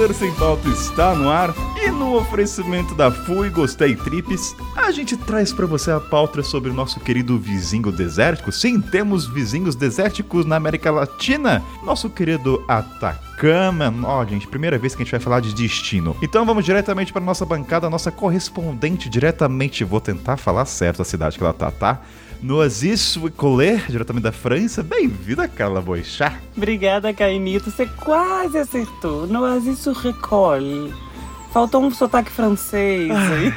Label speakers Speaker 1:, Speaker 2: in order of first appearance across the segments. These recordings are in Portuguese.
Speaker 1: Sem Pauta está no ar e no oferecimento da Fui Gostei Trips, a gente traz para você a pauta sobre o nosso querido vizinho desértico. Sim, temos vizinhos desérticos na América Latina. Nosso querido Atacama. Ó, gente, primeira vez que a gente vai falar de destino. Então vamos diretamente para nossa bancada, nossa correspondente diretamente. Vou tentar falar certo a cidade que ela tá, tá? Noasis Collet, diretamente da França. Bem-vinda, Carla Boixá.
Speaker 2: Obrigada, Caimito. Você quase acertou. Noasis Recol. Faltou um sotaque francês aí.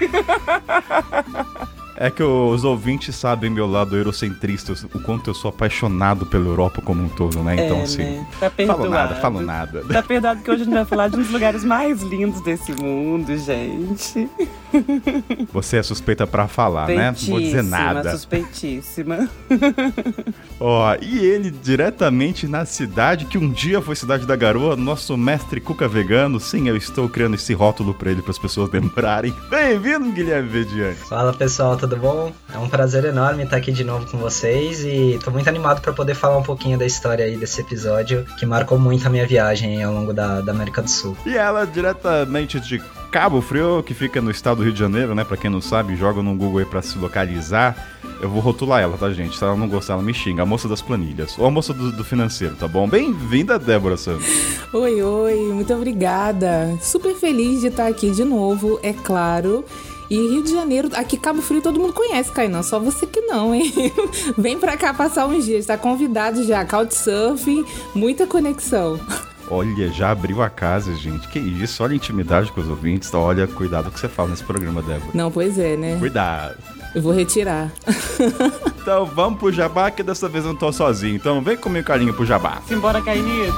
Speaker 1: É que os ouvintes sabem meu lado eurocentrista, o quanto eu sou apaixonado pela Europa como um todo, né? Então,
Speaker 2: é,
Speaker 1: assim.
Speaker 2: Né? Tá perdoado.
Speaker 1: Falo nada, falo nada.
Speaker 2: Tá perdoado que hoje a gente vai falar de um dos lugares mais lindos desse mundo, gente.
Speaker 1: Você é suspeita para falar, né? Não vou dizer nada.
Speaker 2: Suspeitíssima.
Speaker 1: Ó, e ele diretamente na cidade que um dia foi cidade da Garoa, nosso mestre Cuca Vegano. Sim, eu estou criando esse rótulo para ele para as pessoas lembrarem. Bem-vindo, Guilherme Vediani.
Speaker 3: Fala, pessoal, tudo bom? É um prazer enorme estar aqui de novo com vocês e tô muito animado para poder falar um pouquinho da história aí desse episódio que marcou muito a minha viagem ao longo da, da América do Sul.
Speaker 1: E ela diretamente de Cabo Frio, que fica no estado do Rio de Janeiro, né? Pra quem não sabe, joga no Google aí pra se localizar. Eu vou rotular ela, tá, gente? Se ela não gostar, ela me xinga. A moça das planilhas. Ou a moça do, do financeiro, tá bom? Bem-vinda, Débora Santos.
Speaker 4: Oi, oi. Muito obrigada. Super feliz de estar aqui de novo, é claro. E Rio de Janeiro, aqui Cabo Frio todo mundo conhece, Kainan, só você que não, hein? Vem pra cá passar uns dias, tá convidado já, Couchsurfing, muita conexão.
Speaker 1: Olha, já abriu a casa, gente. Que isso, olha a intimidade com os ouvintes. Olha, cuidado com o que você fala nesse programa, Débora.
Speaker 4: Não, pois é, né?
Speaker 1: Cuidado.
Speaker 4: Eu vou retirar.
Speaker 1: então vamos pro Jabá, que dessa vez eu não tô sozinho. Então vem comigo, carinho, pro Jabá.
Speaker 2: Simbora, Cainito.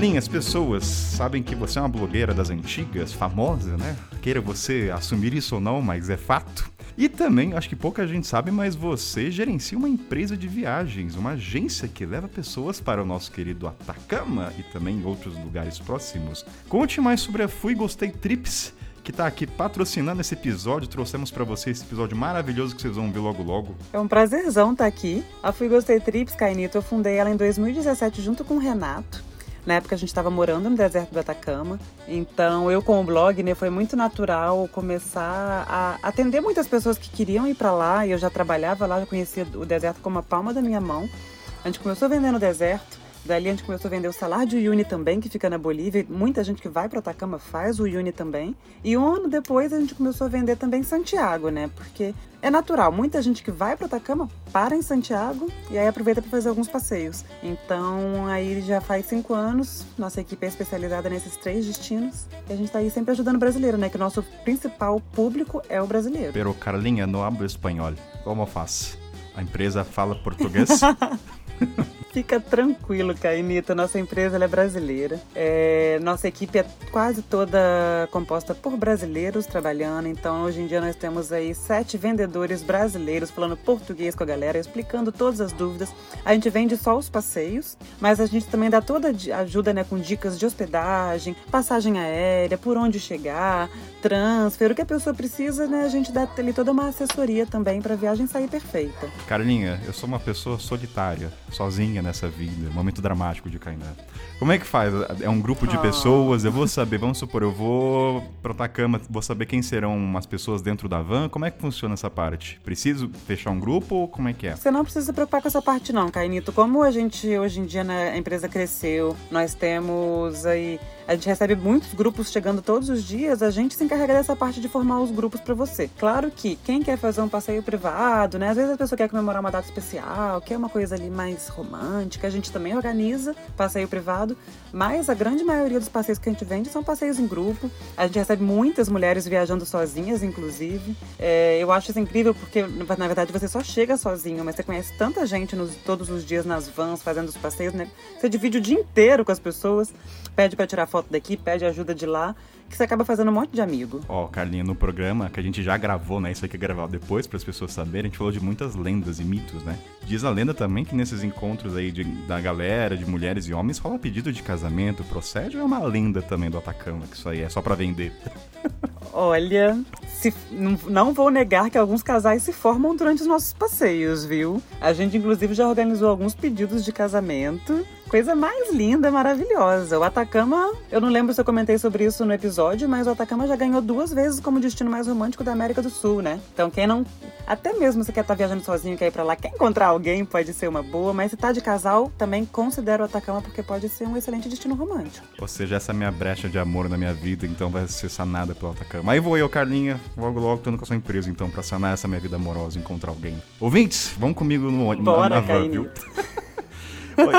Speaker 1: Carlinhos, as pessoas sabem que você é uma blogueira das antigas, famosa, né? Queira você assumir isso ou não, mas é fato. E também, acho que pouca gente sabe, mas você gerencia uma empresa de viagens, uma agência que leva pessoas para o nosso querido Atacama e também outros lugares próximos. Conte mais sobre a Fui Gostei Trips que está aqui patrocinando esse episódio. Trouxemos para vocês esse episódio maravilhoso que vocês vão ver logo logo.
Speaker 2: É um prazerzão estar tá aqui. A Fui Gostei Trips, Cainito, eu fundei ela em 2017 junto com o Renato. Na época a gente estava morando no deserto do Atacama, então eu com o blog, né, foi muito natural começar a atender muitas pessoas que queriam ir para lá. E eu já trabalhava lá, já conhecia o deserto como a palma da minha mão. A gente começou vendendo o deserto. Dali a gente começou a vender o salário de Uyuni também, que fica na Bolívia. Muita gente que vai para Atacama faz o Uyuni também. E um ano depois a gente começou a vender também Santiago, né? Porque é natural, muita gente que vai para Atacama para em Santiago e aí aproveita para fazer alguns passeios. Então aí já faz cinco anos, nossa equipe é especializada nesses três destinos e a gente está aí sempre ajudando o brasileiro, né? Que o nosso principal público é o brasileiro.
Speaker 1: Pero Carlinha, não hablo espanhol. Como faz? A empresa fala português?
Speaker 2: Fica tranquilo, Cainita. Nossa empresa é brasileira. É, nossa equipe é quase toda composta por brasileiros trabalhando. Então, hoje em dia, nós temos aí sete vendedores brasileiros falando português com a galera, explicando todas as dúvidas. A gente vende só os passeios, mas a gente também dá toda ajuda né, com dicas de hospedagem, passagem aérea, por onde chegar, transfer, o que a pessoa precisa, né? A gente dá ali toda uma assessoria também para a viagem sair perfeita.
Speaker 1: Carlinha, eu sou uma pessoa solitária, sozinha nessa vida, momento dramático de Kainan. Como é que faz? É um grupo de ah. pessoas, eu vou saber, vamos supor, eu vou pra Atacama, vou saber quem serão as pessoas dentro da van, como é que funciona essa parte? Preciso fechar um grupo ou como é que é?
Speaker 2: Você não precisa se preocupar com essa parte não, Cainito. Como a gente, hoje em dia, né, a empresa cresceu, nós temos aí a gente recebe muitos grupos chegando todos os dias, a gente se encarrega dessa parte de formar os grupos para você. Claro que quem quer fazer um passeio privado, né? Às vezes a pessoa quer comemorar uma data especial, quer uma coisa ali mais romântica, a gente também organiza passeio privado, mas a grande maioria dos passeios que a gente vende são passeios em grupo. A gente recebe muitas mulheres viajando sozinhas, inclusive. É, eu acho isso incrível porque, na verdade, você só chega sozinho, mas você conhece tanta gente nos, todos os dias nas vans, fazendo os passeios, né? Você divide o dia inteiro com as pessoas, pede para tirar foto foto daqui, pede ajuda de lá, que você acaba fazendo um monte de amigo.
Speaker 1: Ó, oh, Carlinha, no programa que a gente já gravou, né? Isso aqui é gravado depois para as pessoas saberem, a gente falou de muitas lendas e mitos, né? Diz a lenda também que nesses encontros aí de, da galera, de mulheres e homens, rola pedido de casamento, procede ou é uma lenda também do Atacama, que isso aí é só para vender?
Speaker 2: Olha, se, não, não, vou negar que alguns casais se formam durante os nossos passeios, viu? A gente, inclusive, já organizou alguns pedidos de casamento. Coisa mais linda, maravilhosa. O Atacama, eu não lembro se eu comentei sobre isso no episódio, mas o Atacama já ganhou duas vezes como destino mais romântico da América do Sul, né? Então, quem não. Até mesmo se quer estar tá viajando sozinho, quer ir pra lá, quer encontrar alguém, pode ser uma boa, mas se tá de casal, também considera o Atacama porque pode ser um excelente destino romântico.
Speaker 1: Ou seja, essa é a minha brecha de amor na minha vida, então vai ser sanada pelo Atacama. Aí vou eu, Carlinha, logo logo tô indo com a sua empresa, então, pra sanar essa minha vida amorosa, encontrar alguém. Ouvintes, vão comigo no
Speaker 2: Bora, na van, viu?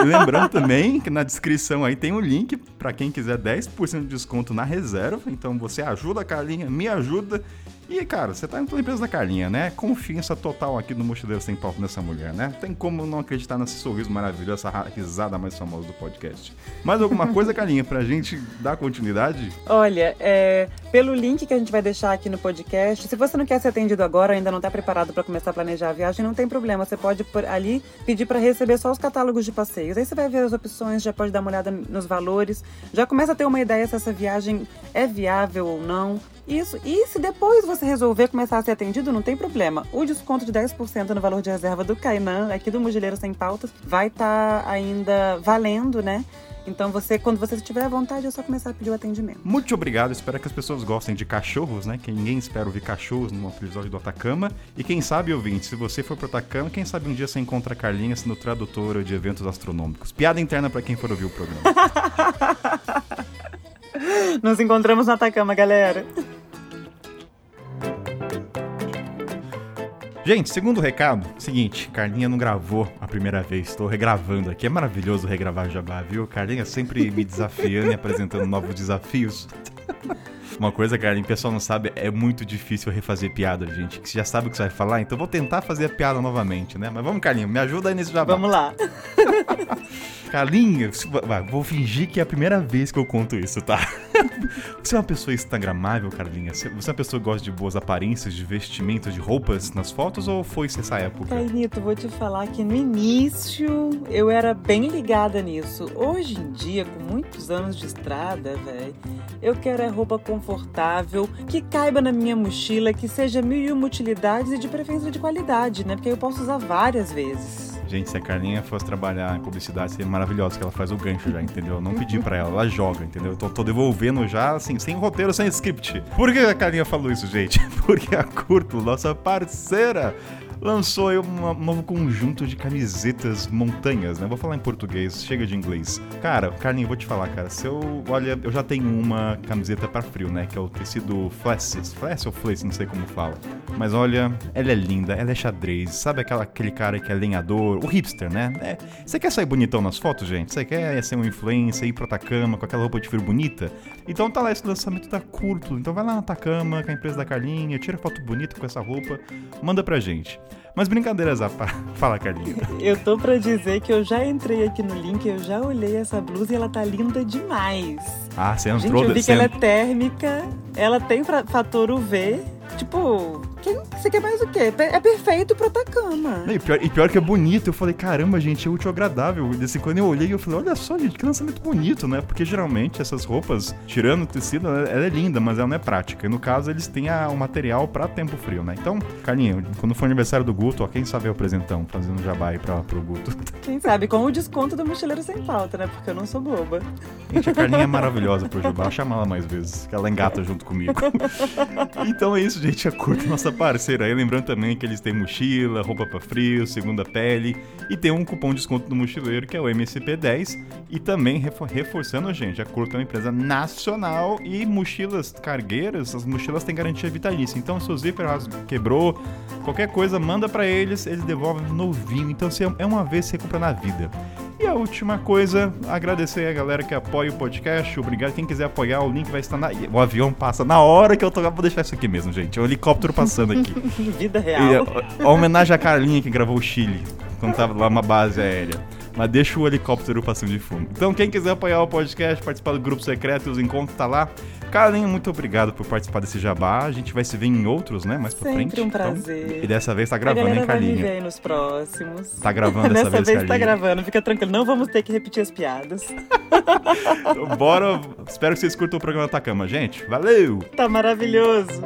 Speaker 1: Lembrando também que na descrição aí tem um link para quem quiser 10% de desconto na reserva. Então você ajuda a Carlinha, me ajuda e, cara, você tá indo pela empresa da Carlinha, né? Confiança total aqui no Mochileiro Sem Palco nessa mulher, né? Tem como não acreditar nesse sorriso maravilhoso, essa risada mais famosa do podcast. Mais alguma coisa, Carlinha, pra gente dar continuidade?
Speaker 2: Olha, é, pelo link que a gente vai deixar aqui no podcast, se você não quer ser atendido agora, ainda não tá preparado para começar a planejar a viagem, não tem problema. Você pode ali pedir para receber só os catálogos de passeios. Aí você vai ver as opções, já pode dar uma olhada nos valores, já começa a ter uma ideia se essa viagem é viável ou não. Isso. E se depois você resolver começar a ser atendido, não tem problema. O desconto de 10% no valor de reserva do Kainan, aqui do Mogileiro Sem Pautas, vai estar tá ainda valendo, né? Então você, quando você tiver vontade, é só começar a pedir o atendimento.
Speaker 1: Muito obrigado. Espero que as pessoas gostem de cachorros, né? Que ninguém espera ouvir cachorros num episódio do Atacama. E quem sabe, ouvinte, se você for pro Atacama, quem sabe um dia você encontra a Carlinha sendo tradutora de eventos astronômicos. Piada interna para quem for ouvir o programa.
Speaker 2: Nos encontramos no Atacama, galera.
Speaker 1: Gente, segundo recado, seguinte, Carlinha não gravou a primeira vez, estou regravando aqui. É maravilhoso regravar Jabá, viu? Carlinha sempre me desafiando e apresentando novos desafios. Uma coisa, Carlinha, o pessoal não sabe, é muito difícil refazer piada, gente. Você já sabe o que você vai falar, então vou tentar fazer a piada novamente, né? Mas vamos, Carlinha, me ajuda aí nesse Jabá.
Speaker 2: Vamos lá.
Speaker 1: Carlinha, vou fingir que é a primeira vez que eu conto isso, tá? Você é uma pessoa instagramável, Carlinha? Você é uma pessoa que gosta de boas aparências, de vestimentos, de roupas nas fotos ou foi essa época?
Speaker 2: Carlito, vou te falar que no início eu era bem ligada nisso. Hoje em dia, com muitos anos de estrada, velho, eu quero é roupa confortável, que caiba na minha mochila, que seja mil e uma utilidades e de preferência de qualidade, né? Porque eu posso usar várias vezes.
Speaker 1: Gente, se a Carlinha fosse trabalhar em publicidade, seria maravilhosa, que ela faz o gancho já, entendeu? Eu não pedi pra ela, ela joga, entendeu? Eu tô, tô, devolvendo já, assim, sem roteiro, sem script. Por que a Carlinha falou isso, gente? Porque a Curto, nossa parceira, lançou um novo conjunto de camisetas montanhas, né? Vou falar em português, chega de inglês. Cara, Carlinhos, vou te falar, cara, se eu. Olha, eu já tenho uma camiseta para frio, né? Que é o tecido Flashes. Flash ou Flash, não sei como fala. Mas olha, ela é linda, ela é xadrez. Sabe aquela, aquele cara que é lenhador? O hipster, né? É, você quer sair bonitão nas fotos, gente? Você quer ser um influencer, ir pro Atacama com aquela roupa de frio bonita? Então tá lá esse lançamento da Curto. Então vai lá na Atacama, com a empresa da Carlinha, tira foto bonita com essa roupa, manda pra gente. Mas brincadeiras à parte. Fala, Carlinha.
Speaker 2: Eu tô pra dizer que eu já entrei aqui no link, eu já olhei essa blusa e ela tá linda demais.
Speaker 1: Ah, você entrou...
Speaker 2: Gente, eu vi que ela é térmica, ela tem fator UV. Tipo, quem, você quer mais o quê? É perfeito pro Atacama.
Speaker 1: E pior, e pior que é bonito. Eu falei, caramba, gente, é útil agradável. Desse quando eu olhei, eu falei, olha só, gente, que lançamento bonito, né? Porque geralmente essas roupas, tirando o tecido, ela é linda, mas ela não é prática. E no caso, eles têm a, o material pra tempo frio, né? Então, Carlinhos, quando for aniversário do Guto, ó, quem sabe é o presentão, fazendo jabá aí pra, pro Guto.
Speaker 2: Quem sabe, com o desconto do mochileiro sem falta, né? Porque eu não sou boba.
Speaker 1: Gente, a Carlinha é maravilhosa pro jabá. Chama ela mais vezes, que ela engata junto comigo. então é isso, gente. É curto nossa parceira aí. Lembrando também que eles têm mochila, roupa para frio, segunda pele e tem um cupom de desconto do mochileiro que é o MSP10 e também reforçando gente, a Curto é uma empresa nacional e mochilas cargueiras, as mochilas têm garantia vitalícia. Então se o zíper quebrou, qualquer coisa manda para eles, eles devolvem novinho. Então é uma vez você compra na vida. E a última coisa, agradecer a galera que apoia o podcast. Obrigado. Quem quiser apoiar, o link vai estar na. O avião passa na hora que eu tô. Vou deixar isso aqui mesmo, gente. O helicóptero passando aqui.
Speaker 2: Vida real.
Speaker 1: E, a, a homenagem a Carlinha que gravou o Chile, quando tava lá uma base aérea. Mas deixa o helicóptero passando de fundo. Então, quem quiser apoiar o podcast, participar do grupo secreto e os encontros, tá lá. Carlinhos, muito obrigado por participar desse jabá. A gente vai se ver em outros, né? Mais pra
Speaker 2: Sempre
Speaker 1: frente.
Speaker 2: um
Speaker 1: Então,
Speaker 2: prazer.
Speaker 1: e dessa vez tá gravando, hein,
Speaker 2: vai me ver nos próximos.
Speaker 1: Tá gravando dessa
Speaker 2: Dessa
Speaker 1: vez,
Speaker 2: vez tá gravando, fica tranquilo. Não vamos ter que repetir as piadas.
Speaker 1: Então, Bora. Espero que vocês curtam o programa Atacama, gente. Valeu!
Speaker 2: Tá maravilhoso.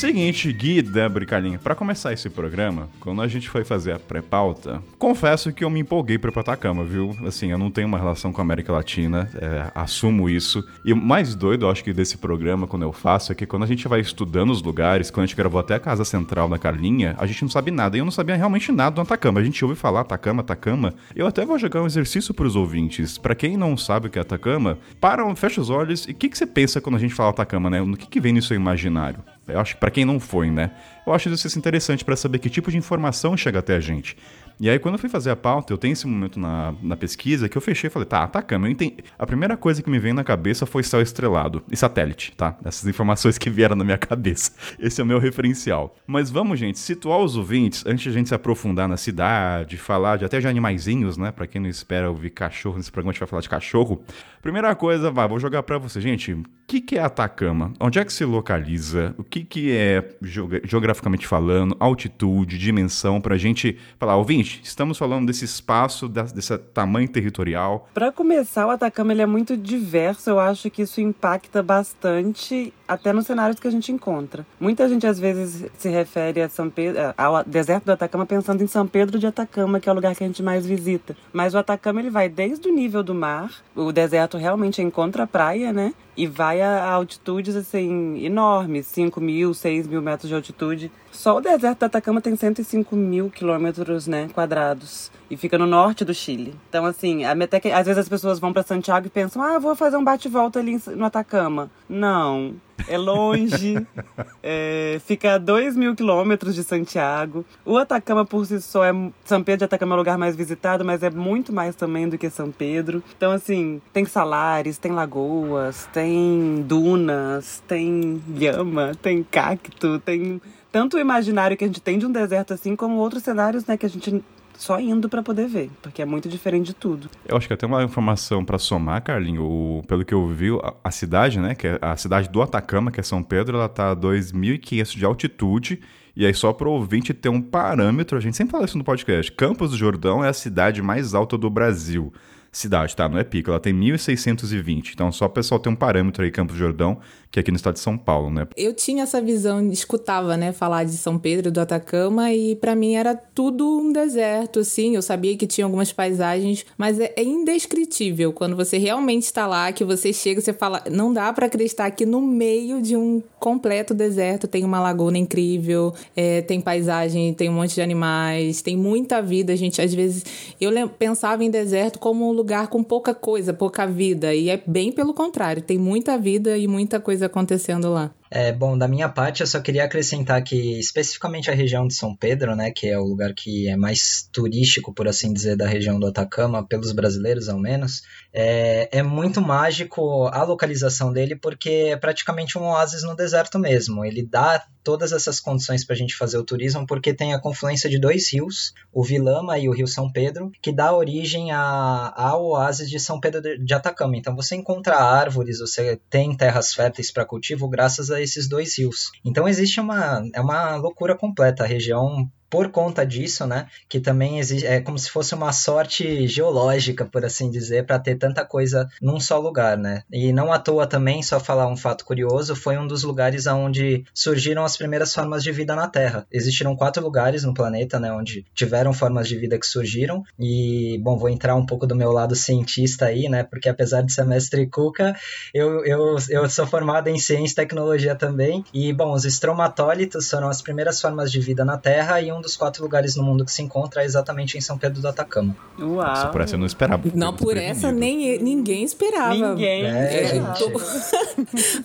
Speaker 1: Seguinte, Gui, Débora e Carlinha, pra começar esse programa, quando a gente foi fazer a pré-pauta, confesso que eu me empolguei ir pra Atacama, viu? Assim, eu não tenho uma relação com a América Latina, é, assumo isso. E o mais doido, eu acho que desse programa, quando eu faço, é que quando a gente vai estudando os lugares, quando a gente gravou até a Casa Central da Carlinha, a gente não sabe nada. E eu não sabia realmente nada do Atacama. A gente ouve falar Atacama, Atacama. Eu até vou jogar um exercício pros ouvintes. Pra quem não sabe o que é Atacama, para, fecha os olhos e o que, que você pensa quando a gente fala Atacama, né? No que, que vem no seu imaginário? Eu acho que pra quem não foi, né? Eu acho isso interessante pra saber que tipo de informação chega até a gente. E aí, quando eu fui fazer a pauta, eu tenho esse momento na, na pesquisa que eu fechei e falei, tá, Atacama, eu entendi. A primeira coisa que me veio na cabeça foi céu estrelado e satélite, tá? Essas informações que vieram na minha cabeça. Esse é o meu referencial. Mas vamos, gente, situar os ouvintes, antes de a gente se aprofundar na cidade, falar de até de animaizinhos, né? Pra quem não espera ouvir cachorro, nesse programa a gente vai falar de cachorro. Primeira coisa, vai, vou jogar pra você, gente. O que, que é Atacama? Onde é que se localiza? O que, que é, geogra- geograficamente falando, altitude, dimensão, pra gente falar, ouvinte, estamos falando desse espaço, desse tamanho territorial.
Speaker 2: Pra começar, o Atacama ele é muito diverso. Eu acho que isso impacta bastante até nos cenários que a gente encontra. Muita gente às vezes se refere a São Pedro, ao deserto do Atacama pensando em São Pedro de Atacama, que é o lugar que a gente mais visita. Mas o Atacama ele vai desde o nível do mar. O deserto realmente encontra a praia, né? E vai a altitudes assim enormes, 5 mil, 6 mil metros de altitude. Só o deserto do Atacama tem 105 mil quilômetros né, quadrados e fica no norte do Chile. Então, assim, até que às vezes as pessoas vão para Santiago e pensam, ah, vou fazer um bate-volta ali no Atacama. Não, é longe, é, fica a 2 mil quilômetros de Santiago. O Atacama por si só é. São Pedro de Atacama é o lugar mais visitado, mas é muito mais também do que São Pedro. Então, assim, tem salares, tem lagoas, tem dunas, tem lhama, tem cacto, tem tanto o imaginário que a gente tem de um deserto assim, como outros cenários, né, que a gente só indo pra poder ver, porque é muito diferente de tudo.
Speaker 1: Eu acho que até uma informação pra somar, Carlinho, o- pelo que eu vi, a, a cidade, né, que é a cidade do Atacama, que é São Pedro, ela tá a 2.500 de altitude, e aí só pro ouvinte ter um parâmetro, a gente sempre fala isso no podcast, Campos do Jordão é a cidade mais alta do Brasil. Cidade, tá? Não é pico, ela tem 1.620, então só o pessoal ter um parâmetro aí, Campos do Jordão, que é aqui no estado de São Paulo, né?
Speaker 4: Eu tinha essa visão, escutava, né, falar de São Pedro do Atacama e pra mim era tudo um deserto, assim. Eu sabia que tinha algumas paisagens, mas é, é indescritível quando você realmente está lá, que você chega, você fala, não dá pra acreditar que no meio de um completo deserto tem uma laguna incrível, é, tem paisagem, tem um monte de animais, tem muita vida. A gente às vezes eu pensava em deserto como um lugar com pouca coisa, pouca vida e é bem pelo contrário, tem muita vida e muita coisa acontecendo lá.
Speaker 3: É, bom, da minha parte, eu só queria acrescentar que, especificamente a região de São Pedro, né, que é o lugar que é mais turístico, por assim dizer, da região do Atacama, pelos brasileiros ao menos, é, é muito mágico a localização dele, porque é praticamente um oásis no deserto mesmo. Ele dá todas essas condições para a gente fazer o turismo, porque tem a confluência de dois rios, o Vilama e o Rio São Pedro, que dá origem a- ao oásis de São Pedro de Atacama. Então você encontra árvores, você tem terras férteis para cultivo graças a esses dois rios. Então existe uma é uma loucura completa a região por conta disso, né? Que também é como se fosse uma sorte geológica, por assim dizer, para ter tanta coisa num só lugar, né? E não à toa também, só falar um fato curioso, foi um dos lugares onde surgiram as primeiras formas de vida na Terra. Existiram quatro lugares no planeta, né? Onde tiveram formas de vida que surgiram. E, bom, vou entrar um pouco do meu lado cientista aí, né? Porque apesar de ser mestre Cuca, eu, eu, eu sou formado em ciência e tecnologia também. E, bom, os estromatólitos foram as primeiras formas de vida na Terra e um um dos quatro lugares no mundo que se encontra é exatamente em São Pedro do Atacama.
Speaker 2: Uau.
Speaker 1: Nossa, por essa eu não esperava.
Speaker 4: Não, por essa nem ninguém esperava.
Speaker 2: Ninguém.
Speaker 3: É,
Speaker 2: esperava.
Speaker 3: gente.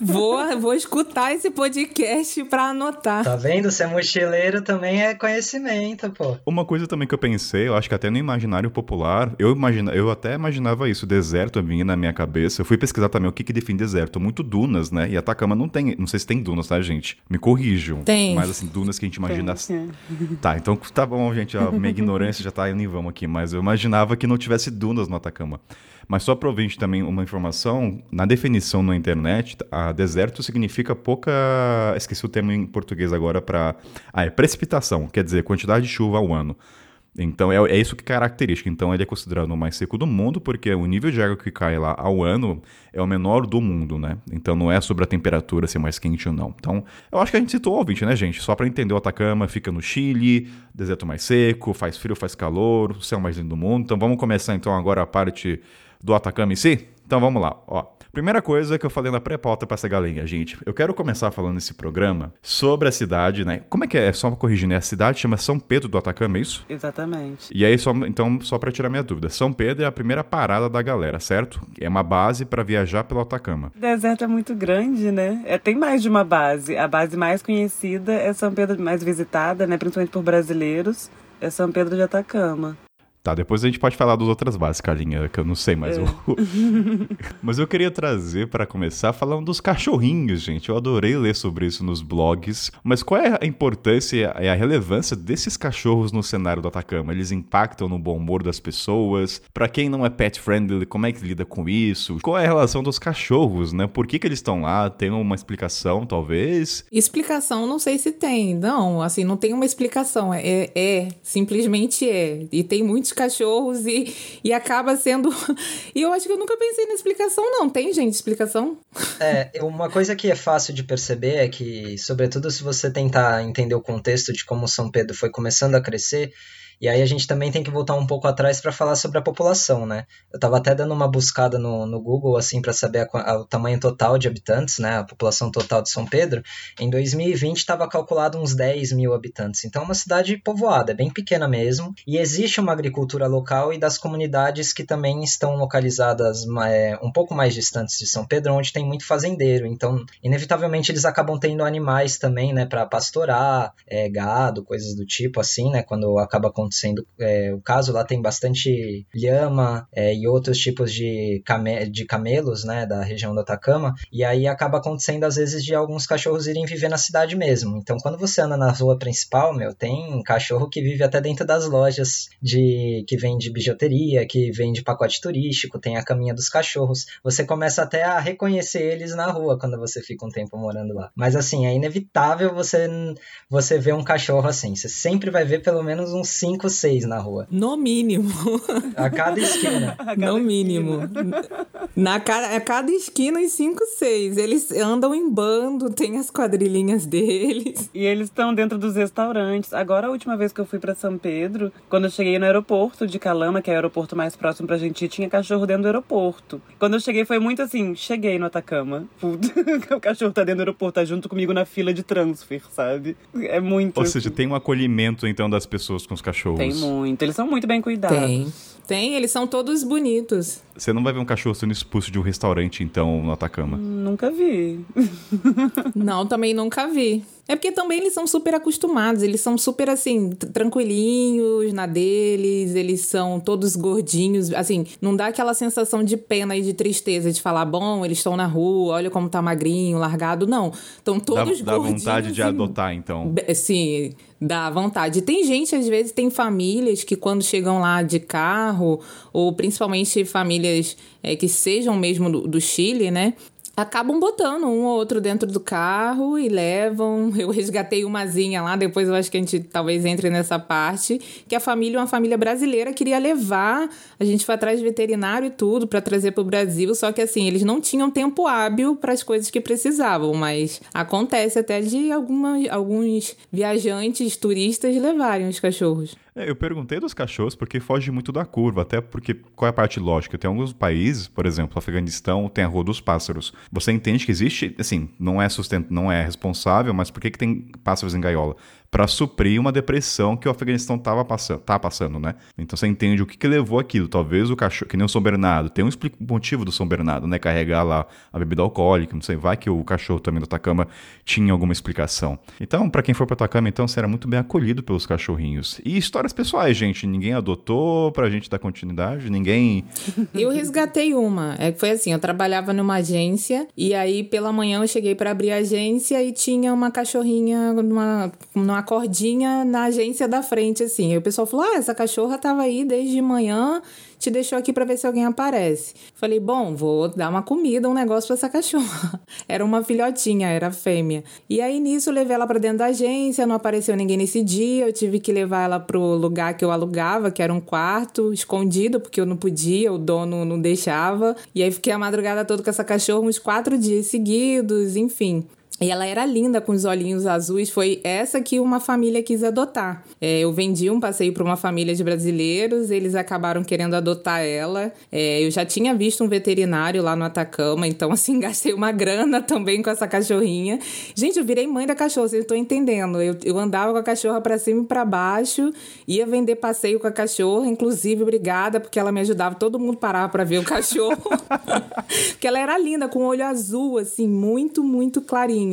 Speaker 4: Vou, vou escutar esse podcast pra anotar.
Speaker 3: Tá vendo? Ser mochileiro também é conhecimento, pô.
Speaker 1: Uma coisa também que eu pensei, eu acho que até no imaginário popular, eu, imagina, eu até imaginava isso, deserto vinha na minha cabeça. Eu fui pesquisar também o que, que define deserto. Muito dunas, né? E Atacama não tem. Não sei se tem dunas, tá, gente? Me corrijam.
Speaker 4: Tem.
Speaker 1: Mas assim, dunas que a gente imagina.
Speaker 2: Tem,
Speaker 1: Tá, então tá bom, gente. A minha ignorância já tá indo em vão aqui, mas eu imaginava que não tivesse dunas no Atacama. Mas só para também uma informação, na definição na internet, deserto significa pouca. Esqueci o termo em português agora para. Ah, é precipitação, quer dizer, quantidade de chuva ao ano. Então é, é isso que característica. Então ele é considerado o mais seco do mundo, porque o nível de água que cai lá ao ano é o menor do mundo, né? Então não é sobre a temperatura ser mais quente ou não. Então eu acho que a gente citou o ouvinte, né, gente? Só para entender o Atacama, fica no Chile, deserto mais seco, faz frio, faz calor, o céu mais lindo do mundo. Então vamos começar então agora a parte do Atacama em si? Então vamos lá, ó. Primeira coisa que eu falei na pré-pauta pra essa galinha, gente. Eu quero começar falando nesse programa sobre a cidade, né? Como é que é? Só corrigir, né? A cidade chama São Pedro do Atacama, é isso?
Speaker 2: Exatamente.
Speaker 1: E aí, só, então, só pra tirar minha dúvida, São Pedro é a primeira parada da galera, certo? É uma base pra viajar pelo Atacama.
Speaker 2: O deserto é muito grande, né? É, tem mais de uma base. A base mais conhecida é São Pedro, mais visitada, né? Principalmente por brasileiros, é São Pedro de Atacama.
Speaker 1: Tá, depois a gente pode falar das outras bases, Carlinha, que eu não sei, mas
Speaker 2: É.
Speaker 1: eu... mas eu queria trazer para começar falando dos cachorrinhos, gente. Eu adorei ler sobre isso nos blogs. Mas qual é a importância e a relevância desses cachorros no cenário do Atacama? Eles impactam no bom humor das pessoas? Para quem não é pet friendly, como é que lida com isso? Qual é a relação dos cachorros, né? Por que, que eles estão lá? Tem uma explicação, talvez?
Speaker 4: Explicação, não sei se tem. Não, assim, não tem uma explicação. É, é simplesmente é. E tem muitos cachorros e, e acaba sendo. E eu acho que eu nunca pensei na explicação, não. Tem, gente, explicação?
Speaker 3: É, uma coisa que é fácil de perceber é que, sobretudo se você tentar entender o contexto de como São Pedro foi começando a crescer, e aí a gente também tem que voltar um pouco atrás para falar sobre a população, né? Eu tava até dando uma buscada no, no Google, assim, para saber a a- o tamanho total de habitantes, né? A população total de São Pedro. Em 2020 estava calculado uns 10 mil habitantes. Então é uma cidade povoada, é bem pequena mesmo. E existe uma agricultura local e das comunidades que também estão localizadas é, um pouco mais distantes de São Pedro, onde tem muito fazendeiro. Então, inevitavelmente, eles acabam tendo animais também, né? Para pastorar, é, gado, coisas do tipo, assim, né? Quando acaba acontecendo é, o caso, lá tem bastante lhama é, e outros tipos de, came de camelos, né, da região do Atacama, e aí acaba acontecendo às vezes de alguns cachorros irem viver na cidade mesmo. Então, quando você anda na rua principal, meu, tem cachorro que vive até dentro das lojas de que vende bijuteria, que vende pacote turístico, tem a caminha dos cachorros. Você começa até a reconhecer eles na rua quando você fica um tempo morando lá. Mas assim, é inevitável você você ver um cachorro assim. Você sempre vai ver pelo menos uns 5, 6 na rua.
Speaker 4: No mínimo.
Speaker 3: A cada esquina.
Speaker 2: A cada
Speaker 4: no
Speaker 2: esquina.
Speaker 4: mínimo. Na cada, a cada esquina, os 5, 6. Eles andam em bando, tem as quadrilhinhas deles.
Speaker 2: E eles estão dentro dos restaurantes. Agora, a última vez que eu fui pra São Pedro, quando eu cheguei no aeroporto de Calama, que é o aeroporto mais próximo pra gente ir, tinha cachorro dentro do aeroporto. Quando eu cheguei, foi muito assim: cheguei no Atacama. o cachorro tá dentro do aeroporto, tá junto comigo na fila de transfer, sabe? É muito.
Speaker 1: Ou
Speaker 2: assim.
Speaker 1: seja, tem um acolhimento então das pessoas com os cachorros.
Speaker 2: Tem muito. Eles são muito bem cuidados.
Speaker 4: Tem. Tem, eles são todos bonitos.
Speaker 1: Você não vai ver um cachorro sendo expulso de um restaurante, então, no Atacama.
Speaker 2: Nunca vi.
Speaker 4: Não, também nunca vi. É porque também eles são super acostumados, eles são super assim, tranquilinhos na deles, eles são todos gordinhos, assim, não dá aquela sensação de pena e de tristeza de falar, bom, eles estão na rua, olha como tá magrinho, largado, não. Estão
Speaker 1: Dá,
Speaker 4: todos
Speaker 1: dá
Speaker 4: gordinhos.
Speaker 1: vontade de
Speaker 4: e
Speaker 1: adotar, então.
Speaker 4: Sim, dá vontade. Tem gente, às vezes, tem famílias que quando chegam lá de carro, ou principalmente famílias é, que sejam mesmo do, do Chile, né? Acabam botando um ou outro dentro do carro e levam. Eu resgatei umazinha lá, depois eu acho que a gente talvez entre nessa parte. Que a família, uma família brasileira, queria levar. A gente foi atrás de veterinário e tudo para trazer para o Brasil. Só que assim, eles não tinham tempo hábil para as coisas que precisavam. Mas acontece até de alguns viajantes, turistas levarem os cachorros.
Speaker 1: É, eu perguntei dos cachorros porque foge muito da curva, até porque qual é a parte lógica? Tem alguns países, por exemplo, Afeganistão tem a Rua dos Pássaros. Você entende que existe, assim, não é sustento, não é responsável, mas por que, que tem pássaros em gaiola? Para suprir uma depressão que o Afeganistão tava passando, tá passando, né? Então você entende o que, que levou aquilo. Talvez o cachorro, que nem o São Bernardo, tem um motivo do São Bernardo, né? Carregar lá a bebida alcoólica, não sei, vai que o cachorro também do Atacama tinha alguma explicação. Então, para quem for para Atacama, então será muito bem acolhido pelos cachorrinhos. E histórias pessoais, gente, ninguém adotou pra gente dar continuidade, ninguém
Speaker 4: Eu resgatei uma. É que foi assim, eu trabalhava numa agência e aí pela manhã eu cheguei para abrir a agência e tinha uma cachorrinha numa, numa cordinha na agência da frente assim. Aí o pessoal falou: "Ah, essa cachorra tava aí desde manhã te deixou aqui para ver se alguém aparece. Falei, bom, vou dar uma comida, um negócio para essa cachorra. Era uma filhotinha, era fêmea. E aí nisso levei ela para dentro da agência, não apareceu ninguém nesse dia, eu tive que levar ela pro lugar que eu alugava, que era um quarto escondido, porque eu não podia, o dono não deixava. E aí fiquei a madrugada toda com essa cachorra uns quatro dias seguidos, enfim. E ela era linda com os olhinhos azuis. Foi essa que uma família quis adotar. É, eu vendi um passeio para uma família de brasileiros, eles acabaram querendo adotar ela. É, eu já tinha visto um veterinário lá no Atacama, então, assim, gastei uma grana também com essa cachorrinha. Gente, eu virei mãe da cachorra, vocês estão entendendo. Eu, eu andava com a cachorra para cima e para baixo, ia vender passeio com a cachorra, inclusive, obrigada, porque ela me ajudava. Todo mundo parava para ver o cachorro. porque ela era linda, com o olho azul, assim, muito, muito clarinho.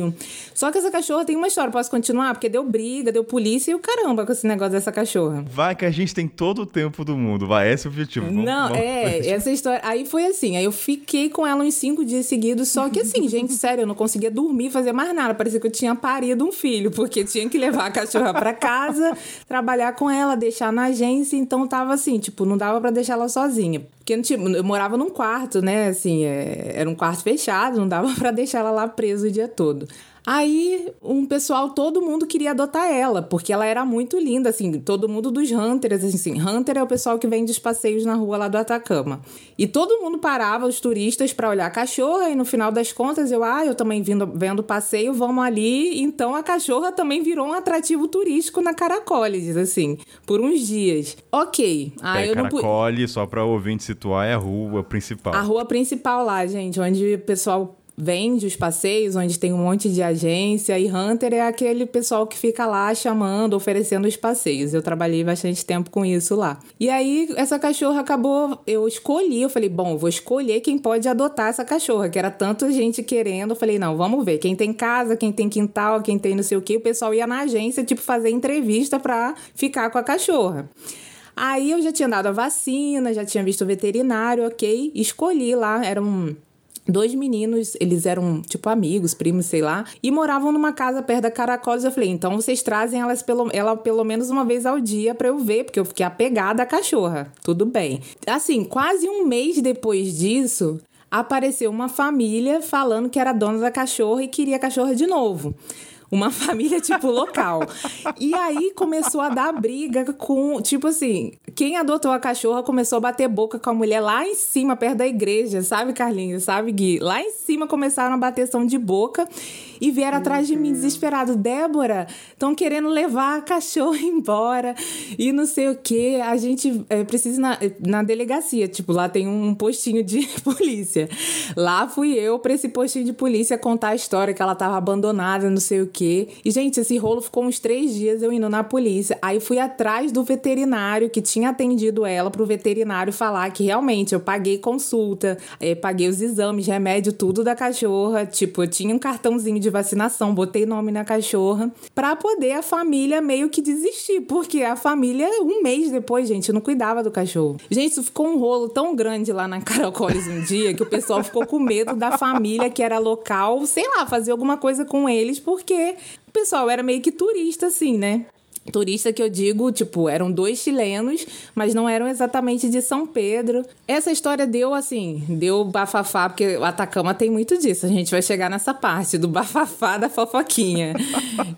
Speaker 4: Só que essa cachorra tem uma história. Posso continuar? Porque deu briga, deu polícia e o caramba com esse negócio dessa cachorra.
Speaker 1: Vai que a gente tem todo o tempo do mundo. Vai, esse é o objetivo.
Speaker 4: Vamos, Não, vamos, é, essa história. Aí foi assim. Aí eu fiquei com ela uns cinco dias seguidos. Só que assim, gente, sério, eu não conseguia dormir, fazer mais nada. Parecia que eu tinha parido um filho, porque tinha que levar a cachorra para casa, trabalhar com ela, deixar na agência. Então tava assim, tipo, não dava para deixar ela sozinha. Porque tipo, eu morava num quarto, né? Assim, é, era um quarto fechado, não dava para deixar ela lá presa o dia todo. Aí, um pessoal, todo mundo queria adotar ela, porque ela era muito linda, assim, todo mundo dos Hunters, assim, Hunter é o pessoal que vende os passeios na rua lá do Atacama. E todo mundo parava, os turistas, para olhar a cachorra, e no final das contas, eu, ah, eu também vindo, vendo passeio, vamos ali. Então, a cachorra também virou um atrativo turístico na Caracoles, assim, por uns dias. Ok.
Speaker 1: Aí é, eu Caracole, não... só pra ouvinte situar, é a rua principal.
Speaker 4: A rua principal lá, gente, onde o pessoal vende os passeios, onde tem um monte de agência, e Hunter é aquele pessoal que fica lá chamando, oferecendo os passeios. Eu trabalhei bastante tempo com isso lá. E aí, essa cachorra acabou, eu escolhi, eu falei, bom, vou escolher quem pode adotar essa cachorra, que era tanta gente querendo. Eu falei, não, vamos ver, quem tem casa, quem tem quintal, quem tem não sei o que, o pessoal ia na agência, tipo, fazer entrevista pra ficar com a cachorra. Aí eu já tinha dado a vacina, já tinha visto o veterinário, ok? Escolhi lá, era um dois meninos, eles eram tipo amigos, primos, sei lá, e moravam numa casa perto da Caracoles. Eu falei, então vocês trazem elas pelo, ela pelo menos uma vez ao dia para eu ver, porque eu fiquei apegada à cachorra. Tudo bem. Assim, quase um mês depois disso, apareceu uma família falando que era dona da cachorra e queria a cachorra de novo uma família, tipo, local. E aí começou a dar briga com, tipo assim, quem adotou a cachorra começou a bater boca com a mulher lá em cima, perto da igreja, sabe, Carlinhos? Sabe, Gui? Lá em cima começaram a bater som de boca e vieram atrás de mim desesperado. Débora, estão querendo levar a cachorra embora e não sei o que. A gente é, precisa na, na delegacia. Tipo, lá tem um postinho de polícia. Lá fui eu pra esse postinho de polícia contar a história que ela tava abandonada, não sei o que. E, gente, esse rolo ficou uns três dias eu indo na polícia. Aí fui atrás do veterinário que tinha atendido ela pro veterinário falar que realmente eu paguei consulta, é, paguei os exames, remédio, tudo da cachorra. Tipo, eu tinha um cartãozinho de vacinação, botei nome na cachorra, pra poder a família meio que desistir, porque a família, um mês depois, gente, não cuidava do cachorro. Gente, isso ficou um rolo tão grande lá na Caracoles um dia que o pessoal ficou com medo da família que era local, sei lá, fazer alguma coisa com eles, porque o pessoal era meio que turista, assim, né? Turista que eu digo, tipo, eram dois chilenos, mas não eram exatamente de São Pedro. Essa história deu, assim, deu bafafá, porque o Atacama tem muito disso. A gente vai chegar nessa parte do bafafá da fofoquinha.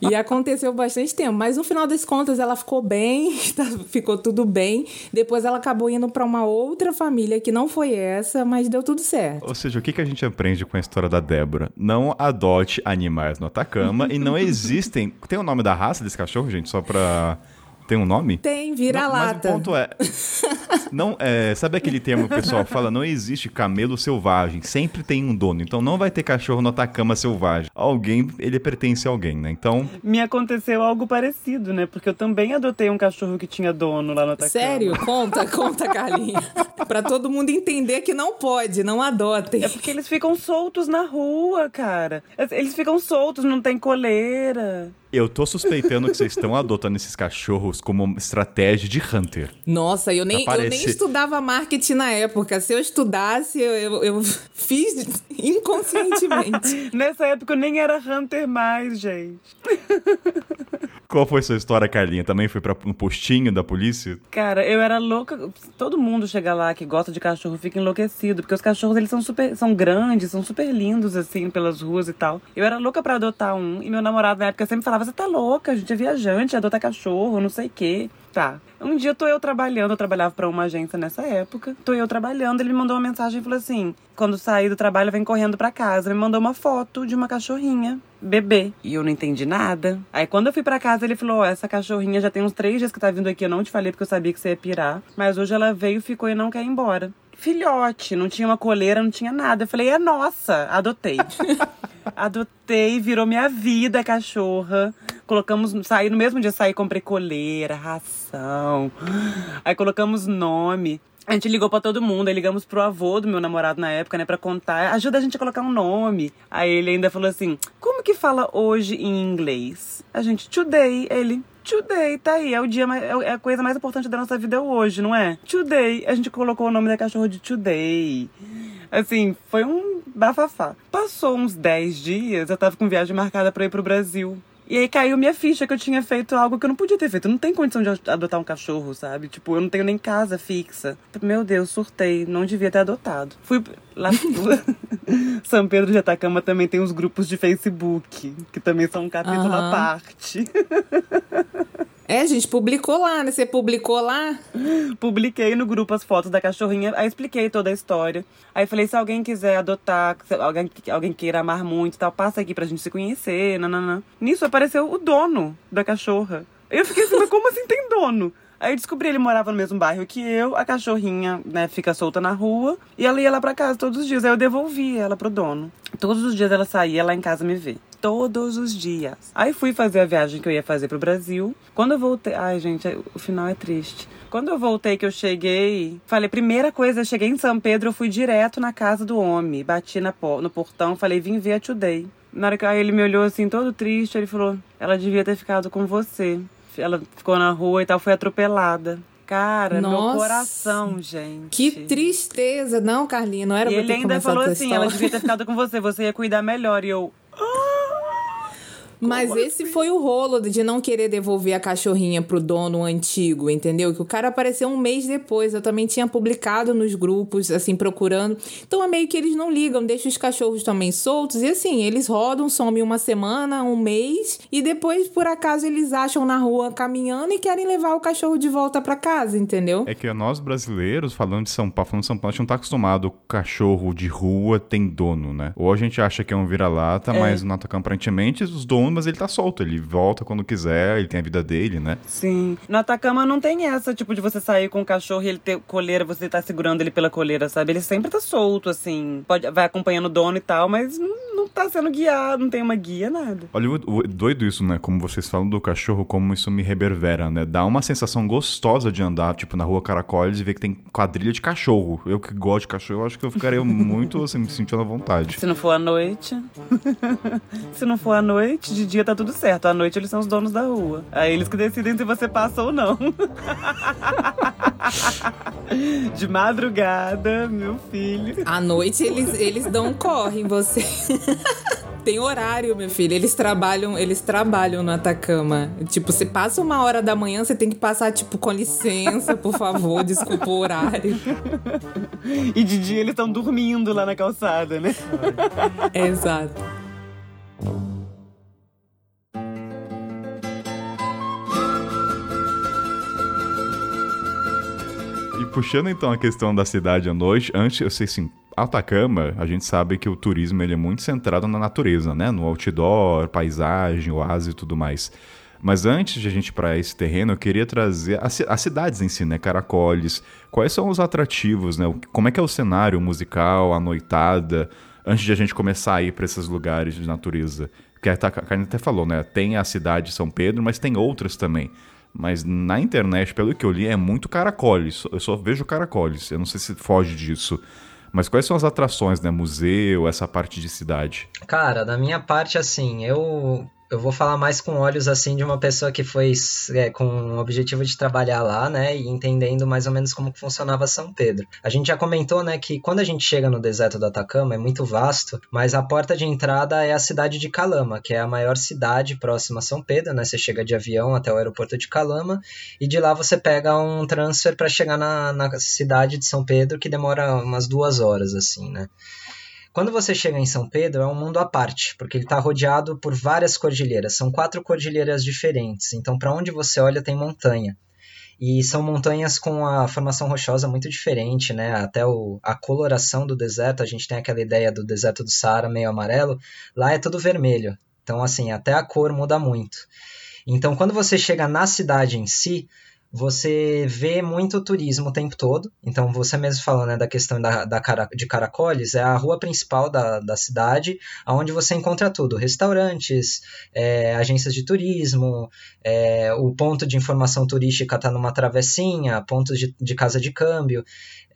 Speaker 4: e aconteceu bastante tempo. Mas no final das contas, ela ficou bem, tá, ficou tudo bem. Depois ela acabou indo para uma outra família que não foi essa, mas deu tudo certo.
Speaker 1: Ou seja, o que, que a gente aprende com a história da Débora? Não adote animais no Atacama e não existem. Tem o nome da raça desse cachorro, gente? Só pra pra. Tem um nome?
Speaker 4: Tem, vira-lata.
Speaker 1: Mas o ponto é. Não, é, sabe aquele termo que o pessoal fala? Não existe camelo selvagem, sempre tem um dono. Então não vai ter cachorro no Atacama selvagem. Alguém, ele pertence a alguém, né? Então.
Speaker 2: Me aconteceu algo parecido, né? Porque eu também adotei um cachorro que tinha dono lá no Atacama.
Speaker 4: Sério? Conta, conta, Carlinha. pra todo mundo entender que não pode, não adotem.
Speaker 2: É porque eles ficam soltos na rua, cara. Eles ficam soltos, não tem coleira.
Speaker 1: Eu tô suspeitando que vocês estão adotando esses cachorros como estratégia de hunter.
Speaker 4: Nossa, eu nem, eu nem estudava marketing na época. Se eu estudasse, eu, eu, eu fiz inconscientemente.
Speaker 2: Nessa época eu nem era hunter mais, gente.
Speaker 1: Qual foi sua história, Carlinha? Também foi para um postinho da polícia?
Speaker 2: Cara, eu era louca. Todo mundo chega lá que gosta de cachorro fica enlouquecido, porque os cachorros eles são super, são grandes, são super lindos assim pelas ruas e tal. Eu era louca para adotar um e meu namorado na época sempre falava: "Você tá louca, a gente é viajante, adotar cachorro, não sei o quê". Tá. Um dia tô eu trabalhando, eu trabalhava para uma agência nessa época. Tô eu trabalhando, ele me mandou uma mensagem e falou assim: "Quando sair do trabalho, vem correndo para casa". Me mandou uma foto de uma cachorrinha, bebê. E eu não entendi nada. Aí quando eu fui para casa, ele falou: oh, "Essa cachorrinha já tem uns três dias que tá vindo aqui, eu não te falei porque eu sabia que você ia pirar, mas hoje ela veio, ficou e não quer ir embora". Filhote, não tinha uma coleira, não tinha nada. Eu falei: "É nossa", adotei. adotei, virou minha vida, cachorra colocamos, saí no mesmo dia, saí, comprei coleira, ração. Aí colocamos nome. A gente ligou para todo mundo, aí ligamos pro avô do meu namorado na época, né, para contar, ajuda a gente a colocar um nome. Aí ele ainda falou assim: "Como que fala hoje em inglês?" A gente today, ele Today, tá aí, é o dia mais, é a coisa mais importante da nossa vida é hoje, não é? Today, a gente colocou o nome da cachorro de Today. Assim, foi um bafafá. Passou uns 10 dias, eu tava com viagem marcada para ir pro Brasil. E aí caiu minha ficha que eu tinha feito algo que eu não podia ter feito. Eu não tenho condição de adotar um cachorro, sabe? Tipo, eu não tenho nem casa fixa. Meu Deus, surtei. Não devia ter adotado. Fui lá. São Pedro de Atacama também tem os grupos de Facebook, que também são um capítulo uhum. à parte.
Speaker 4: É, gente publicou lá, né? Você publicou lá?
Speaker 2: Publiquei no grupo as fotos da cachorrinha, aí expliquei toda a história. Aí falei, se alguém quiser adotar, se alguém, alguém queira amar muito e tal, passa aqui pra gente se conhecer, nananã. Nisso apareceu o dono da cachorra. Eu fiquei assim, mas como assim tem dono? Aí descobri ele morava no mesmo bairro que eu, a cachorrinha, né, fica solta na rua, e ela ia lá pra casa todos os dias. Aí eu devolvi ela pro dono. Todos os dias ela saía lá em casa me ver todos os dias. Aí fui fazer a viagem que eu ia fazer pro Brasil. Quando eu voltei. Ai, gente, o final é triste. Quando eu voltei, que eu cheguei, falei, primeira coisa, eu cheguei em São Pedro, eu fui direto na casa do homem. Bati na, no portão, falei, vim ver a Today. Na hora que ele me olhou assim, todo triste, ele falou, ela devia ter ficado com você. Ela ficou na rua e tal, foi atropelada. Cara, Nossa, meu coração, gente.
Speaker 4: Que tristeza. Não, Carlinha, não era
Speaker 2: e
Speaker 4: pra
Speaker 2: ele ainda falou assim, ela devia ter ficado com você, você ia cuidar melhor. E eu...
Speaker 4: Mas esse assim? foi o rolo de não querer devolver a cachorrinha pro dono antigo, entendeu? Que o cara apareceu um mês depois. Eu também tinha publicado nos grupos, assim, procurando. Então é meio que eles não ligam, deixam os cachorros também soltos. E assim, eles rodam, somem uma semana, um mês. E depois, por acaso, eles acham na rua caminhando e querem levar o cachorro de volta para casa, entendeu?
Speaker 1: É que nós brasileiros, falando de São Paulo, falando de São Paulo, a gente não tá acostumado. Cachorro de rua tem dono, né? Ou a gente acha que é um vira-lata, é. mas no Atacama, aparentemente, os donos mas ele tá solto, ele volta quando quiser, ele tem a vida dele, né?
Speaker 2: Sim. No Atacama não tem essa, tipo, de você sair com o cachorro e ele ter coleira, você tá segurando ele pela coleira, sabe? Ele sempre tá solto, assim. Pode, vai acompanhando o dono e tal, mas não, não tá sendo guiado, não tem uma guia, nada.
Speaker 1: Olha, o, o, doido isso, né? Como vocês falam do cachorro, como isso me reverbera, né? Dá uma sensação gostosa de andar, tipo, na rua Caracoles e ver que tem quadrilha de cachorro. Eu que gosto de cachorro, eu acho que eu ficaria muito, assim, me sentindo à vontade.
Speaker 2: Se não for à noite. Se não for à noite, de dia tá tudo certo. À noite eles são os donos da rua. Aí eles que decidem se você passa ou não. De madrugada, meu filho.
Speaker 4: À noite eles, eles dão um corre em você. Tem horário, meu filho. Eles trabalham, eles trabalham no Atacama. Tipo, você passa uma hora da manhã, você tem que passar, tipo, com licença, por favor, desculpa o horário.
Speaker 2: E de dia eles estão dormindo lá na calçada, né?
Speaker 4: Exato.
Speaker 1: Puxando então a questão da cidade à noite, antes, eu sei assim, Atacama, a gente sabe que o turismo ele é muito centrado na natureza, né? No outdoor, paisagem, oásis e tudo mais. Mas antes de a gente ir para esse terreno, eu queria trazer as, as, cidades em si, né? Caracoles. Quais são os atrativos, né? Como é que é o cenário musical, a noitada, antes de a gente começar a ir para esses lugares de natureza? Porque a Karine até falou, né? Tem a cidade de São Pedro, mas tem outras também. Mas na internet, pelo que eu li, é muito caracoles. Eu só vejo caracoles. Eu não sei se foge disso. Mas quais são as atrações, né? Museu, essa parte de cidade?
Speaker 3: Cara, da minha parte, assim, eu eu vou falar mais com olhos assim de uma pessoa que foi é, com o objetivo de trabalhar lá, né, e entendendo mais ou menos como funcionava São Pedro. A gente já comentou, né, que quando a gente chega no deserto do Atacama é muito vasto, mas a porta de entrada é a cidade de Calama, que é a maior cidade próxima a São Pedro, né? Você chega de avião até o aeroporto de Calama e de lá você pega um transfer para chegar na, na cidade de São Pedro que demora umas duas horas, assim, né? Quando você chega em São Pedro, é um mundo à parte, porque ele está rodeado por várias cordilheiras. São quatro cordilheiras diferentes, então para onde você olha tem montanha. E são montanhas com a formação rochosa muito diferente, né? Até o, a coloração do deserto, a gente tem aquela ideia do deserto do Saara meio amarelo, lá é tudo vermelho. Então, assim, até a cor muda muito. Então, quando você chega na cidade em si, você vê muito turismo o tempo todo. Então, você mesmo falando né, da questão da, da cara, de Caracoles, é a rua principal da, da cidade, onde você encontra tudo: restaurantes, é, agências de turismo, é, o ponto de informação turística está numa travessinha, pontos de, de casa de câmbio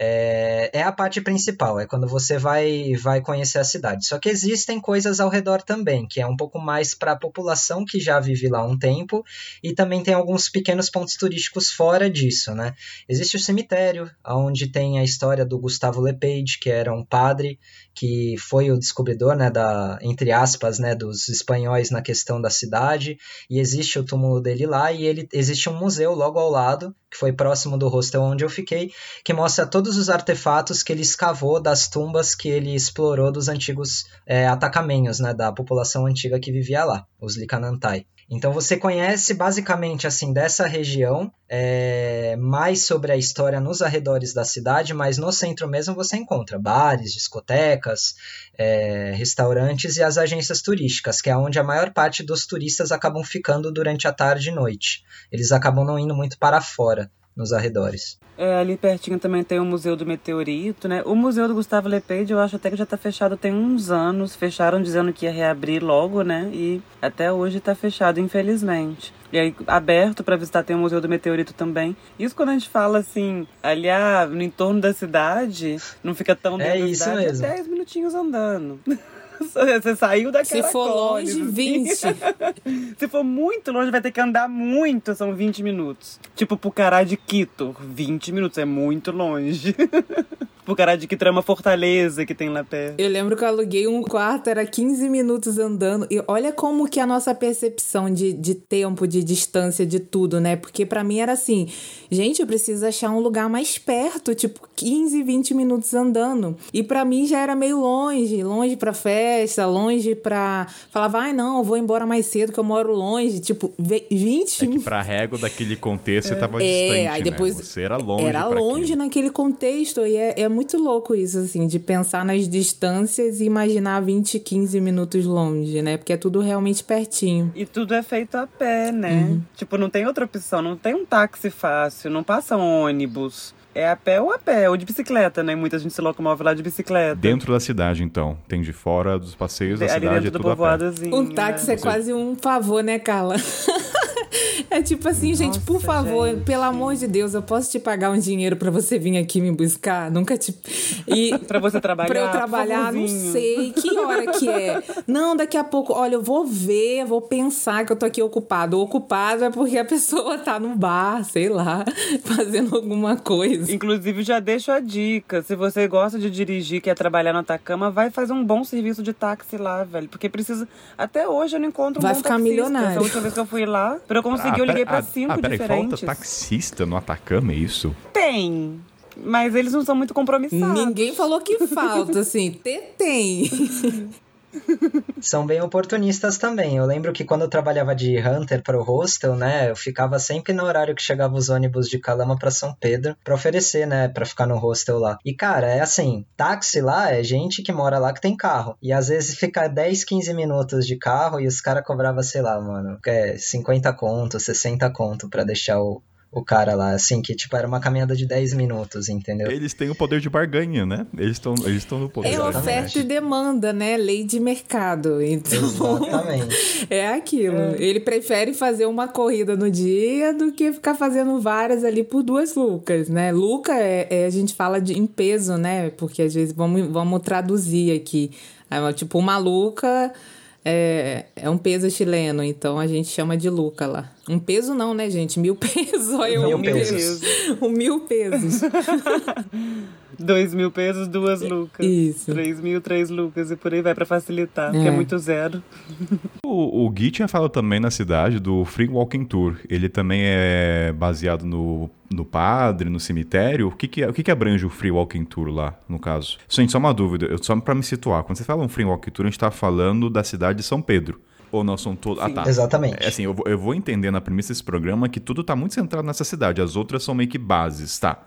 Speaker 3: é, é a parte principal, é quando você vai, vai conhecer a cidade. Só que existem coisas ao redor também, que é um pouco mais para a população que já vive lá há um tempo, e também tem alguns pequenos pontos turísticos fora disso, né? Existe o cemitério, onde tem a história do Gustavo Lepage, que era um padre que foi o descobridor, né, da, entre aspas, né, dos espanhóis na questão da cidade, e existe o túmulo dele lá, e ele existe um museu logo ao lado, que foi próximo do hostel onde eu fiquei, que mostra todos os artefatos que ele escavou das tumbas que ele explorou dos antigos é, atacamenhos, né, da população antiga que vivia lá, os Licanantai. Então você conhece basicamente assim dessa região, é, mais sobre a história nos arredores da cidade, mas no centro mesmo você encontra bares, discotecas, é, restaurantes e as agências turísticas, que é onde a maior parte dos turistas acabam ficando durante a tarde e noite. Eles acabam não indo muito para fora nos arredores.
Speaker 2: É, ali pertinho também tem o Museu do Meteorito, né? O Museu do Gustavo Lepage, eu acho até que já está fechado tem uns anos. Fecharam dizendo que ia reabrir logo, né? E até hoje está fechado, infelizmente. E aí, aberto para visitar, tem o Museu do Meteorito também. Isso quando a gente fala assim, ali ah, no entorno da cidade, não fica tão
Speaker 3: dentro é da isso
Speaker 2: cidade,
Speaker 3: mesmo.
Speaker 2: É 10 minutinhos andando. Você saiu daquela
Speaker 4: Se for longe, 20.
Speaker 2: Se for muito longe, vai ter que andar muito, são 20 minutos. Tipo, Pucará de Quito, 20 minutos, é muito longe. Pucará de Quito é uma fortaleza que tem lá perto.
Speaker 4: Eu lembro que eu aluguei um quarto, era 15 minutos andando. E olha como que a nossa percepção de, de tempo, de distância, de tudo, né? Porque para mim era assim, gente, eu preciso achar um lugar mais perto, tipo 15, 20 minutos andando. E para mim já era meio longe, longe pra festa, longe pra. Falava, ai não, eu vou embora mais cedo que eu moro longe. Tipo, 20
Speaker 1: É que pra régua daquele contexto você tava é, distante. Aí né? depois né? Você era longe.
Speaker 4: Era longe naquele contexto. E é, é muito louco isso, assim, de pensar nas distâncias e imaginar 20, 15 minutos longe, né? Porque é tudo realmente pertinho.
Speaker 2: E tudo é feito a pé, né? Uhum. Tipo, não tem outra opção, não tem um táxi fácil, não passa um ônibus. É a pé ou a pé, ou de bicicleta, né? Muita gente se locomove lá de bicicleta.
Speaker 1: Dentro da cidade, então. Tem de fora dos passeios da Ali cidade, dentro é tudo do a pé.
Speaker 4: Um táxi né? é quase um favor, né, Carla? É tipo assim, Nossa, gente, por favor, gente. pelo amor de Deus, eu posso te pagar um dinheiro para você vir aqui me buscar? Nunca te.
Speaker 2: E para você trabalhar.
Speaker 4: Pra eu trabalhar, não sei. Que hora que é? Não, daqui a pouco, olha, eu vou ver, vou pensar que eu tô aqui ocupado. Ocupado é porque a pessoa tá no bar, sei lá, fazendo alguma coisa.
Speaker 2: Inclusive, já deixo a dica. Se você gosta de dirigir, quer trabalhar na Atacama, vai fazer um bom serviço de táxi lá, velho. Porque precisa. Até hoje eu não encontro um
Speaker 4: vai
Speaker 2: bom
Speaker 4: ficar
Speaker 2: taxista.
Speaker 4: milionário.
Speaker 2: Essa última vez que eu fui lá, pra eu conseguir, ah, eu liguei pra ah, cinco ah, peraí, diferentes.
Speaker 1: falta taxista no Atacama, é isso?
Speaker 2: Tem. Mas eles não são muito compromissados.
Speaker 4: Ninguém falou que falta, assim. Tem.
Speaker 3: São bem oportunistas também. Eu lembro que quando eu trabalhava de hunter para o hostel, né, eu ficava sempre no horário que chegavam os ônibus de Calama para São Pedro para oferecer, né, para ficar no hostel lá. E cara, é assim, táxi lá é gente que mora lá que tem carro. E às vezes fica 10, 15 minutos de carro e os caras cobravam, sei lá, mano, é 50 conto, 60 conto para deixar o, o cara lá, assim, que tipo era uma caminhada de 10 minutos, entendeu?
Speaker 1: Eles têm o poder de barganha, né? Eles estão eles no poder.
Speaker 4: É oferta e demanda, né? Lei de mercado. Então,
Speaker 3: Exatamente.
Speaker 4: é aquilo. É. Ele prefere fazer uma corrida no dia do que ficar fazendo várias ali por duas lucas, né? Luca é, é a gente fala de em peso, né? Porque às vezes vamos, vamos traduzir aqui. É, tipo, uma luca é, é um peso chileno, então a gente chama de Luca lá. Um peso não, né, gente? Mil pesos. Olha,
Speaker 3: mil
Speaker 4: um
Speaker 3: pesos.
Speaker 4: Um mil pesos.
Speaker 2: Dois mil pesos, duas lucas.
Speaker 4: Isso.
Speaker 2: Três mil, três lucas. E por aí vai para facilitar, é. porque é muito zero.
Speaker 1: O, o Gui tinha falado também na cidade do Free Walking Tour. Ele também é baseado no, no padre, no cemitério. O que que, o que que abrange o Free Walking Tour lá, no caso? Gente, só uma dúvida. Só para me situar. Quando você fala um Free Walking Tour, a gente tá falando da cidade de São Pedro. Ou não são todos. Ah, tá.
Speaker 3: Exatamente.
Speaker 1: É assim, eu, eu vou entender na premissa desse programa que tudo tá muito centrado nessa cidade. As outras são meio que bases, tá?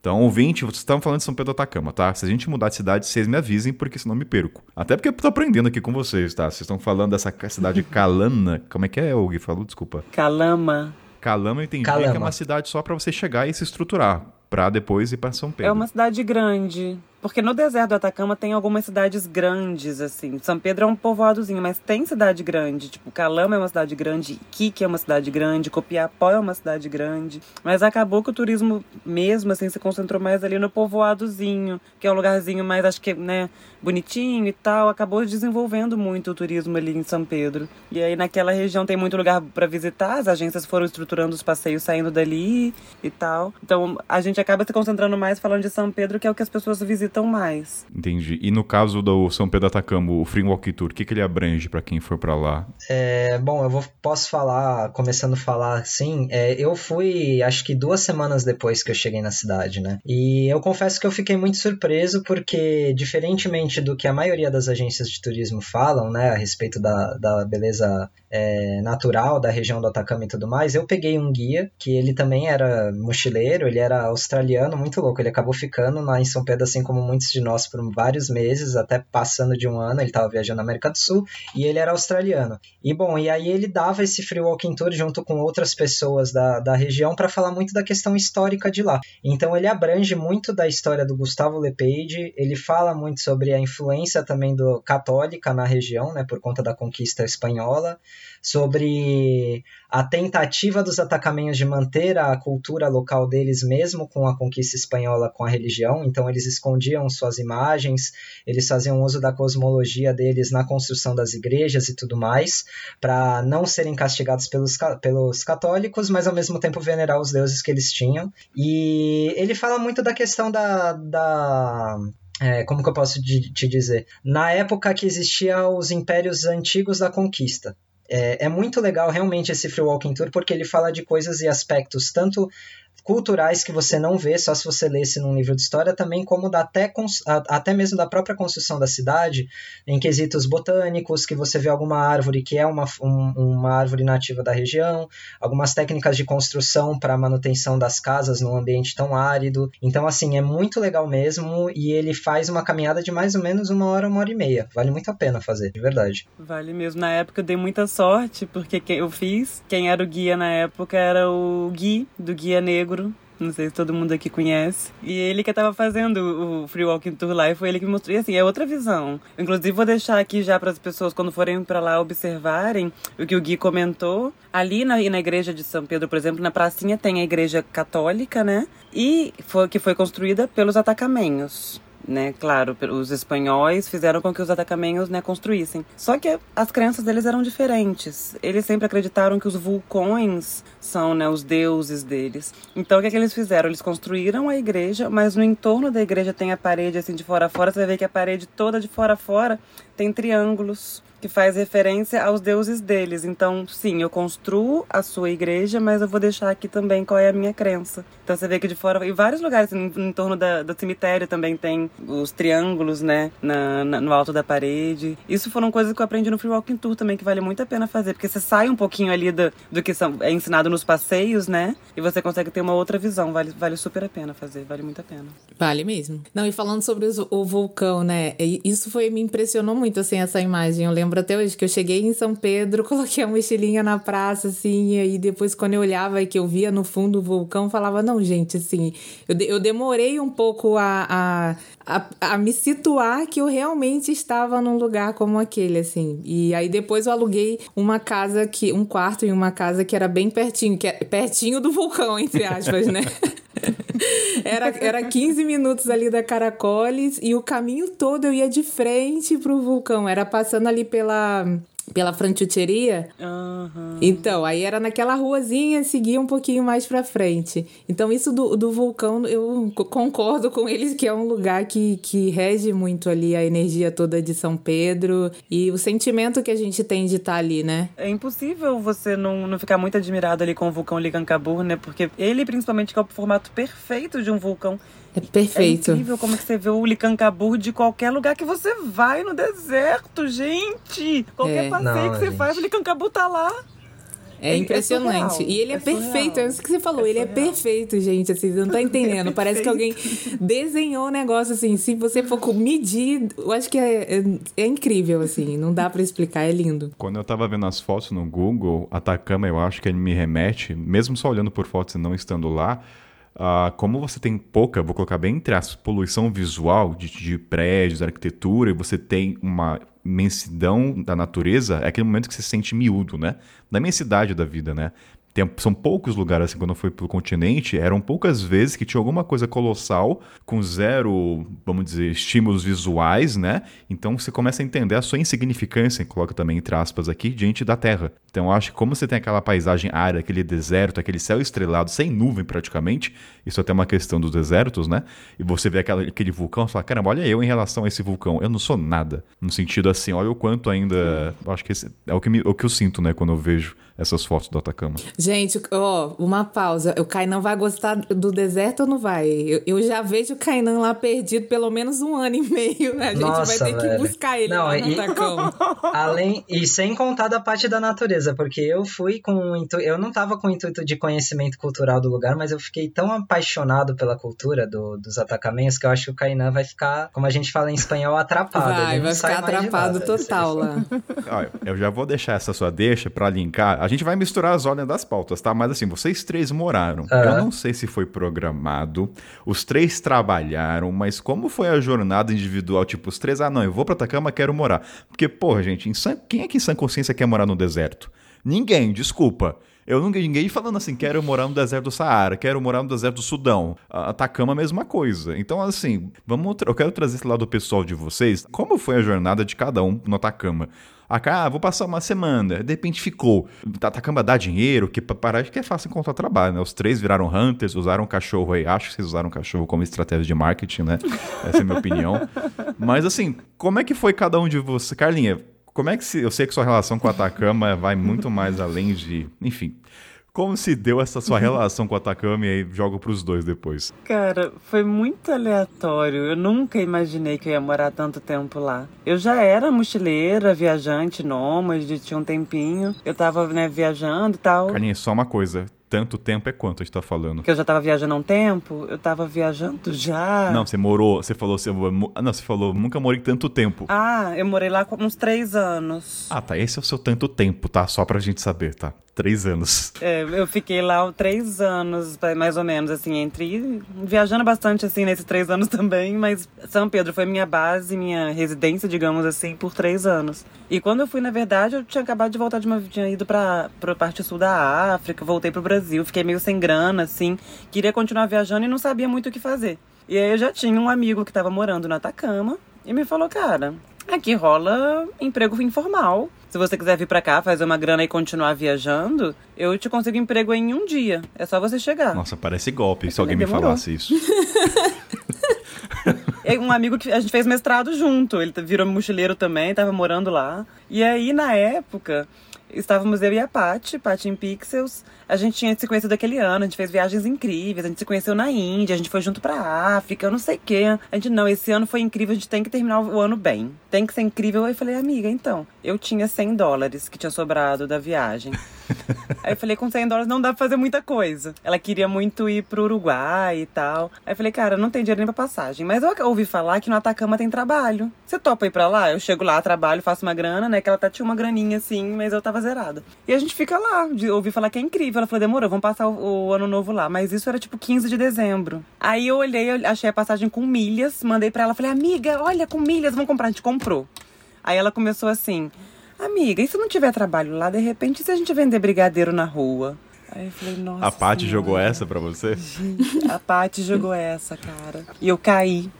Speaker 1: Então, ouvinte, vocês estavam falando de São Pedro do Atacama, tá? Se a gente mudar de cidade, vocês me avisem, porque senão eu me perco. Até porque eu tô aprendendo aqui com vocês, tá? Vocês estão falando dessa cidade Calana. Como é que é, o Gui falou? Desculpa.
Speaker 2: Calama.
Speaker 1: Calama, eu entendi
Speaker 3: Calama.
Speaker 1: que é uma cidade só para você chegar e se estruturar, para depois ir para São Pedro.
Speaker 2: É uma cidade grande. Porque no deserto do Atacama tem algumas cidades grandes, assim. São Pedro é um povoadozinho, mas tem cidade grande. Tipo, Calama é uma cidade grande, Iquique é uma cidade grande, Copiapó é uma cidade grande. Mas acabou que o turismo mesmo, assim, se concentrou mais ali no povoadozinho, que é um lugarzinho mais, acho que, né, bonitinho e tal. Acabou desenvolvendo muito o turismo ali em São Pedro. E aí naquela região tem muito lugar para visitar, as agências foram estruturando os passeios saindo dali e tal. Então a gente acaba se concentrando mais falando de São Pedro, que é o que as pessoas visitam visitam mais.
Speaker 1: Entendi. E no caso do São Pedro Atacama, o Free Walk Tour, o que, que ele abrange para quem for para lá?
Speaker 3: É, bom, eu vou, posso falar, começando a falar assim, é, eu fui acho que duas semanas depois que eu cheguei na cidade, né? E eu confesso que eu fiquei muito surpreso porque, diferentemente do que a maioria das agências de turismo falam, né, a respeito da, da beleza é, natural da região do Atacama e tudo mais, eu peguei um guia que ele também era mochileiro, ele era australiano, muito louco, ele acabou ficando lá em São Pedro assim como como muitos de nós, por vários meses, até passando de um ano. Ele estava viajando na América do Sul e ele era australiano. E bom, e aí ele dava esse free walking tour junto com outras pessoas da, da região para falar muito da questão histórica de lá. Então ele abrange muito da história do Gustavo Lepage, ele fala muito sobre a influência também do católica na região, né, por conta da conquista espanhola sobre a tentativa dos atacamenhos de manter a cultura local deles mesmo com a conquista espanhola com a religião. Então eles escondiam suas imagens, eles faziam uso da cosmologia deles na construção das igrejas e tudo mais, para não serem castigados pelos, pelos católicos, mas ao mesmo tempo venerar os deuses que eles tinham. E ele fala muito da questão da, da é, como que eu posso te dizer? Na época que existiam os impérios antigos da conquista. É, é, muito legal realmente esse Free Walking Tour, porque ele fala de coisas e aspectos tanto culturais que você não vê só se você lesse num livro de história, também como da até, até mesmo da própria construção da cidade, em quesitos botânicos, que você vê alguma árvore que é uma, um, uma árvore nativa da região, algumas técnicas de construção para manutenção das casas num ambiente tão árido. Então, assim, é muito legal mesmo e ele faz uma caminhada de mais ou menos uma hora, uma hora e meia. Vale muito a pena fazer, de verdade.
Speaker 2: Vale mesmo. Na época eu dei muita sorte, porque eu fiz, quem era o guia na época era o Gui, do Guia Negro Não sei se todo mundo aqui conhece. E ele que estava fazendo o Free Walking Tour lá, e foi ele que me mostrou. E assim, é outra visão. Inclusive, vou deixar aqui já para as pessoas, quando forem para lá, observarem o que o Gui comentou. Ali na, na igreja de São Pedro, por exemplo, na pracinha tem a igreja católica, né? E foi, que foi construída pelos atacamenhos né? Claro, os espanhóis fizeram com que os atacamenhos, né, construíssem. Só que as crenças deles eram diferentes. Eles sempre acreditaram que os vulcões são, né, os deuses deles. Então o que, é que eles fizeram? Eles construíram a igreja, mas no entorno da igreja tem a parede assim de fora a fora. Você vai ver que a parede toda de fora a fora tem triângulos que faz referência aos deuses deles. Então, sim, eu construo a sua igreja, mas eu vou deixar aqui também qual é a minha crença. Então você vê que de fora, em vários lugares, em, em torno da, do cemitério também tem os triângulos, né, na, na, no alto da parede. Isso foram coisas que eu aprendi no Free Walking Tour também, que vale muito a pena fazer, porque você sai um pouquinho ali do, do que são, é ensinado nos passeios, né, e você consegue ter uma outra visão. Vale, vale super a pena fazer, vale muito a pena.
Speaker 4: Vale mesmo. Não, e falando sobre o, o vulcão, né, isso foi, me impressionou muito, assim, essa imagem. Eu lembro lembro até hoje que eu cheguei em São Pedro, coloquei a mochilinha na praça, assim, e aí depois quando eu olhava e que eu via no fundo o vulcão, falava, não, gente, assim, eu, de, eu demorei um pouco a, a, a, a, me situar que eu realmente estava num lugar como aquele, assim. E aí depois eu aluguei uma casa que, um quarto em uma casa que era bem pertinho, que é pertinho do vulcão, entre aspas, né? Era, era 15 minutos ali da Caracoles e o caminho todo eu ia de frente pro vulcão. Era passando ali pela pela franchuteria. Uhum. Então, aí era naquela ruazinha, seguia um pouquinho mais pra frente. Então, isso do, do vulcão, eu concordo com eles que é um lugar que, que rege muito ali a energia toda de São Pedro e o sentimento que a gente tem de estar tá ali, né?
Speaker 2: É impossível você não, não ficar muito admirado ali com o vulcão Ligancabur, né? Porque ele, principalmente, que é o formato perfeito de um vulcão.
Speaker 4: É perfeito.
Speaker 2: É incrível como que você vê o Licancabur de qualquer lugar que você vai no deserto, gente. Qualquer é. passeio Não, que você gente. faz, o Licancabur tá lá.
Speaker 4: É, é impressionante. É e ele é, é perfeito, é isso que você falou. É ele é perfeito, gente. Assim, você não tá entendendo. É Parece que alguém desenhou o um negócio assim. Se você for medir, eu acho que é, é, é, incrível, assim. Não dá para explicar, é lindo.
Speaker 1: Quando eu tava vendo as fotos no Google, Atacama, eu acho que ele me remete, mesmo só olhando por fotos e não estando lá Uh, como você tem pouca, vou colocar bem entre as poluição visual de, de prédios, arquitetura, e você tem uma imensidão da natureza, é aquele momento que você se sente miúdo, né? Da imensidade da vida, né? Tem, são poucos lugares, assim, quando eu fui pro continente, eram poucas vezes que tinha alguma coisa colossal, com zero, vamos dizer, estímulos visuais, né? Então você começa a entender a sua insignificância, coloca também entre aspas aqui, diante da Terra. Então acho que como você tem aquela paisagem área, aquele deserto, aquele céu estrelado, sem nuvem praticamente, isso é até uma questão dos desertos, né? E você vê aquela, aquele vulcão, você fala, caramba, olha eu em relação a esse vulcão, eu não sou nada. No sentido assim, olha o quanto ainda. Acho que é o que, me, o que eu sinto, né, quando eu vejo essas fotos do Atacama.
Speaker 4: Gente, ó, uma pausa. O Kainan vai gostar do deserto ou não vai? Eu, eu já vejo o Kainan lá perdido pelo menos um ano e meio. Né? A gente Nossa, vai ter velho. que buscar ele não, lá no e, Atacama.
Speaker 3: Além, e sem contar da parte da natureza, porque eu fui com intu... eu não tava com o intuito de conhecimento cultural do lugar, mas eu fiquei tão apaixonado pela cultura do, dos atacamenhos que eu acho que o Kainan vai ficar, como a gente fala em espanhol, atrapado.
Speaker 4: Vai, vai ficar atrapado total lá.
Speaker 1: eu já vou deixar essa sua deixa para linkar gente vai misturar as ordens das pautas, tá? Mas assim, vocês três moraram. Uhum. Eu não sei se foi programado, os três trabalharam, mas como foi a jornada individual? Tipo, os três, ah, não, eu vou pra Atacama, quero morar. Porque, porra, gente, sã... quem é que em sã consciência quer morar no deserto? Ninguém, desculpa. Eu nunca ninguém falando assim, quero morar no deserto do Saara, quero morar no deserto do Sudão. Atacama, a mesma coisa. Então, assim, vamos eu quero trazer esse lado pessoal de vocês. Como foi a jornada de cada um no Atacama? Ah, vou passar uma semana. De repente ficou. Atacama dá dinheiro, que para parar que é fácil encontrar trabalho, né? Os três viraram hunters, usaram cachorro aí. Acho que vocês usaram cachorro como estratégia de marketing, né? Essa é a minha opinião. Mas assim, como é que foi cada um de vocês? Carlinha, como é que se. Eu sei que sua relação com o Atacama vai muito mais além de. Enfim. Como se deu essa sua relação com o Atacama e aí jogo pros dois depois?
Speaker 2: Cara, foi muito aleatório. Eu nunca imaginei que eu ia morar tanto tempo lá. Eu já era mochileira, viajante, nômade, tinha um tempinho. Eu tava, né, viajando e tal.
Speaker 1: Carlinhos, só uma coisa tanto tempo é quanto a gente tá falando?
Speaker 2: Que eu já tava viajando há um tempo, eu tava viajando já.
Speaker 1: Não, você morou, você falou, você, não, você falou, nunca morei tanto tempo.
Speaker 2: Ah, eu morei lá com uns três anos.
Speaker 1: Ah, tá, esse é o seu tanto tempo, tá? Só pra gente saber, tá? Três anos.
Speaker 2: É, eu fiquei lá três anos, mais ou menos, assim, entre. Viajando bastante, assim, nesses três anos também, mas São Pedro foi minha base, minha residência, digamos assim, por três anos. E quando eu fui, na verdade, eu tinha acabado de voltar de uma. tinha ido pra, pra parte sul da África, voltei pro Brasil, fiquei meio sem grana, assim, queria continuar viajando e não sabia muito o que fazer. E aí eu já tinha um amigo que tava morando no Atacama e me falou, cara, aqui rola emprego informal se você quiser vir para cá, fazer uma grana e continuar viajando, eu te consigo emprego em um dia. É só você chegar.
Speaker 1: Nossa, parece golpe se alguém me falasse isso.
Speaker 2: um amigo que a gente fez mestrado junto. Ele virou mochileiro também, tava morando lá. E aí, na época, estávamos eu e a Paty, Paty em Pixels. A gente tinha se conhecido aquele ano, a gente fez viagens incríveis, a gente se conheceu na Índia, a gente foi junto pra África, eu não sei o quê. A gente, não, esse ano foi incrível, a gente tem que terminar o ano bem. Tem que ser incrível. Aí eu falei, amiga, então, eu tinha 100 dólares que tinha sobrado da viagem. Aí eu falei, com 100 dólares não dá pra fazer muita coisa. Ela queria muito ir pro Uruguai e tal. Aí eu falei, cara, não tem dinheiro nem pra passagem. Mas eu ouvi falar que no Atacama tem trabalho. Você topa ir pra lá? Eu chego lá, trabalho, faço uma grana, né? Que ela até tinha uma graninha assim, mas eu tava zerada. E a gente fica lá. Ouvi falar que é incrível. Ela falou, demorou, vamos passar o, o ano novo lá. Mas isso era tipo 15 de dezembro. Aí eu olhei, eu achei a passagem com milhas, mandei pra ela, falei, amiga, olha, com milhas, vamos comprar. A gente comprou. Aí ela começou assim. Amiga, e se não tiver trabalho lá, de repente, se a gente vender brigadeiro na rua? Aí eu falei, nossa.
Speaker 1: A Paty jogou essa pra você?
Speaker 2: Gente, a Paty jogou essa, cara. E eu caí.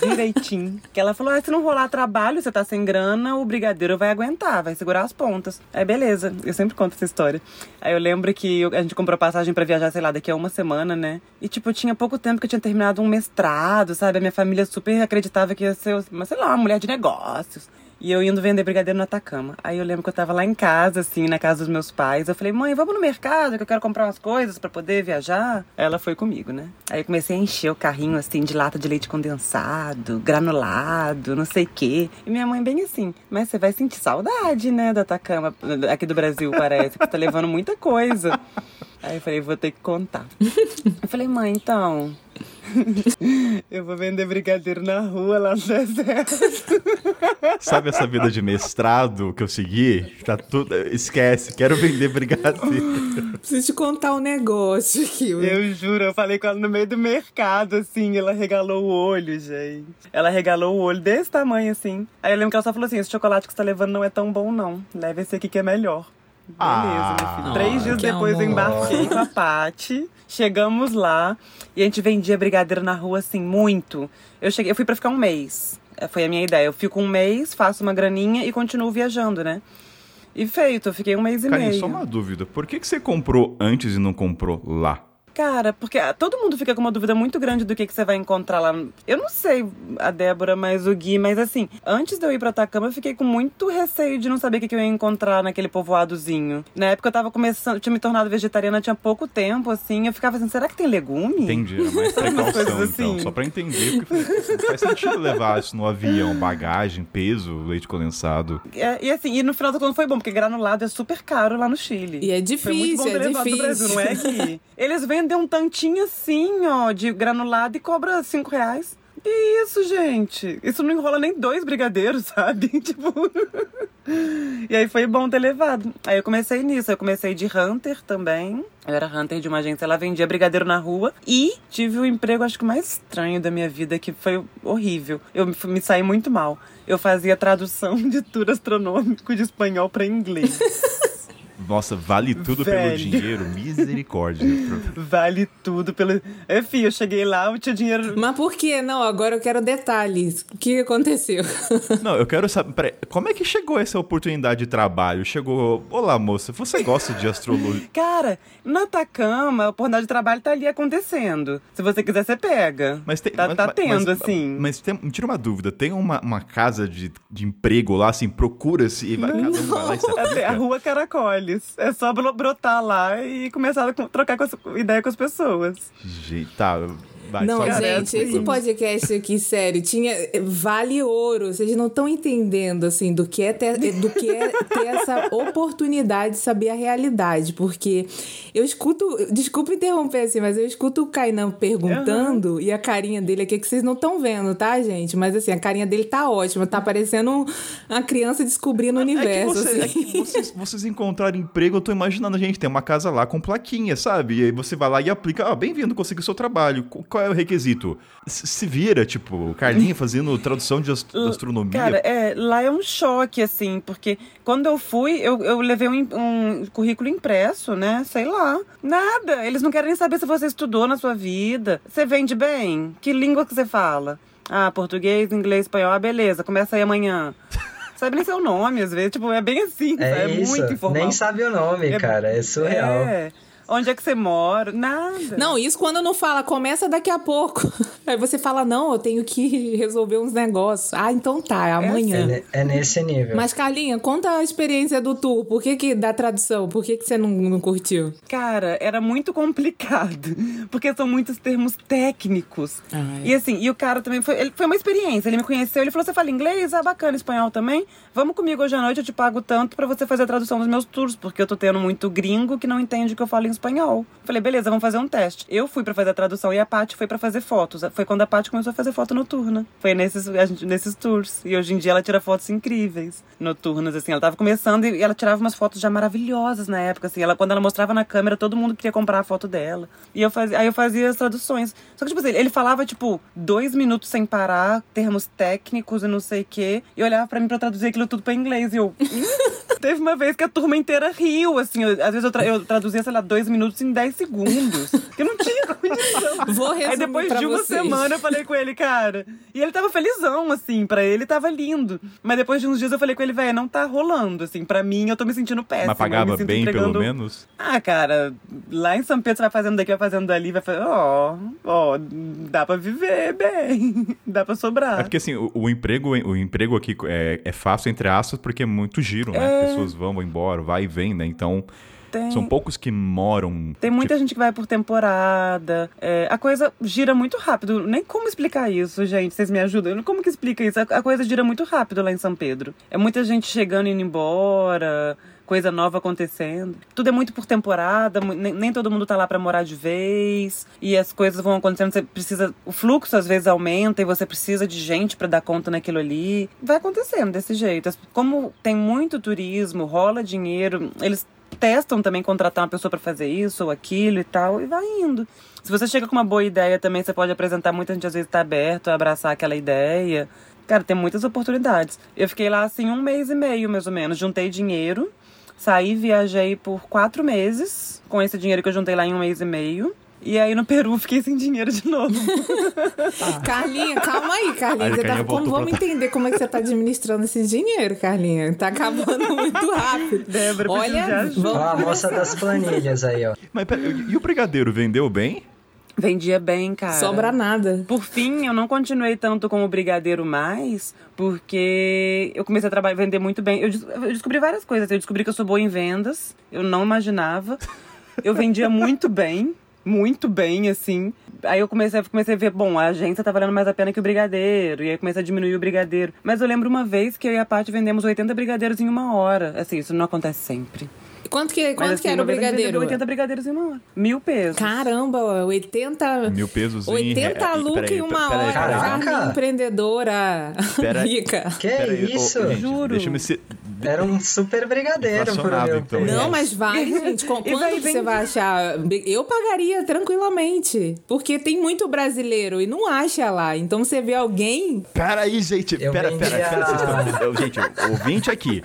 Speaker 2: Direitinho. Que ela falou: ah, se não rolar trabalho, você tá sem grana, o brigadeiro vai aguentar, vai segurar as pontas. Aí, beleza. Eu sempre conto essa história. Aí eu lembro que a gente comprou passagem para viajar, sei lá, daqui a uma semana, né? E, tipo, tinha pouco tempo que eu tinha terminado um mestrado, sabe? A minha família super acreditava que ia ser, uma, sei lá, uma mulher de negócios. E eu indo vender brigadeiro no Atacama. Aí eu lembro que eu tava lá em casa, assim, na casa dos meus pais. Eu falei, mãe, vamos no mercado que eu quero comprar umas coisas para poder viajar. Ela foi comigo, né? Aí eu comecei a encher o carrinho, assim, de lata de leite condensado, granulado, não sei o quê. E minha mãe bem assim, mas você vai sentir saudade, né, do Atacama, aqui do Brasil, parece, que tá levando muita coisa. Aí eu falei, vou ter que contar. Eu falei, mãe, então, eu vou vender brigadeiro na rua lá no deserto.
Speaker 1: Sabe essa vida de mestrado que eu segui? Tá tudo. Esquece, quero vender brigadeiro.
Speaker 4: Preciso te contar um negócio aqui.
Speaker 2: Eu juro, eu falei com ela no meio do mercado, assim, ela regalou o olho, gente. Ela regalou o olho desse tamanho, assim. Aí eu lembro que ela só falou assim: esse chocolate que você tá levando não é tão bom, não. Leva esse aqui que é melhor. Beleza, ah, minha filha. Três dias depois amor. eu embarquei com a Paty. Chegamos lá e a gente vendia brigadeiro na rua, assim, muito. Eu cheguei, eu fui para ficar um mês. É, foi a minha ideia. Eu fico um mês, faço uma graninha e continuo viajando, né? E feito, eu fiquei um mês e
Speaker 1: Carinha,
Speaker 2: meio.
Speaker 1: só uma dúvida. Por que, que você comprou antes e não comprou lá?
Speaker 2: Cara, porque todo mundo fica com uma dúvida muito grande do que, que você vai encontrar lá. Eu não sei a Débora, mas o Gui, mas assim, antes de eu ir pra Atacama, eu fiquei com muito receio de não saber o que, que eu ia encontrar naquele povoadozinho. Na época eu tava começando, eu tinha me tornado vegetariana tinha pouco tempo, assim. Eu ficava assim, será que tem legume?
Speaker 1: Entendi, é mais precaução, então. Assim. Só pra entender, porque faz sentido levar isso no avião, bagagem, peso, leite condensado.
Speaker 2: É, e assim, e no final do contas foi bom, porque granulado é super caro lá no Chile.
Speaker 4: E é difícil,
Speaker 2: foi muito bom
Speaker 4: é difícil.
Speaker 2: Do Brasil, não é eles vêm vender um tantinho assim, ó, de granulado e cobra cinco reais. Que isso, gente? Isso não enrola nem dois brigadeiros, sabe? tipo. e aí foi bom ter levado. Aí eu comecei nisso. Eu comecei de Hunter também. Eu era Hunter de uma agência, ela vendia brigadeiro na rua. E tive o emprego, acho que mais estranho da minha vida, que foi horrível. Eu me saí muito mal. Eu fazia tradução de tour astronômico de espanhol para inglês.
Speaker 1: Nossa, vale tudo Velho. pelo dinheiro, misericórdia.
Speaker 2: vale tudo pelo. É, filho, eu cheguei lá, eu tinha dinheiro.
Speaker 4: Mas por que? Não, agora eu quero detalhes. O que aconteceu?
Speaker 1: Não, eu quero saber. Peraí, como é que chegou essa oportunidade de trabalho? Chegou. Olá, moça, você gosta de astrologia?
Speaker 2: Cara, na Atacama, a oportunidade de trabalho tá ali acontecendo. Se você quiser, você pega.
Speaker 1: Mas tem,
Speaker 2: tá,
Speaker 1: mas,
Speaker 2: tá tendo,
Speaker 1: mas,
Speaker 2: assim.
Speaker 1: Mas tem, me tira uma dúvida: tem uma, uma casa de, de emprego lá, assim, procura-se e vai, cada um vai lá e se
Speaker 2: é A rua Caracole. É só brotar lá e começar a trocar com as, ideia com as pessoas.
Speaker 1: Gente, tá. Vai,
Speaker 4: não, gente, esse podcast aqui, sério, tinha vale ouro. Vocês não estão entendendo assim do que é ter, do que é ter essa oportunidade de saber a realidade, porque eu escuto, desculpa interromper assim, mas eu escuto o Kainan perguntando uhum. e a carinha dele aqui que vocês não estão vendo, tá, gente? Mas assim, a carinha dele tá ótima, tá parecendo uma criança descobrindo o universo. É que, você, assim.
Speaker 1: é que vocês, vocês encontraram emprego, eu tô imaginando a gente tem uma casa lá com plaquinha, sabe? E aí você vai lá e aplica, ah, bem-vindo, conseguiu o seu trabalho. Qual é o requisito? Se vira, tipo, Carlinha fazendo tradução de ast astronomia.
Speaker 2: Cara, é, lá é um choque, assim, porque quando eu fui, eu, eu levei um, um currículo impresso, né? Sei lá. Nada. Eles não querem nem saber se você estudou na sua vida. Você vende bem? Que língua que você fala? Ah, português, inglês, espanhol. Ah, beleza, começa aí amanhã. sabe nem seu nome, às vezes. Tipo, é bem assim,
Speaker 3: é,
Speaker 2: é muito informal.
Speaker 3: Nem sabe o nome, é, cara. É surreal. É.
Speaker 2: Onde é que você mora? Nada.
Speaker 4: Não, isso quando não fala, começa daqui a pouco. Aí você fala, não, eu tenho que resolver uns negócios. Ah, então tá, é amanhã.
Speaker 3: É, é nesse nível.
Speaker 4: Mas, Carlinha, conta a experiência do tour. Por que, que da tradução? Por que, que você não, não curtiu?
Speaker 2: Cara, era muito complicado. Porque são muitos termos técnicos.
Speaker 4: Ai.
Speaker 2: E assim, e o cara também foi. Ele, foi uma experiência. Ele me conheceu, ele falou: Você fala inglês? Ah, bacana, espanhol também. Vamos comigo hoje à noite, eu te pago tanto pra você fazer a tradução dos meus tours, porque eu tô tendo muito gringo que não entende o que eu falo em espanhol. Falei, beleza, vamos fazer um teste. Eu fui pra fazer a tradução e a Paty foi pra fazer fotos. Foi quando a Paty começou a fazer foto noturna. Foi nesses, gente- nesses tours. E hoje em dia ela tira fotos incríveis, noturnas, assim. Ela tava começando e ela tirava umas fotos já maravilhosas na época, assim. Ela, quando ela mostrava na câmera, todo mundo queria comprar a foto dela. E eu fazia, aí eu fazia as traduções. Só que, tipo assim, ele falava, tipo, dois minutos sem parar, termos técnicos e não sei o quê. E olhava pra mim pra traduzir aquilo tudo pra inglês. E eu. Teve uma vez que a turma inteira riu, assim. eu- às vezes eu, tra- eu traduzia, sei lá, dois minutos em dez segundos. Que não tinha condição.
Speaker 4: Vou resumir
Speaker 2: Aí depois
Speaker 4: pra
Speaker 2: de uma
Speaker 4: vocês.
Speaker 2: semana eu falei com ele, cara. E ele tava felizão, assim, pra ele tava lindo. Mas depois de uns dias eu falei com ele, velho, não tá rolando, assim. Pra mim, eu tô me sentindo péssimo.
Speaker 1: Mas pagava bem,
Speaker 2: entregando-
Speaker 1: pelo menos?
Speaker 2: Ah, cara, lá em São Pedro você vai fazendo daqui, vai fazendo dali, vai fazendo. Ó, ó, dá pra viver bem. dá pra sobrar.
Speaker 1: É porque assim, o, o emprego, o emprego aqui é, é fácil, entre aspas, porque é muito giro, né?
Speaker 2: É.
Speaker 1: Pessoas vão, embora, vai e vem, né? Então,
Speaker 2: Tem-
Speaker 1: são poucos que moram.
Speaker 2: Tem muita
Speaker 1: tipo,
Speaker 2: gente que vai por temporada. É, a coisa gira muito rápido. Nem como explicar isso, gente. Vocês me ajudam? Como que explica isso? A, a coisa gira muito rápido lá em São Pedro. É muita gente chegando e indo embora. Coisa nova acontecendo. Tudo é muito por temporada, nem, nem todo mundo tá lá pra morar de vez. E as coisas vão acontecendo, você precisa. O fluxo às vezes aumenta e você precisa de gente pra dar conta naquilo ali. Vai acontecendo desse jeito. Como tem muito turismo, rola dinheiro, eles testam também contratar uma pessoa pra fazer isso ou aquilo e tal, e vai indo. Se você chega com uma boa ideia também, você pode apresentar. Muita gente às vezes tá aberto a abraçar aquela ideia. Cara, tem muitas oportunidades. Eu fiquei lá assim um mês e meio, mais ou menos. Juntei dinheiro, saí, viajei por quatro meses com esse dinheiro que eu juntei lá em um mês e meio. E aí no Peru fiquei sem dinheiro de novo.
Speaker 4: Carlinha, calma aí, Carlinha.
Speaker 1: Aí
Speaker 4: Você tá, como, vamos
Speaker 1: pra-
Speaker 4: entender como é que você tá administrando esse dinheiro, Carlinha. Tá acabando muito rápido.
Speaker 2: Débora,
Speaker 4: Olha,
Speaker 2: ajuda.
Speaker 3: Ó, a
Speaker 4: vamos
Speaker 3: moça das planilhas aí, ó.
Speaker 1: Mas pera, e o brigadeiro vendeu bem?
Speaker 2: Vendia bem, cara.
Speaker 4: sobra nada.
Speaker 2: Por fim, eu não continuei tanto como brigadeiro mais, porque eu comecei a trabalhar, vender muito bem. Eu, des- eu descobri várias coisas. Eu descobri que eu sou boa em vendas, eu não imaginava. Eu vendia muito bem, muito bem, assim. Aí eu comecei, comecei a ver, bom, a agência tá valendo mais a pena que o brigadeiro. E aí comecei a diminuir o brigadeiro. Mas eu lembro uma vez que eu e a Paty vendemos 80 brigadeiros em uma hora. Assim, isso não acontece sempre.
Speaker 4: Quanto que,
Speaker 2: Mas,
Speaker 4: quanto
Speaker 2: assim,
Speaker 4: que era o brigadeiro?
Speaker 2: 80 brigadeiros em uma hora. Mil pesos.
Speaker 4: Caramba, 80.
Speaker 1: Mil pesos em
Speaker 4: 80
Speaker 1: re-
Speaker 4: lucro
Speaker 1: peraí,
Speaker 4: em uma
Speaker 1: peraí,
Speaker 4: hora.
Speaker 3: Caraca.
Speaker 4: Empreendedora.
Speaker 1: Pera-
Speaker 4: Rica.
Speaker 3: Que
Speaker 1: Peraí,
Speaker 3: isso?
Speaker 1: gente,
Speaker 2: Juro.
Speaker 1: Deixa eu me ser.
Speaker 3: Era um super brigadeiro por
Speaker 1: Inflacionado,
Speaker 3: mil
Speaker 1: então.
Speaker 4: Não, mas vale, gente. Com- Quanto
Speaker 2: vai
Speaker 4: que você
Speaker 2: vender.
Speaker 4: vai achar? Eu pagaria tranquilamente. Porque tem muito brasileiro e não acha lá. Então você vê alguém.
Speaker 1: Peraí, gente.
Speaker 3: Eu
Speaker 1: pera, pera,
Speaker 3: vendia-
Speaker 1: pera. Vocês estão... Eu, gente, ouvinte aqui.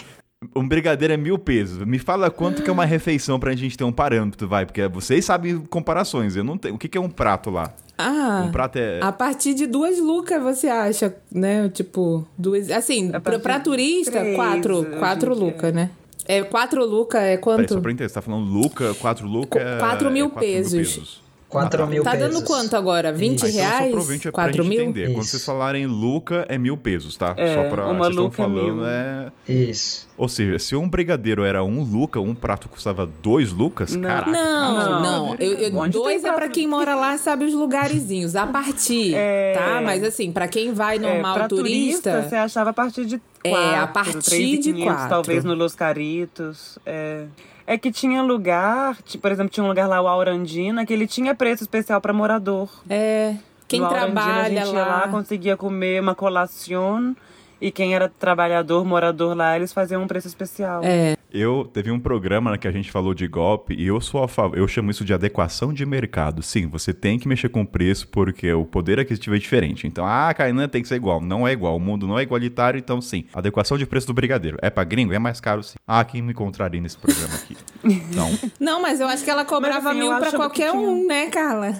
Speaker 1: Um brigadeiro é mil pesos. Me fala quanto que é uma refeição pra gente ter um parâmetro, vai. Porque vocês sabem comparações. Eu não tenho. O que, que é um prato lá?
Speaker 4: Ah.
Speaker 1: Um prato é.
Speaker 4: A partir de duas lucas você acha, né? Tipo, duas. Assim, pra, pra turista,
Speaker 2: três,
Speaker 4: quatro. Quatro lucas, né? É, quatro lucas é
Speaker 1: Peraí,
Speaker 4: quanto?
Speaker 1: só pra entender. Você tá falando Luca, 4 Luca. é-
Speaker 4: Quatro mil
Speaker 1: é quatro
Speaker 4: pesos.
Speaker 3: 4 mil
Speaker 4: Tá
Speaker 3: pesos.
Speaker 4: dando quanto agora? 20
Speaker 1: Ah, então só
Speaker 4: reais?
Speaker 1: pro ouvinte é pra
Speaker 4: 4
Speaker 1: gente
Speaker 4: mil?
Speaker 1: entender. Quando
Speaker 3: Isso.
Speaker 1: vocês falarem Luca, é mil pesos, tá?
Speaker 2: É,
Speaker 1: só pra.
Speaker 2: uma
Speaker 1: vocês estão
Speaker 2: Luca é
Speaker 1: falando,
Speaker 2: mil.
Speaker 1: é.
Speaker 3: Isso.
Speaker 1: Ou seja, se um brigadeiro era um Luca, um prato custava dois Lucas,
Speaker 2: Não.
Speaker 1: caraca.
Speaker 4: Não,
Speaker 2: Não,
Speaker 4: não. Eu, eu- dois é pra quem mora lá, sabe os lugarzinhos. A partir,
Speaker 2: É.
Speaker 4: tá? Mas assim, pra quem vai
Speaker 2: É,
Speaker 4: normal,
Speaker 2: pra
Speaker 4: turista...
Speaker 2: você achava a partir de
Speaker 4: É,
Speaker 2: quatro,
Speaker 4: a partir
Speaker 2: três e
Speaker 4: de
Speaker 2: 500,
Speaker 4: quatro.
Speaker 2: Talvez no Los Caritos. É. é que tinha lugar, por exemplo, tinha um lugar lá, o Aurandina, que ele tinha preço especial pra morador.
Speaker 4: É, quem
Speaker 2: no Aurandina, a
Speaker 4: trabalha
Speaker 2: gente ia lá,
Speaker 4: lá...
Speaker 2: conseguia comer uma colação. E quem era trabalhador, morador lá, eles faziam um preço especial.
Speaker 4: É,
Speaker 1: Eu teve um programa que a gente falou de golpe e eu sou a favor, eu chamo isso de adequação de mercado. Sim, você tem que mexer com o preço porque o poder aquisitivo é diferente. Então, ah, Kainan tem que ser igual. Não é igual. O mundo não é igualitário, então sim. Adequação de preço do brigadeiro. É pra gringo? É mais caro sim. Ah, quem me encontraria nesse programa aqui? Então,
Speaker 4: Não, mas eu acho que ela cobrava
Speaker 2: assim,
Speaker 4: mil
Speaker 2: que
Speaker 4: qualquer um, né, Carla?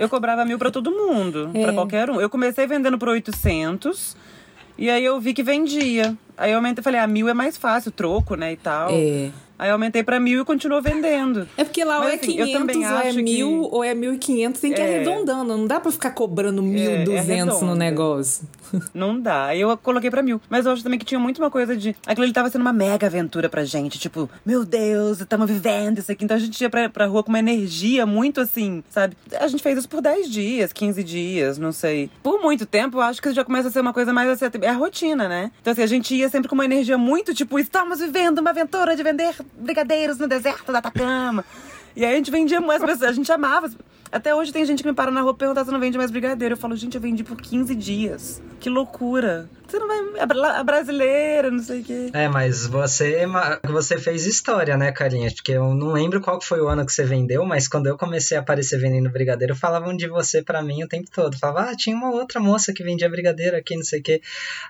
Speaker 2: Eu cobrava mil pra todo mundo,
Speaker 4: É.
Speaker 2: pra qualquer um. Eu comecei vendendo por 800 e aí eu vi que vendia. Aí eu aumentei, falei, ah, mil é mais fácil, troco, né, e tal.
Speaker 4: É.
Speaker 2: Aí eu aumentei pra mil e continuou vendendo.
Speaker 4: É porque lá
Speaker 2: Mas,
Speaker 4: ou é
Speaker 2: assim, eu
Speaker 4: 500
Speaker 2: também
Speaker 4: ou é
Speaker 2: que-
Speaker 4: mil ou é 1.500, tem que
Speaker 2: É.
Speaker 4: arredondando. Não dá pra ficar cobrando 1.200 no
Speaker 2: arredonda.
Speaker 4: negócio.
Speaker 2: Não dá. Eu coloquei pra mil. Mas eu acho também que tinha muito uma coisa de. Aquilo ele tava sendo uma mega aventura pra gente. Tipo, meu Deus, estamos vivendo isso aqui. Então a gente ia pra, pra rua com uma energia muito assim, sabe? A gente fez isso por 10 dias, 15 dias, não sei. Por muito tempo, eu acho que já começa a ser uma coisa mais assim. É a rotina, né? Então assim, a gente ia sempre com uma energia muito tipo, estamos vivendo uma aventura de vender brigadeiros no deserto da Atacama. E aí a gente vendia mais pessoas, a gente amava. Até hoje tem gente que me para na rua e pergunta se não vende mais brigadeiro. Eu falo, gente, eu vendi por 15 dias. Que loucura. Você não vai. É bra- é brasileira, não sei o quê.
Speaker 3: É, mas você, você fez história, né, carinha? Porque eu não lembro qual foi o ano que você vendeu, mas quando eu comecei a aparecer vendendo brigadeiro, falavam de você pra mim o tempo todo. Falava, ah, tinha uma outra moça que vendia brigadeiro aqui, não sei o quê.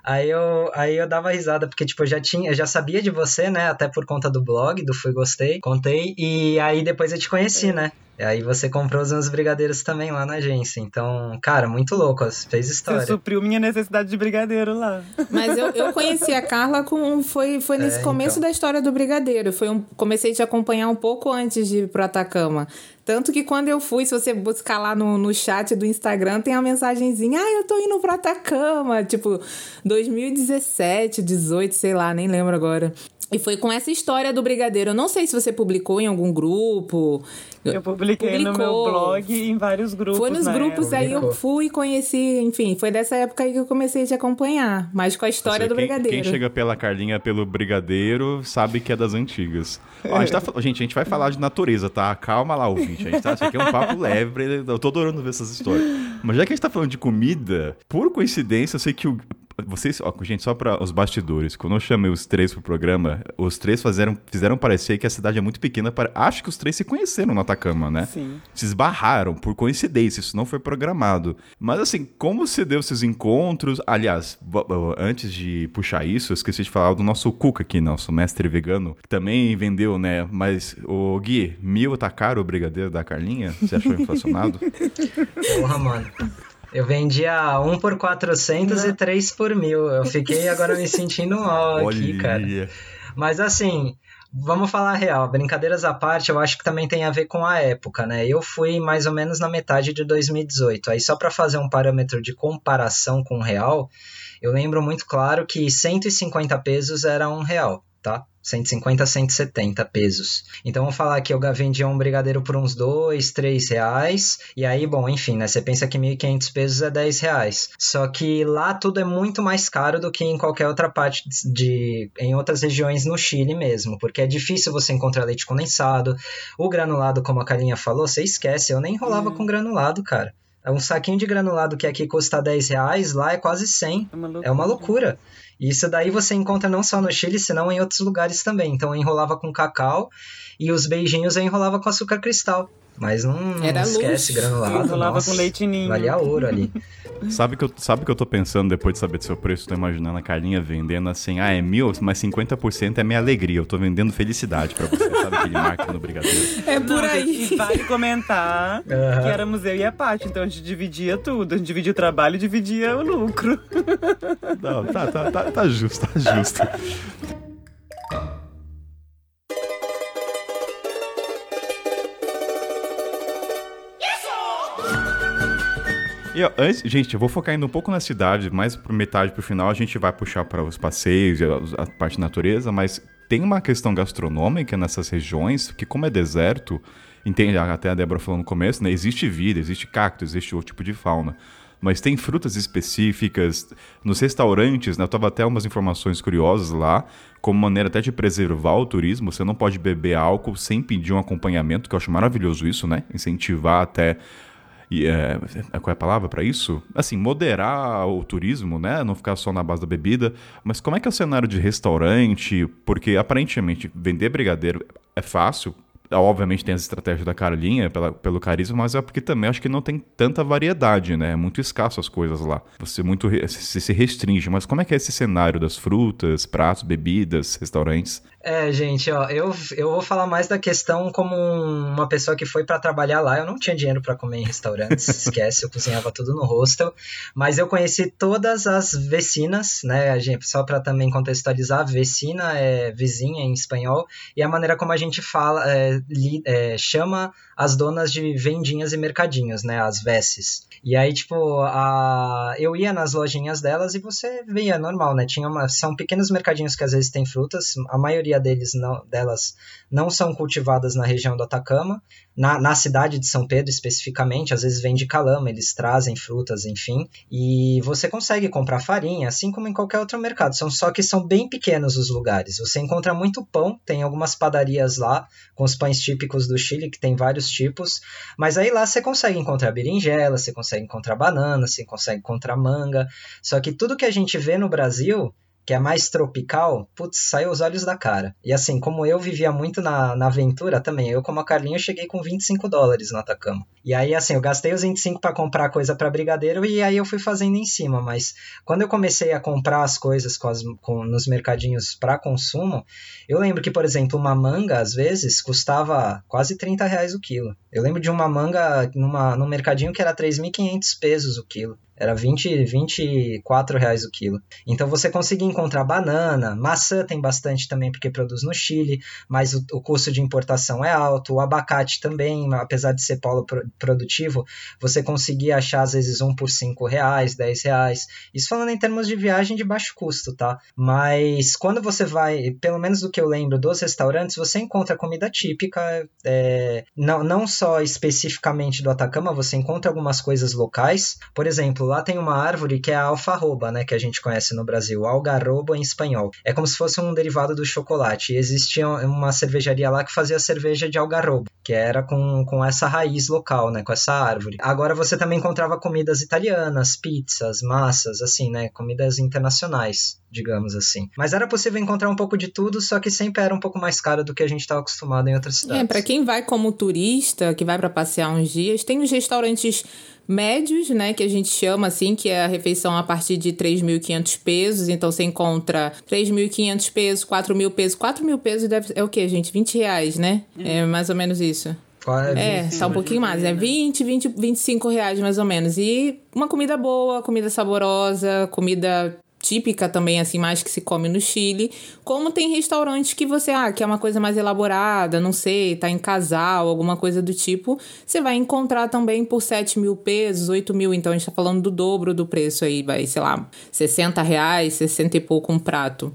Speaker 3: Aí eu, aí eu dava risada, porque, tipo, eu já tinha, eu já sabia de você, né, até por conta do blog, do Fui Gostei, contei, e aí depois eu te conheci, né? E aí você comprou os meus brigadeiros também lá na agência. Então, cara, muito louco, fez
Speaker 2: Você
Speaker 3: história.
Speaker 2: supriu minha necessidade de brigadeiro lá.
Speaker 4: Mas eu, eu conheci a Carla com. Foi, foi nesse
Speaker 3: É,
Speaker 4: começo
Speaker 3: então.
Speaker 4: da história do Brigadeiro. Foi um, comecei a te acompanhar um pouco antes de ir pro Atacama. Tanto que quando eu fui, se você buscar lá no, no chat do Instagram, tem uma mensagenzinha: Ah, eu tô indo pro Atacama. Tipo, 2017, 18, sei lá, nem lembro agora. E foi com essa história do Brigadeiro. Eu não sei se você publicou em algum grupo.
Speaker 2: Eu publiquei no meu
Speaker 4: Publicou.
Speaker 2: blog e em vários grupos.
Speaker 4: Foi nos grupos
Speaker 2: época.
Speaker 4: aí eu
Speaker 3: Publicou.
Speaker 4: fui e conheci, enfim, foi dessa época aí que eu comecei a te acompanhar, mas com a história
Speaker 1: Você-
Speaker 4: do
Speaker 1: quem,
Speaker 4: Brigadeiro.
Speaker 1: Quem chega pela Carlinha pelo Brigadeiro sabe que é das antigas. Ó, a gente, tá gente, a gente vai falar de natureza, tá? Calma lá, ouvinte. A gente tá, isso aqui é um papo leve, eu tô adorando ver essas histórias. Mas já que a gente tá falando de comida, por coincidência, eu sei que o. Vocês, ó, gente, só para os bastidores, quando eu chamei os três pro programa, os três fizeram, fizeram parecer que a cidade é muito pequena. Para, acho que os três se conheceram no Atacama, né?
Speaker 2: Sim.
Speaker 1: se esbarraram por coincidência, isso não foi programado. Mas assim, como se deu esses encontros? Aliás, antes de puxar isso, eu esqueci de falar do nosso Cuca aqui, nosso mestre vegano, que também vendeu, né? Mas o Gui, mil tá caro o brigadeiro da Carlinha? Você achou inflacionado?
Speaker 3: Porra, mano. Eu vendia um por 400 e três por mil. Eu fiquei agora me sentindo mal aqui, cara. Mas assim, vamos falar a real. Brincadeiras à parte, eu acho que também tem a ver com a época, né? Eu fui mais ou menos na metade de 2018. Aí só para fazer um parâmetro de comparação com o real, eu lembro muito claro que 150 pesos era um real, tá? 150 a 170 pesos. Então vamos falar que eu vendia um brigadeiro por uns 2, 3 reais. E aí, bom, enfim, né? Você pensa que 1.500 pesos é 10 reais. Só que lá tudo é muito mais caro do que em qualquer outra parte de. em outras regiões no Chile mesmo. Porque é difícil você encontrar leite condensado. O granulado, como a Carinha falou, você esquece. Eu nem enrolava com granulado, cara. Um saquinho de granulado que aqui custa 10 reais, lá é quase 100.
Speaker 2: É uma loucura.
Speaker 3: É uma loucura. E isso daí você encontra não só no Chile, senão em outros lugares também. Então eu enrolava com cacau e os beijinhos eu enrolava com açúcar cristal. Mas não, não
Speaker 4: Era
Speaker 3: esquece
Speaker 4: luxo.
Speaker 3: granulado. Nossa,
Speaker 2: com leite ninho.
Speaker 3: Valia ouro ali.
Speaker 1: Sabe que, eu, sabe o que eu tô pensando depois de saber do seu preço? Tô imaginando a Carlinha vendendo assim, ah, é mil, mas 50% é minha alegria. Eu tô vendendo felicidade pra você. Sabe aquele marketing no brigadeiro?
Speaker 4: É por
Speaker 2: Não,
Speaker 4: aí.
Speaker 2: E vale comentar que éramos eu e a Paty, então a gente dividia tudo. A gente dividia o trabalho e dividia o lucro.
Speaker 1: Não, tá, tá, tá, tá justo, tá justo. E, ó, antes, gente, eu vou focar ainda um pouco na cidade, mais por metade pro final a gente vai puxar para os passeios, e a, a parte da natureza, mas tem uma questão gastronômica nessas regiões, que como é deserto, entende, até a Débora falou no começo, né, existe vida, existe cacto, existe outro tipo de fauna. Mas tem frutas específicas nos restaurantes, né? Eu tava até umas informações curiosas lá, como maneira até de preservar o turismo. Você não pode beber álcool sem pedir um acompanhamento, que eu acho maravilhoso isso, né? Incentivar até e, é, qual é a palavra para isso? Assim, moderar o turismo, né? Não ficar só na base da bebida. Mas como é que é o cenário de restaurante? Porque aparentemente vender brigadeiro é fácil. obviamente tem as estratégias da Carlinha pela, pelo carisma, mas é porque também acho que não tem tanta variedade, né? É muito escasso as coisas lá. Você muito se restringe. Mas como é que é esse cenário das frutas, pratos, bebidas, restaurantes?
Speaker 3: É, gente, ó, eu, eu vou falar mais da questão como uma pessoa que foi para trabalhar lá. Eu não tinha dinheiro para comer em restaurantes, esquece, eu cozinhava tudo no hostel. Mas eu conheci todas as vecinas, né, gente, só para também contextualizar, vecina é vizinha em espanhol, e a maneira como a gente fala, é, li, é, chama as donas de vendinhas e mercadinhos, né, as veces. E aí, tipo, a, eu ia nas lojinhas delas e você via normal, né, tinha uma, são pequenos mercadinhos que às vezes tem frutas, a maioria deles não, delas não são cultivadas na região do Atacama, na, na cidade de São Pedro especificamente, às vezes vem de calama, eles trazem frutas, enfim, e você consegue comprar farinha, assim como em qualquer outro mercado, são só que são bem pequenos os lugares. Você encontra muito pão, tem algumas padarias lá com os pães típicos do Chile, que tem vários tipos, mas aí lá você consegue encontrar berinjela, você consegue encontrar banana, você consegue encontrar manga, só que tudo que a gente vê no Brasil que é mais tropical, putz, saiu os olhos da cara. E assim, como eu vivia muito na, na aventura também, eu como a Carlinha cheguei com 25 dólares no Atacama. E aí, assim, eu gastei os 25 para comprar coisa para brigadeiro e aí eu fui fazendo em cima. Mas quando eu comecei a comprar as coisas com as, com, nos mercadinhos para consumo, eu lembro que, por exemplo, uma manga, às vezes, custava quase 30 reais o quilo. Eu lembro de uma manga numa, num mercadinho que era 3.500 pesos o quilo. Era 20, 24 reais o quilo. Então você conseguia encontrar banana, maçã tem bastante também porque produz no Chile, mas o, o custo de importação é alto. O abacate também, apesar de ser polo produtivo, você conseguia achar às vezes um por 5 reais, 10 reais. Isso falando em termos de viagem de baixo custo, tá? Mas quando você vai, pelo menos do que eu lembro dos restaurantes, você encontra comida típica, é, não, não só especificamente do Atacama, você encontra algumas coisas locais. Por exemplo, exemplo, lá tem uma árvore que é a alfarroba, né, que a gente conhece no Brasil, algarrobo em espanhol. É como se fosse um derivado do chocolate. E existia uma cervejaria lá que fazia cerveja de algarrobo, que era com, com essa raiz local, né, com essa árvore. Agora você também encontrava comidas italianas, pizzas, massas, assim, né, comidas internacionais, digamos assim. Mas era possível encontrar um pouco de tudo, só que sempre era um pouco mais caro do que a gente estava acostumado em outras cidades.
Speaker 4: É, para quem vai como turista, que vai para passear uns dias, tem os restaurantes médios, né, que a gente chama assim, que é a refeição a partir de 3.500 pesos, então você encontra 3.500 pesos, 4.000 pesos, 4.000 pesos deve, é o que, gente? 20 reais, né? É, é mais ou menos isso. É, tá um pouquinho mais, é 20, 20, 25 reais mais ou menos. E uma comida boa, comida saborosa, comida típica também, assim, mais que se come no Chile. Como tem restaurantes que você, ah, que é uma coisa mais elaborada, não sei, tá em casal, alguma coisa do tipo, você vai encontrar também por 7 mil pesos, 8 mil. Então a gente tá falando do dobro do preço aí, vai, sei lá, 60 reais, 60 e pouco um prato.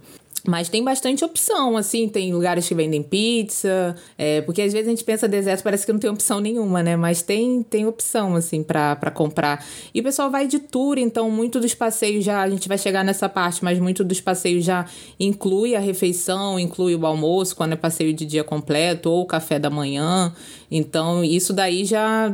Speaker 4: Mas tem bastante opção, assim, tem lugares que vendem pizza, é, porque às vezes a gente pensa deserto, parece que não tem opção nenhuma, né? Mas tem, tem opção, assim, para comprar. E o pessoal vai de tour, então muito dos passeios já, a gente vai chegar nessa parte, mas muito dos passeios já inclui a refeição, inclui o almoço, quando é passeio de dia completo, ou o café da manhã. Então, isso daí já,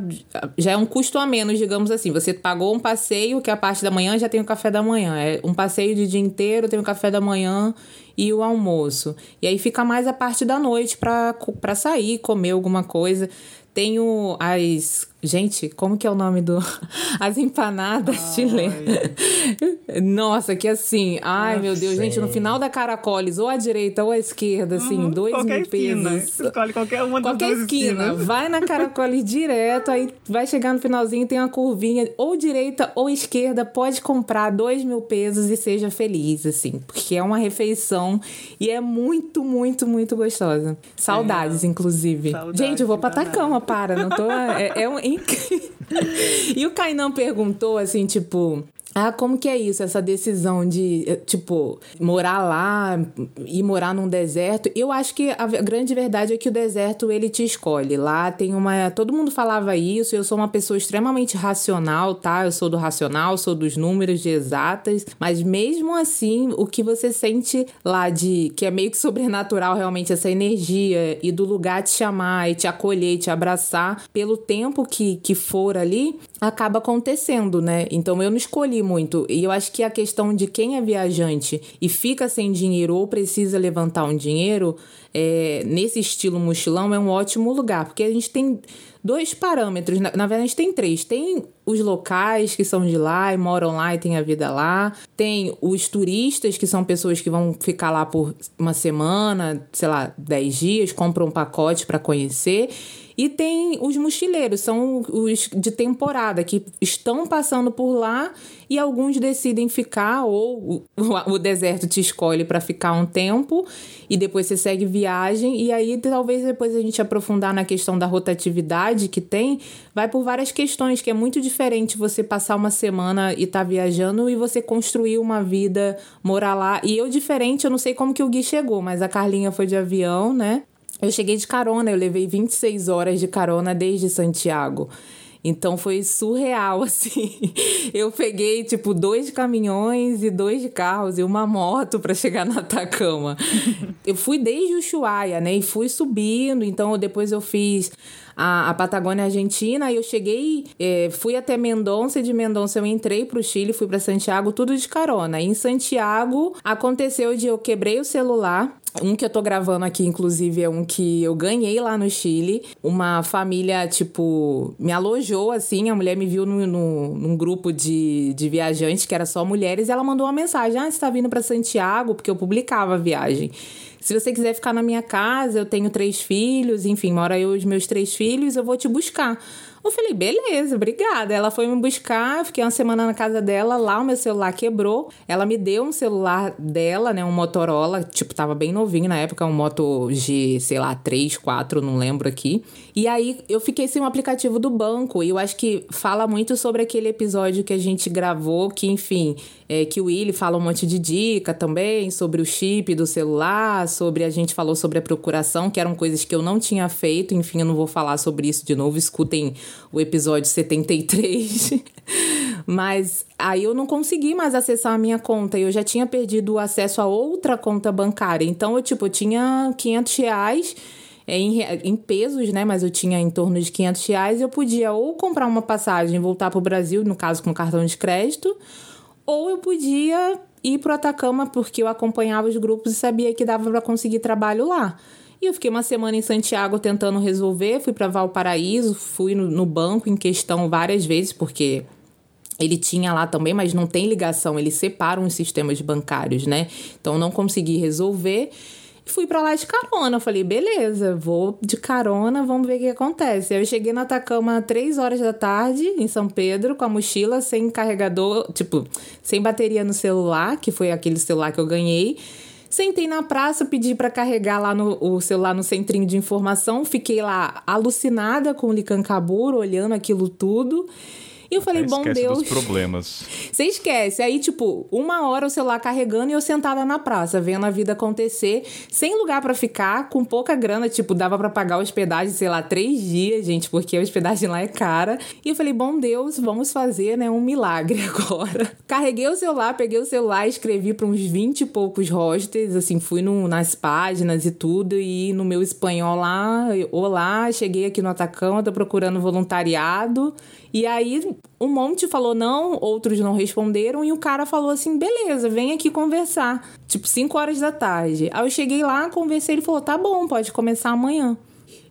Speaker 4: já é um custo a menos, digamos assim. Você pagou um passeio, que a parte da manhã já tem o café da manhã. É um passeio de dia inteiro, tem o café da manhã e o almoço. E aí fica mais a parte da noite para sair, comer alguma coisa. Tenho as Gente, como que é o nome do. As empanadas ai. chilenas. Nossa, que assim. Ai, meu Deus, sei. gente, no final da Caracoles, ou à direita ou à esquerda, assim, uhum, dois mil esquina. pesos.
Speaker 2: Escolhe qualquer uma
Speaker 4: Qualquer esquina. Esquinas. Vai na Caracoles direto, aí vai chegar no finalzinho, tem uma curvinha, ou direita ou esquerda, pode comprar dois mil pesos e seja feliz, assim, porque é uma refeição e é muito, muito, muito gostosa. Saudades, é. inclusive. Saudades, gente, eu vou pra Atacama, para, não tô. É, é um e o Kainan perguntou assim, tipo, ah, como que é isso, essa decisão de, eh, tipo, morar lá e morar num deserto? Eu acho que a grande verdade é que o deserto ele te escolhe. Lá tem uma. Todo mundo falava isso, eu sou uma pessoa extremamente racional, tá? Eu sou do racional, sou dos números de exatas, mas mesmo assim, o que você sente lá de. que é meio que sobrenatural realmente, essa energia e do lugar te chamar e te acolher e te abraçar pelo tempo que, que for ali, acaba acontecendo, né? Então eu não escolhi muito. E eu acho que a questão de quem é viajante e fica sem dinheiro ou precisa levantar um dinheiro, é, nesse estilo mochilão, é um ótimo lugar, porque a gente tem dois parâmetros. Na, na verdade, a gente tem três. Tem os locais que são de lá e moram lá e têm a vida lá. Tem os turistas, que são pessoas que vão ficar lá por uma semana, sei lá, dez dias, compram um pacote para conhecer. E tem os mochileiros, são os de temporada, que estão passando por lá e alguns decidem ficar, ou o, deserto te escolhe para ficar um tempo e depois você segue viagem. E aí, talvez depois a gente aprofundar na questão da rotatividade que tem, vai por várias questões, que é muito diferente você passar uma semana e estar tá viajando e você construir uma vida, morar lá. E eu, diferente, eu não sei como que o Gui chegou, mas a Carlinha foi de avião, né? Eu cheguei de carona, eu levei 26 horas de carona desde Santiago. Então foi surreal, assim. Eu peguei, tipo, dois caminhões e dois carros e uma moto para chegar na Atacama. eu fui desde o Ushuaia, né? E fui subindo. Então depois eu fiz a, a Patagônia Argentina. E eu cheguei, é, fui até Mendonça. E de Mendonça eu entrei pro Chile, fui para Santiago, tudo de carona. E em Santiago aconteceu de eu quebrei o celular um que eu tô gravando aqui, inclusive, é um que eu ganhei lá no Chile. Uma família, tipo, me alojou assim. A mulher me viu no, no, num grupo de, de viajantes que era só mulheres. E ela mandou uma mensagem: Ah, você tá vindo para Santiago? Porque eu publicava a viagem. Se você quiser ficar na minha casa, eu tenho três filhos, enfim, mora eu e os meus três filhos, eu vou te buscar. Eu falei, beleza, obrigada. Ela foi me buscar, fiquei uma semana na casa dela, lá o meu celular quebrou. Ela me deu um celular dela, né, um Motorola, tipo, tava bem novinho na época, um Moto G, sei lá, 3, 4, não lembro aqui. E aí eu fiquei sem o aplicativo do banco, e eu acho que fala muito sobre aquele episódio que a gente gravou, que, enfim, é, que o Willy fala um monte de dica também sobre o chip do celular, sobre a gente falou sobre a procuração, que eram coisas que eu não tinha feito, enfim, eu não vou falar sobre isso de novo, escutem o episódio 73. Mas aí eu não consegui mais acessar a minha conta. Eu já tinha perdido o acesso a outra conta bancária. Então, eu, tipo, eu tinha 500 reais em, em, pesos, né? Mas eu tinha em torno de 500 reais. Eu podia ou comprar uma passagem e voltar para o Brasil, no caso com cartão de crédito, ou eu podia ir para o Atacama, porque eu acompanhava os grupos e sabia que dava para conseguir trabalho lá. E eu fiquei uma semana em Santiago tentando resolver, fui para Valparaíso, fui no, no banco em questão várias vezes, porque ele tinha lá também, mas não tem ligação, eles separam os sistemas bancários, né? Então não consegui resolver. Fui para lá de carona. Falei, beleza, vou de carona, vamos ver o que acontece. Aí eu cheguei na Atacama às 3 horas da tarde, em São Pedro, com a mochila sem carregador, tipo, sem bateria no celular, que foi aquele celular que eu ganhei. Sentei na praça, pedi para carregar lá no, o celular no centrinho de informação, fiquei lá alucinada com o Licancabur, olhando aquilo tudo. E eu falei, bom Deus.
Speaker 1: Dos problemas.
Speaker 4: Você esquece. Aí, tipo, uma hora o celular carregando e eu sentada na praça, vendo a vida acontecer, sem lugar para ficar, com pouca grana. Tipo, dava para pagar hospedagem, sei lá, três dias, gente, porque a hospedagem lá é cara. E eu falei, bom Deus, vamos fazer, né, um milagre agora. Carreguei o celular, peguei o celular, escrevi para uns 20 e poucos hostels, assim, fui no, nas páginas e tudo, e no meu espanhol lá, olá, cheguei aqui no Atacama, tô procurando voluntariado. E aí um monte falou não, outros não responderam, e o cara falou assim: beleza, vem aqui conversar. Tipo, 5 horas da tarde. Aí eu cheguei lá, conversei, ele falou: tá bom, pode começar amanhã.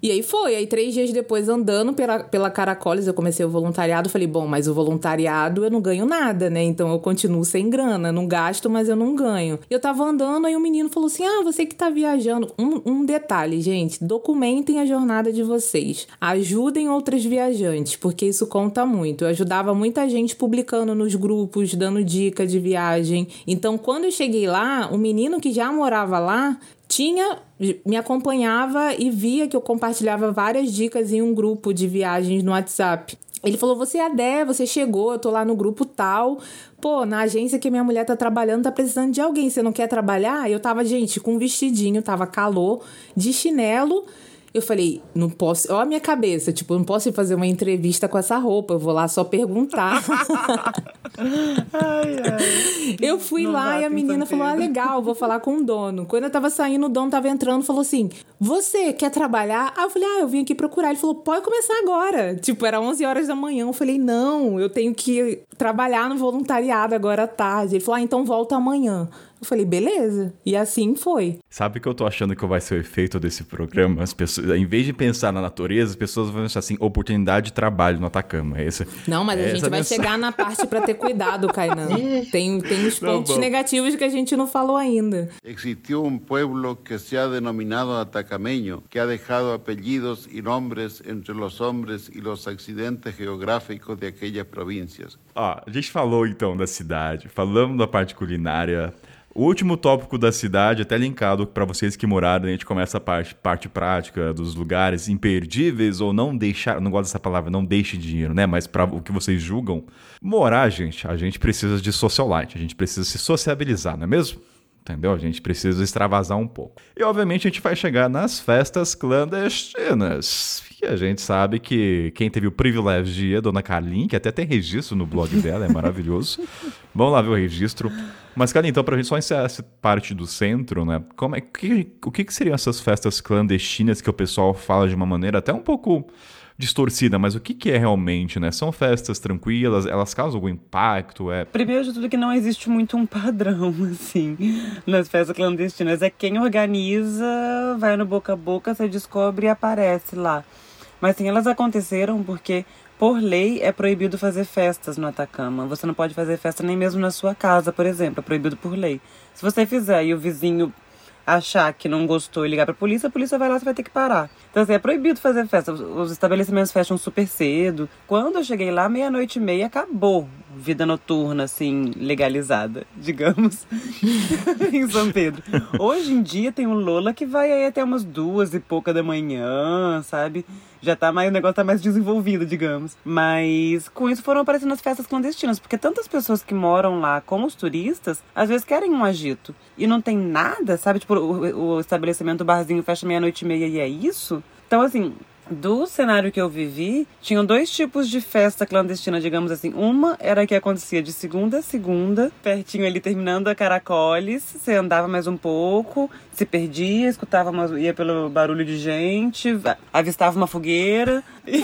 Speaker 4: E aí foi. Aí três dias depois, andando pela, pela Caracoles, eu comecei o voluntariado. Falei, bom, mas o voluntariado eu não ganho nada, né? Então eu continuo sem grana. Não gasto, mas eu não ganho. Eu tava andando, aí um menino falou assim: Ah, você que tá viajando. Um, um detalhe, gente: documentem a jornada de vocês. Ajudem outras viajantes, porque isso conta muito. Eu ajudava muita gente publicando nos grupos, dando dica de viagem. Então, quando eu cheguei lá, o menino que já morava lá tinha me acompanhava e via que eu compartilhava várias dicas em um grupo de viagens no WhatsApp. Ele falou: Você é a Dé, você chegou, eu tô lá no grupo tal. Pô, na agência que minha mulher tá trabalhando, tá precisando de alguém. Você não quer trabalhar? Eu tava, gente, com um vestidinho, tava calor, de chinelo. Eu falei, não posso. Olha a minha cabeça, tipo, não posso ir fazer uma entrevista com essa roupa, eu vou lá só perguntar.
Speaker 2: ai, ai.
Speaker 4: Eu fui
Speaker 2: Não
Speaker 4: lá e a menina falou: Ah,
Speaker 2: Pedro."
Speaker 4: legal, vou falar com o dono. Quando eu tava saindo, o dono tava entrando falou assim: Você quer trabalhar? Aí eu falei: Ah, eu vim aqui procurar. Ele falou: Pode começar agora. Tipo, era 11 horas da manhã. Eu falei: Não, eu tenho que trabalhar no voluntariado agora à tarde. Ele falou: Ah, então volta amanhã. Eu falei: Beleza. E assim foi.
Speaker 1: Sabe o que eu tô achando que vai ser o efeito desse programa? As pessoas, em vez de pensar na natureza, as pessoas vão pensar assim, oportunidade de trabalho no Atacama. É Esse,
Speaker 4: Não, mas a
Speaker 1: essa
Speaker 4: gente vai
Speaker 1: mensagem.
Speaker 4: chegar na parte pra ter cuidado, Kainan. tem, tem os
Speaker 1: Tá
Speaker 4: pontos
Speaker 1: bom.
Speaker 4: negativos que a gente não falou ainda.
Speaker 5: Existió un pueblo que se ha denominado atacameño, que ha dejado apellidos y nombres entre los hombres y los accidentes geográficos de aquellas provincias.
Speaker 1: Ó, a gente falou então da cidade, falamos da parte culinária. O último tópico da cidade, até linkado para vocês que moraram, a gente começa a parte, parte prática dos lugares imperdíveis ou não deixar, não gosto dessa palavra, não deixe dinheiro, né? Mas para o que vocês julgam. Morar, gente, a gente precisa de socialite, a gente precisa se sociabilizar, não é mesmo? Entendeu? A gente precisa extravasar um pouco. E obviamente a gente vai chegar nas festas clandestinas. E a gente sabe que quem teve o privilégio de ir é a Dona Carlin, que até tem registro no blog dela, é maravilhoso. Vamos lá ver o registro. Mas, Carlin, então, pra gente só encerrar essa parte do centro, né? Como é, que, o que, que seriam essas festas clandestinas que o pessoal fala de uma maneira até um pouco distorcida, mas o que, que é realmente, né? São festas tranquilas, elas causam algum impacto? É
Speaker 2: Primeiro de tudo que não existe muito um padrão, assim, nas festas clandestinas. É quem organiza, vai no boca a boca, você descobre e aparece lá. Mas sim, elas aconteceram porque, por lei, é proibido fazer festas no Atacama. Você não pode fazer festa nem mesmo na sua casa, por exemplo. É proibido por lei. Se você fizer e o vizinho achar que não gostou e ligar pra polícia, a polícia vai lá, você vai ter que parar. Então, assim, é proibido fazer festa. Os estabelecimentos fecham super cedo. Quando eu cheguei lá, meia-noite e meia, acabou vida noturna, assim, legalizada, digamos, em São Pedro. Hoje em dia tem um Lola que vai aí até umas duas e pouca da manhã, sabe? Já tá mais, o negócio tá mais desenvolvido, digamos. Mas com isso foram aparecendo as festas clandestinas, porque tantas pessoas que moram lá, como os turistas, às vezes querem um agito. E não tem nada, sabe? Tipo, o, o estabelecimento, o barzinho fecha meia-noite e meia e é isso. Então, assim, do cenário que eu vivi, tinham dois tipos de festa clandestina, digamos assim. Uma era que acontecia de segunda a segunda, pertinho ali terminando a Caracoles. Você andava mais um pouco, se perdia, escutava ia pelo barulho de gente, avistava uma fogueira e,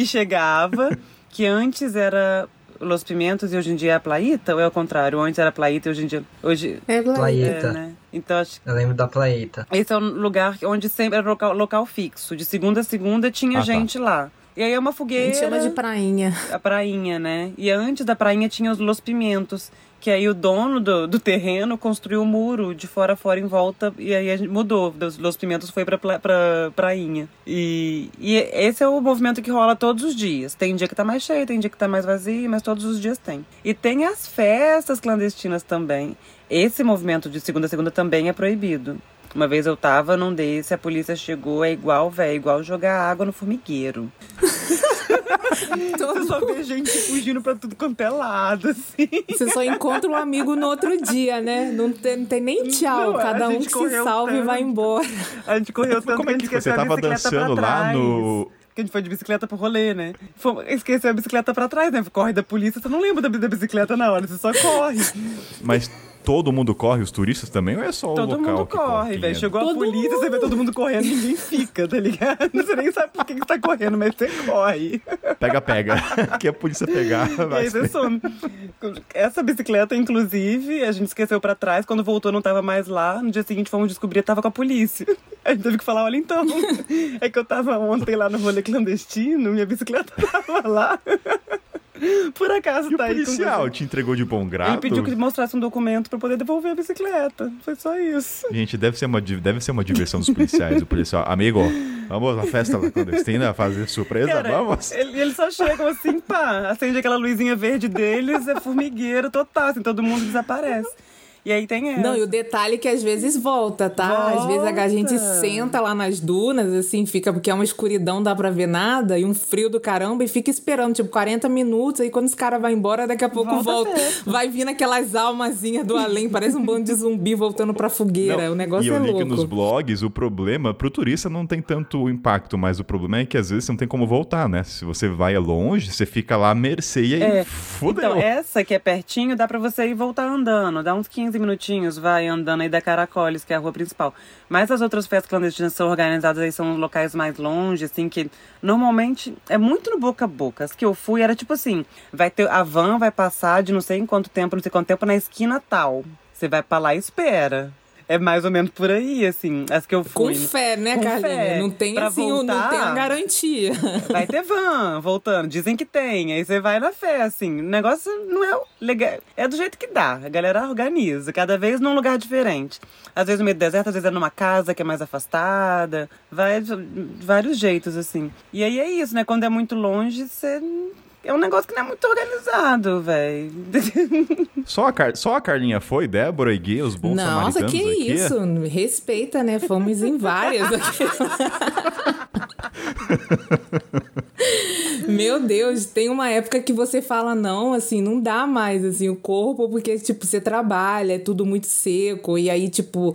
Speaker 2: e chegava. Que antes era Los Pimentos e hoje em dia é a Plaíta, ou é o contrário? Antes era Plaíta e hoje em dia. Hoje,
Speaker 4: É,
Speaker 3: Plaíta.
Speaker 2: é, né? Então acho
Speaker 3: Eu lembro da Plaeta.
Speaker 2: esse é um lugar onde sempre era local, local fixo. De segunda a segunda tinha
Speaker 1: Ah, tá.
Speaker 2: gente lá. E aí é uma
Speaker 4: A
Speaker 2: fogueira.
Speaker 4: gente chama de prainha.
Speaker 2: A prainha, né? E antes da prainha tinha os Los Pimentos. Que aí o dono do, do terreno construiu um muro de fora a fora em volta. E aí a gente mudou. Dos Los Pimentos foi pra, pla- pra prainha. E, e esse é o movimento que rola todos os dias. Tem dia que tá mais cheio, tem dia que tá mais vazio, mas todos os dias tem. E tem as festas clandestinas também. Esse movimento de segunda a segunda também é proibido. Uma vez eu tava num desse, a polícia chegou, é igual, velho, igual jogar água no formigueiro. Você só vê gente fugindo pra tudo quanto é lado, assim.
Speaker 4: Você só encontra um amigo no outro dia, né? Não tem, não tem nem tchau.
Speaker 2: Não,
Speaker 4: Cada um que se salve e
Speaker 2: tanto.
Speaker 4: vai embora.
Speaker 2: A gente correu tanto
Speaker 1: como é
Speaker 2: que a gente
Speaker 1: que você tava dançando lá no-
Speaker 2: Que a gente foi de bicicleta pro rolê, né? Fomos- esqueceu a bicicleta pra trás, né? Corre da polícia, você não lembra da, da bicicleta na hora, você só corre.
Speaker 1: Mas todo mundo corre, os turistas também, ou é só o
Speaker 2: todo
Speaker 1: local
Speaker 2: mundo
Speaker 1: que
Speaker 2: corre, velho. Chegou a
Speaker 4: Todo
Speaker 2: polícia, você vê todo mundo correndo, ninguém fica, tá ligado? Você nem sabe por que que você tá correndo, mas você corre.
Speaker 1: Pega, pega. que a polícia pegar.
Speaker 2: E
Speaker 1: vai
Speaker 2: aí você some. Essa bicicleta, inclusive, a gente esqueceu pra trás. Quando voltou, não tava mais lá. No dia seguinte, fomos descobrir, tava com a polícia. A gente teve que falar, olha então, é que eu tava ontem lá no rolê clandestino, minha bicicleta tava lá. Por acaso
Speaker 1: E o
Speaker 2: tá aí com
Speaker 1: policial
Speaker 2: você.
Speaker 1: te entregou de bom grado?
Speaker 2: Ele pediu que mostrasse um documento pra poder devolver a bicicleta. Foi só isso.
Speaker 1: Gente, deve ser, uma, deve ser uma diversão dos policiais. o policial, amigo, vamos na festa clandestina fazer surpresa?
Speaker 2: Cara,
Speaker 1: vamos?
Speaker 2: ele- eles só chegam assim, pá, acende aquela luzinha verde deles, é formigueiro total, assim, todo mundo desaparece. E aí tem essa.
Speaker 4: Não, e o detalhe é que às vezes volta, tá?
Speaker 2: Volta.
Speaker 4: Às vezes a gente senta lá nas dunas, assim, fica porque é uma escuridão, não dá pra ver nada, e um frio do caramba, e fica esperando, tipo, 40 minutos, aí quando os caras vão embora, daqui a pouco
Speaker 2: Volta
Speaker 4: volta. Vai vindo aquelas almazinhas do além, parece um bando de zumbi voltando pra fogueira.
Speaker 1: Não,
Speaker 4: o negócio
Speaker 1: e eu
Speaker 4: é
Speaker 1: li que
Speaker 4: louco.
Speaker 1: nos blogs, o problema, pro turista não tem tanto impacto, mas o problema é que às vezes você não tem como voltar, né? Se você vai longe, você fica lá à mercê e aí
Speaker 2: É.
Speaker 1: fudeu.
Speaker 2: Então, essa que é pertinho, dá pra você ir voltar andando. Dá uns 15 minutinhos, vai andando aí da Caracoles, que é a rua principal. Mas as outras festas clandestinas são organizadas aí, são locais mais longe, assim, que normalmente é muito no boca a boca. As que eu fui era tipo assim: vai ter, a van vai passar de não sei em quanto tempo, não sei quanto tempo, na esquina tal. Você vai pra lá e espera. É mais ou menos por aí, assim, as que eu
Speaker 4: Com
Speaker 2: fui.
Speaker 4: fé, né,
Speaker 2: Com
Speaker 4: Carlinha?
Speaker 2: fé.
Speaker 4: Não tem
Speaker 2: Pra
Speaker 4: assim, o- não
Speaker 2: voltar,
Speaker 4: tem a garantia.
Speaker 2: Vai ter van voltando, dizem que tem. Aí você vai na fé, assim. O negócio não é legal. É do jeito que dá. A galera organiza, cada vez num lugar diferente. Às vezes no meio do deserto, às vezes é numa casa que é mais afastada. Vai de vários jeitos, assim. E aí é isso, né? Quando é muito longe, você. É um negócio que não é muito organizado, velho.
Speaker 1: Só, a Car... Só a Carlinha foi, Débora e Gui, os bons
Speaker 4: Nossa,
Speaker 1: samaritanos
Speaker 4: que
Speaker 1: aqui?
Speaker 4: isso? Respeita, né? Fomos em várias aqui. Meu Deus, tem uma época que você fala, não, assim, não dá mais, assim, o corpo, porque, tipo, você trabalha, é tudo muito seco, e aí, tipo,